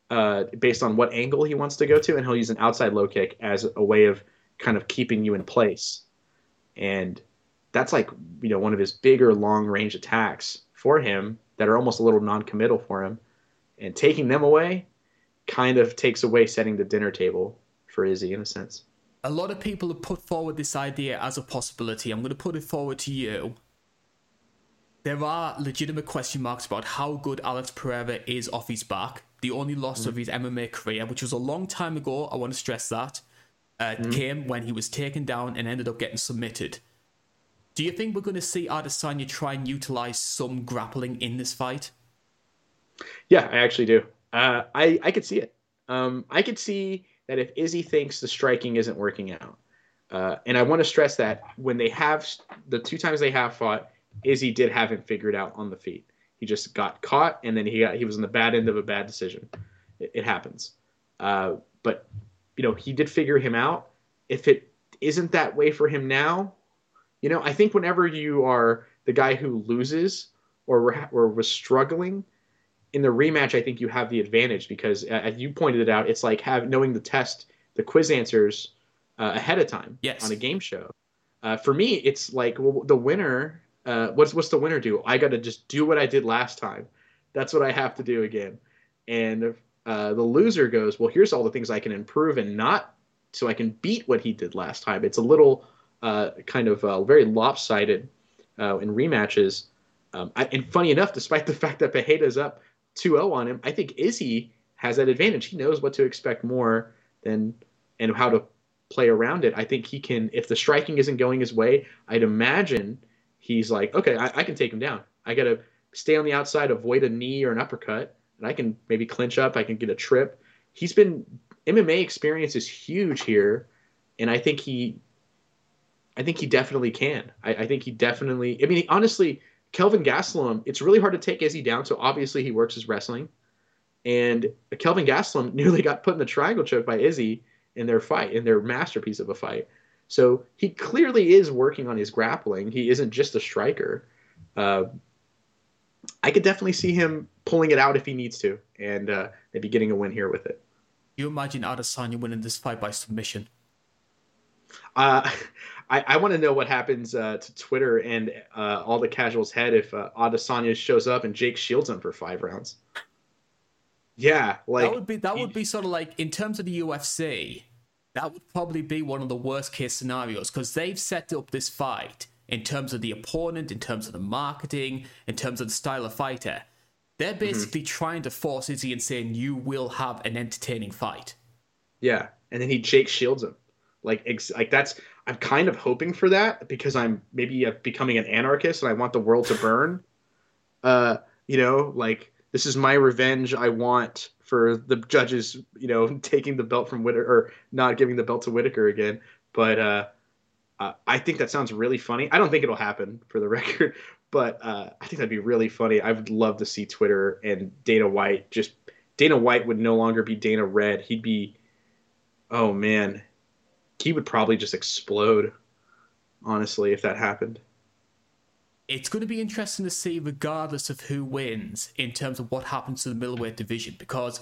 uh, based on what angle he wants to go to, and he'll use an outside low kick as a way of kind of keeping you in place. And that's like you know one of his bigger long range attacks for him that are almost a little non-committal for him, and taking them away kind of takes away setting the dinner table for Izzy in a sense a lot of people have put forward this idea as a possibility. I'm going to put it forward to you. There are legitimate question marks about how good Alex Pereira is off his back. The only loss mm-hmm. of his MMA career, which was a long time ago, I want to stress that, uh, mm-hmm. came when he was taken down and ended up getting submitted. Do you think we're going to see Adesanya try and utilize some grappling in this fight? Yeah, I actually do. Uh, I I could see it. Um, I could see that if Izzy thinks the striking isn't working out, uh, and I want to stress that when they have the two times they have fought, Izzy did have him figured out on the feet. He just got caught, and then he got he was on the bad end of a bad decision. It, it happens, uh, but you know he did figure him out. If it isn't that way for him now, you know I think whenever you are the guy who loses or or was struggling in the rematch, I think you have the advantage because, uh, as you pointed it out, it's like have knowing the test, the quiz answers uh, ahead of time yes. on a game show. Uh, for me, it's like well, the winner. Uh, what's what's the winner do? I got to just do what I did last time. That's what I have to do again. And uh, the loser goes, well, here's all the things I can improve and not, so I can beat what he did last time. It's a little uh, kind of very lopsided in rematches. Um, I, and funny enough, despite the fact that Pereira's up 2-0 on him, I think Izzy has that advantage. He knows what to expect more than and how to play around it. I think he can if the striking isn't going his way, I'd imagine he's like, okay, I, I can take him down. I gotta stay on the outside, avoid a knee or an uppercut, and I can maybe clinch up, I can get a trip. He's been MMA experience is huge here, and I think he I think he definitely can. I, I think he definitely I mean honestly Kelvin Gastelum, it's really hard to take Izzy down. So obviously he works his wrestling. And Kelvin Gastelum nearly got put in the triangle choke by Izzy in their fight, in their masterpiece of a fight. So he clearly is working on his grappling. He isn't just a striker. Uh, I could definitely see him pulling it out if he needs to, and uh, maybe getting a win here with it. You imagine Adesanya winning this fight by submission? Uh, I, I want to know what happens uh, to Twitter and uh, all the casuals' head if uh, Adesanya shows up and Jake shields him for five rounds. Yeah, like that would be that would be sort of like in terms of the UFC, that would probably be one of the worst case scenarios because they've set up this fight in terms of the opponent, in terms of the marketing, in terms of the style of fighter. They're mm-hmm. basically mm-hmm. trying to force Izzy and saying you will have an entertaining fight. Yeah, and then he Jake shields him. Like, ex- like that's I'm kind of hoping for that because I'm maybe becoming an anarchist and I want the world to burn. Uh, you know, like this is my revenge. I want for the judges, you know, taking the belt from Whittaker or not giving the belt to Whittaker again. But uh, uh, I think that sounds really funny. I don't think it'll happen for the record, but uh, I think that'd be really funny. I would love to see Twitter and Dana White just Dana White would no longer be Dana Red. He'd be, oh man, he would probably just explode. Honestly, if that happened, it's going to be interesting to see, regardless of who wins, in terms of what happens to the middleweight division. Because,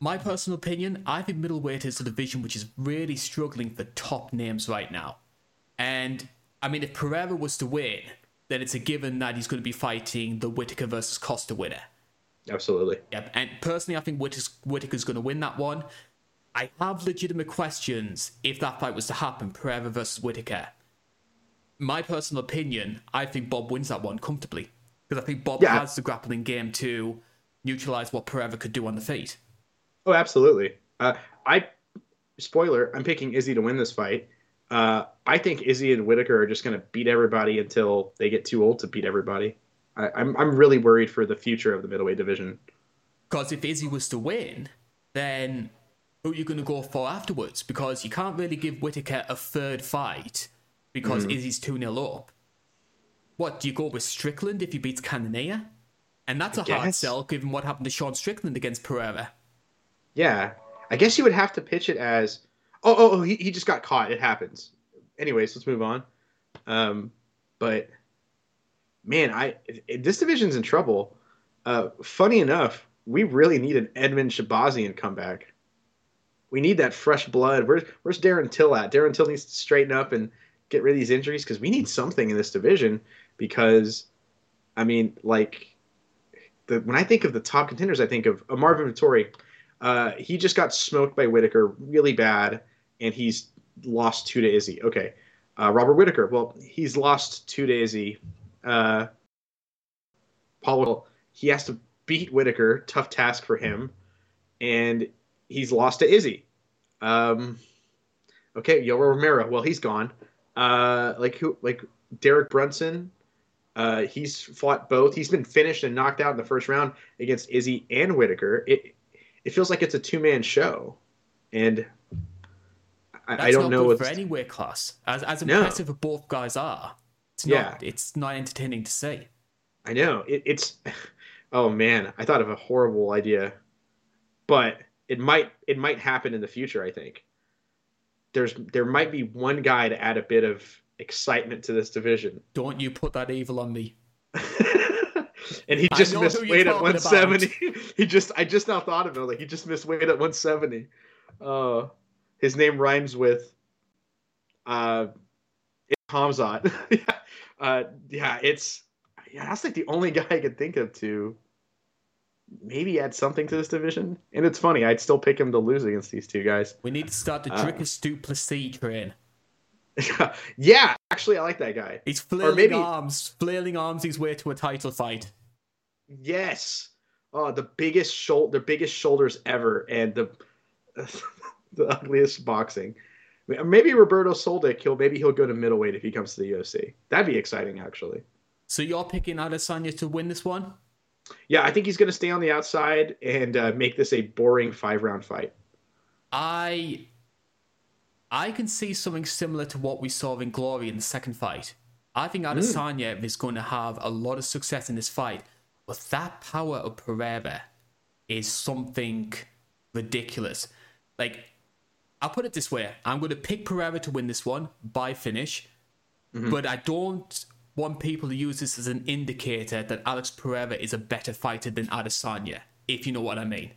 my personal opinion, I think middleweight is a division which is really struggling for top names right now. And I mean, if Pereira was to win, then it's a given that he's going to be fighting the Whittaker versus Costa winner. Absolutely. Yep. And personally, I think Whittaker's going to win that one. I have legitimate questions if that fight was to happen, Pereira versus Whittaker. My personal opinion, I think Bob wins that one comfortably because I think Bob yeah. has the grappling game to neutralize what Pereira could do on the feet. Oh, absolutely. Uh, I spoiler, I'm picking Izzy to win this fight. Uh, I think Izzy and Whittaker are just going to beat everybody until they get too old to beat everybody. I, I'm I'm really worried for the future of the middleweight division. Because if Izzy was to win, then who are you going to go for afterwards? Because you can't really give Whittaker a third fight because mm. Izzy's 2 0 up. What, do you go with Strickland if he beats Cannonier? And that's I a guess. hard sell given what happened to Sean Strickland against Pereira. Yeah. I guess you would have to pitch it as oh, oh, oh he, he just got caught. It happens. Anyways, let's move on. Um, but man, I this division's in trouble. Uh, funny enough, we really need an Edmen Shahbazyan comeback. We need that fresh blood. Where's where's Darren Till at? Darren Till needs to straighten up and get rid of these injuries because we need something in this division. Because, I mean, like, the, when I think of the top contenders, I think of uh, Marvin Vettori. Uh, he just got smoked by Whittaker really bad, and he's lost two to Izzy. Okay, uh, Robert Whittaker. Well, he's lost two to Izzy. Uh, Paul, he has to beat Whittaker. Tough task for him, and he's lost to Izzy. Um, okay, Yoel Romero. Well, he's gone. Uh, like who? Like Derek Brunson. Uh, he's fought both. He's been finished and knocked out in the first round against Izzy and Whittaker. It it feels like it's a two man show, and I, I don't know for any weight class. As as impressive no. as both guys are, it's not yeah. it's not entertaining to see. I know it, it's. Oh man, I thought of a horrible idea, but it might it might happen in the future. I think there's there might be one guy to add a bit of excitement to this division. Don't you put that evil on me. and he just missed weight at 170. he just I just now thought of it. Like he just missed weight at 170. Uh, his name rhymes with uh, Hamzat. yeah, uh, yeah, it's yeah, that's like the only guy I could think of to maybe add something to this division. And it's funny, I'd still pick him to lose against these two guys. We need to start the Dricus uh, du Plessis train. yeah, actually, I like that guy. He's flailing maybe... arms, flailing arms his way to a title fight. Yes. Oh, the biggest shoulder, the biggest shoulders ever, and the the ugliest boxing. Maybe Roberto Soldic, he'll maybe he'll go to middleweight if he comes to the UFC. That'd be exciting, actually. So you're picking Adesanya to win this one? Yeah, I think he's going to stay on the outside and uh, make this a boring five round fight. I I can see something similar to what we saw in Glory in the second fight. I think hmm. Adesanya mm. is going to have a lot of success in this fight, but that power of Pereira is something ridiculous. Like, I'll put it this way: I'm going to pick Pereira to win this one by finish, mm-hmm. but I don't want people to use this as an indicator that Alex Pereira is a better fighter than Adesanya, if you know what I mean.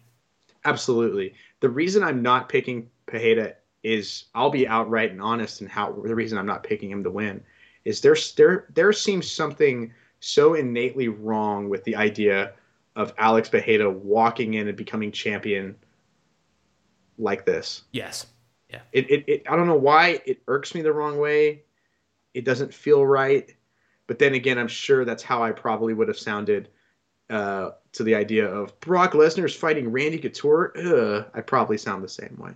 Absolutely. The reason I'm not picking Pereira is I'll be outright and honest and how the reason I'm not picking him to win is there there there seems something so innately wrong with the idea of Alex Pereira walking in and becoming champion like this. Yes. Yeah. It, it, it I don't know why it irks me the wrong way. It doesn't feel right. But then again, I'm sure that's how I probably would have sounded uh, to the idea of Brock Lesnar's fighting Randy Couture. Ugh, I probably sound the same way.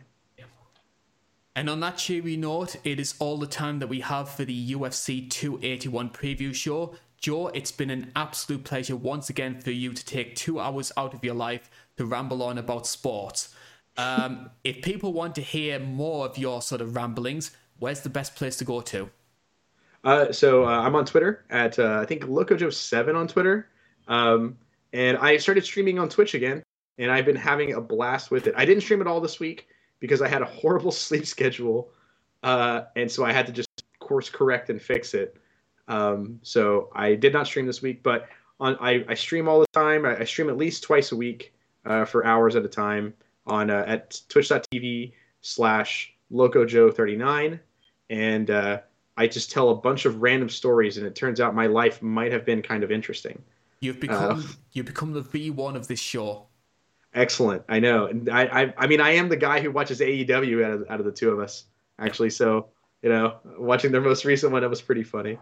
And on that cheery note, it is all the time that we have for the UFC 281 preview show. Joe, it's been an absolute pleasure once again for you to take two hours out of your life to ramble on about sports. Um, if people want to hear more of your sort of ramblings, where's the best place to go to? Uh, so uh, I'm on Twitter at uh, I think LocoJoe7 on Twitter, um, and I started streaming on Twitch again, and I've been having a blast with it. I didn't stream at all this week because I had a horrible sleep schedule, uh, and so I had to just course correct and fix it. Um, so I did not stream this week, but on I, I stream all the time. I, I stream at least twice a week uh, for hours at a time on uh, at twitch.tv slash locojoe39 and i just tell a bunch of random stories and it turns out my life might have been kind of interesting You've become uh, you've become the V1 of this show. Excellent. I know. And I, I, I mean, I am the guy who watches AEW out of, out of the two of us, actually. So, you know, watching their most recent one, it was pretty funny.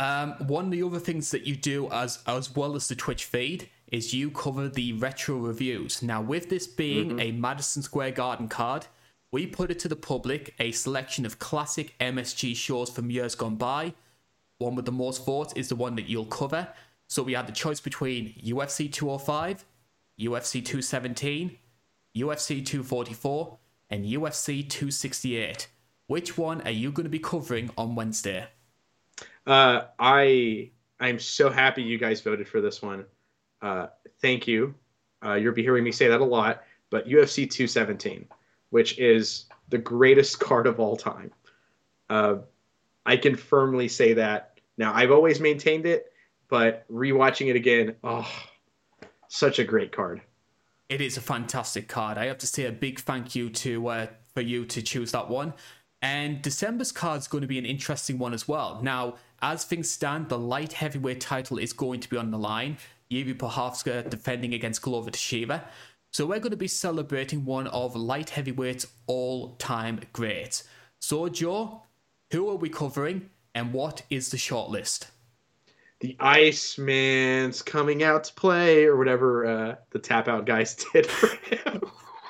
Um, one of the other things that you do as as well as the Twitch feed is you cover the retro reviews. Now, with this being mm-hmm. a Madison Square Garden card, we put it to the public a selection of classic MSG shows from years gone by. One with the most votes is the one that you'll cover. So we had the choice between UFC 205, UFC 217, UFC 244, and UFC 268. Which one are you going to be covering on Wednesday? Uh, I I'm so happy you guys voted for this one. Uh, thank you. Uh, you'll be hearing me say that a lot, but UFC 217, which is the greatest card of all time. Uh, I can firmly say that. Now, I've always maintained it, but rewatching it again, oh, such a great card. It is a fantastic card. I have to say a big thank you to uh, for you to choose that one. And December's card is going to be an interesting one as well. Now, as things stand, the light heavyweight title is going to be on the line. Jiri Prochazka defending against Glover Teixeira. So we're going to be celebrating one of light heavyweight's all-time greats. So Joe, who are we covering and what is the shortlist? The Iceman's coming out to play or whatever uh, the tap out guys did for him.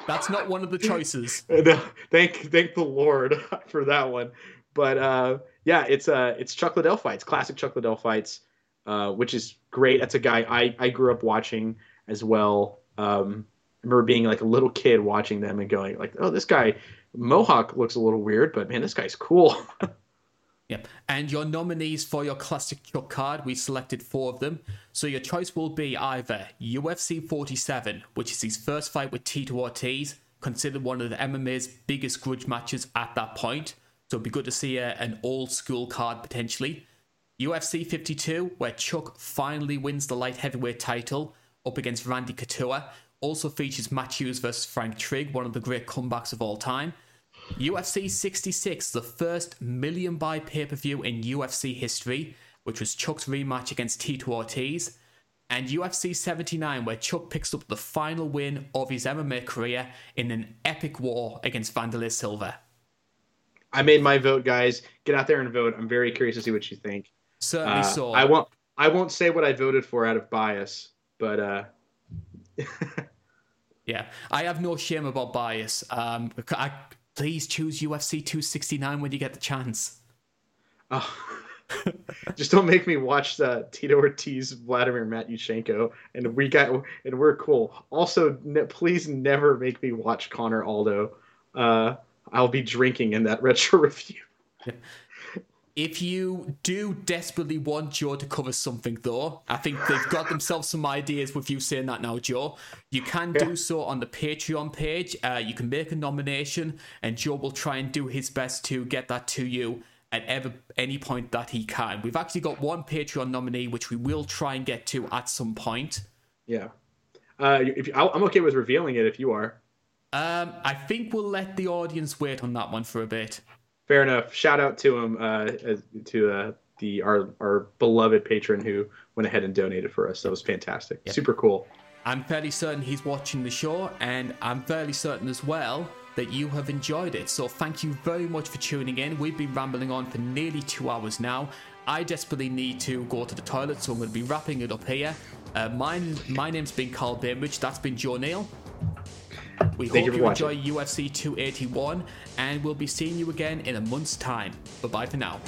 That's not one of the choices. no, thank thank the Lord for that one. But uh, yeah, it's uh it's Chuck Liddell fights, classic Chuck Liddell fights, uh, which is great. That's a guy I, I grew up watching as well. Um, remember being like a little kid watching them and going like, oh, this guy Mohawk looks a little weird, but man, this guy's cool. Yep. And your nominees for your classic Chuck card, we selected four of them. So your choice will be either UFC 47, which is his first fight with Tito Ortiz, considered one of the MMA's biggest grudge matches at that point. So it'd be good to see a, an old school card potentially. UFC 52, where Chuck finally wins the light heavyweight title up against Randy Couture, also features Matt Hughes versus Frank Trigg, one of the great comebacks of all time. UFC 66, the first million buy pay per view in UFC history, which was Chuck's rematch against Tito Ortiz. And UFC 79, where Chuck picks up the final win of his MMA career in an epic war against Wanderlei Silva. I made my vote, guys. Get out there and vote. I'm very curious to see what you think. Certainly uh, so. I won't. I won't say what I voted for out of bias, but uh, yeah, I have no shame about bias. Um, I, please choose UFC 269 when you get the chance. Oh. just don't make me watch the Tito Ortiz, Vladimir Matyushenko, and we got and we're cool. Also, ne- please never make me watch Conor Aldo. Uh, I'll be drinking in that retro review. If you do desperately want Joe to cover something, though, I think they've got themselves some ideas with you saying that now, Joe. You can yeah. do so on the Patreon page. Uh, you can make a nomination, and Joe will try and do his best to get that to you at ever, any point that he can. We've actually got one Patreon nominee, which we will try and get to at some point. Yeah. Uh, if, I'm okay with revealing it if you are. Um, I think we'll let the audience wait on that one for a bit fair enough. Shout out to him, uh, to uh, the our our beloved patron who went ahead and donated for us. That was fantastic. Yep. Super cool. I'm fairly certain he's watching the show, and I'm fairly certain as well that you have enjoyed it. So thank you very much for tuning in. We've been rambling on for nearly two hours now. I desperately need to go to the toilet, so I'm going to be wrapping it up here. Uh, mine, my name's been Carl Bainbridge. That's been Joe Neal. We Thank hope you, you enjoy UFC 281, and we'll be seeing you again in a month's time. Bye bye for now.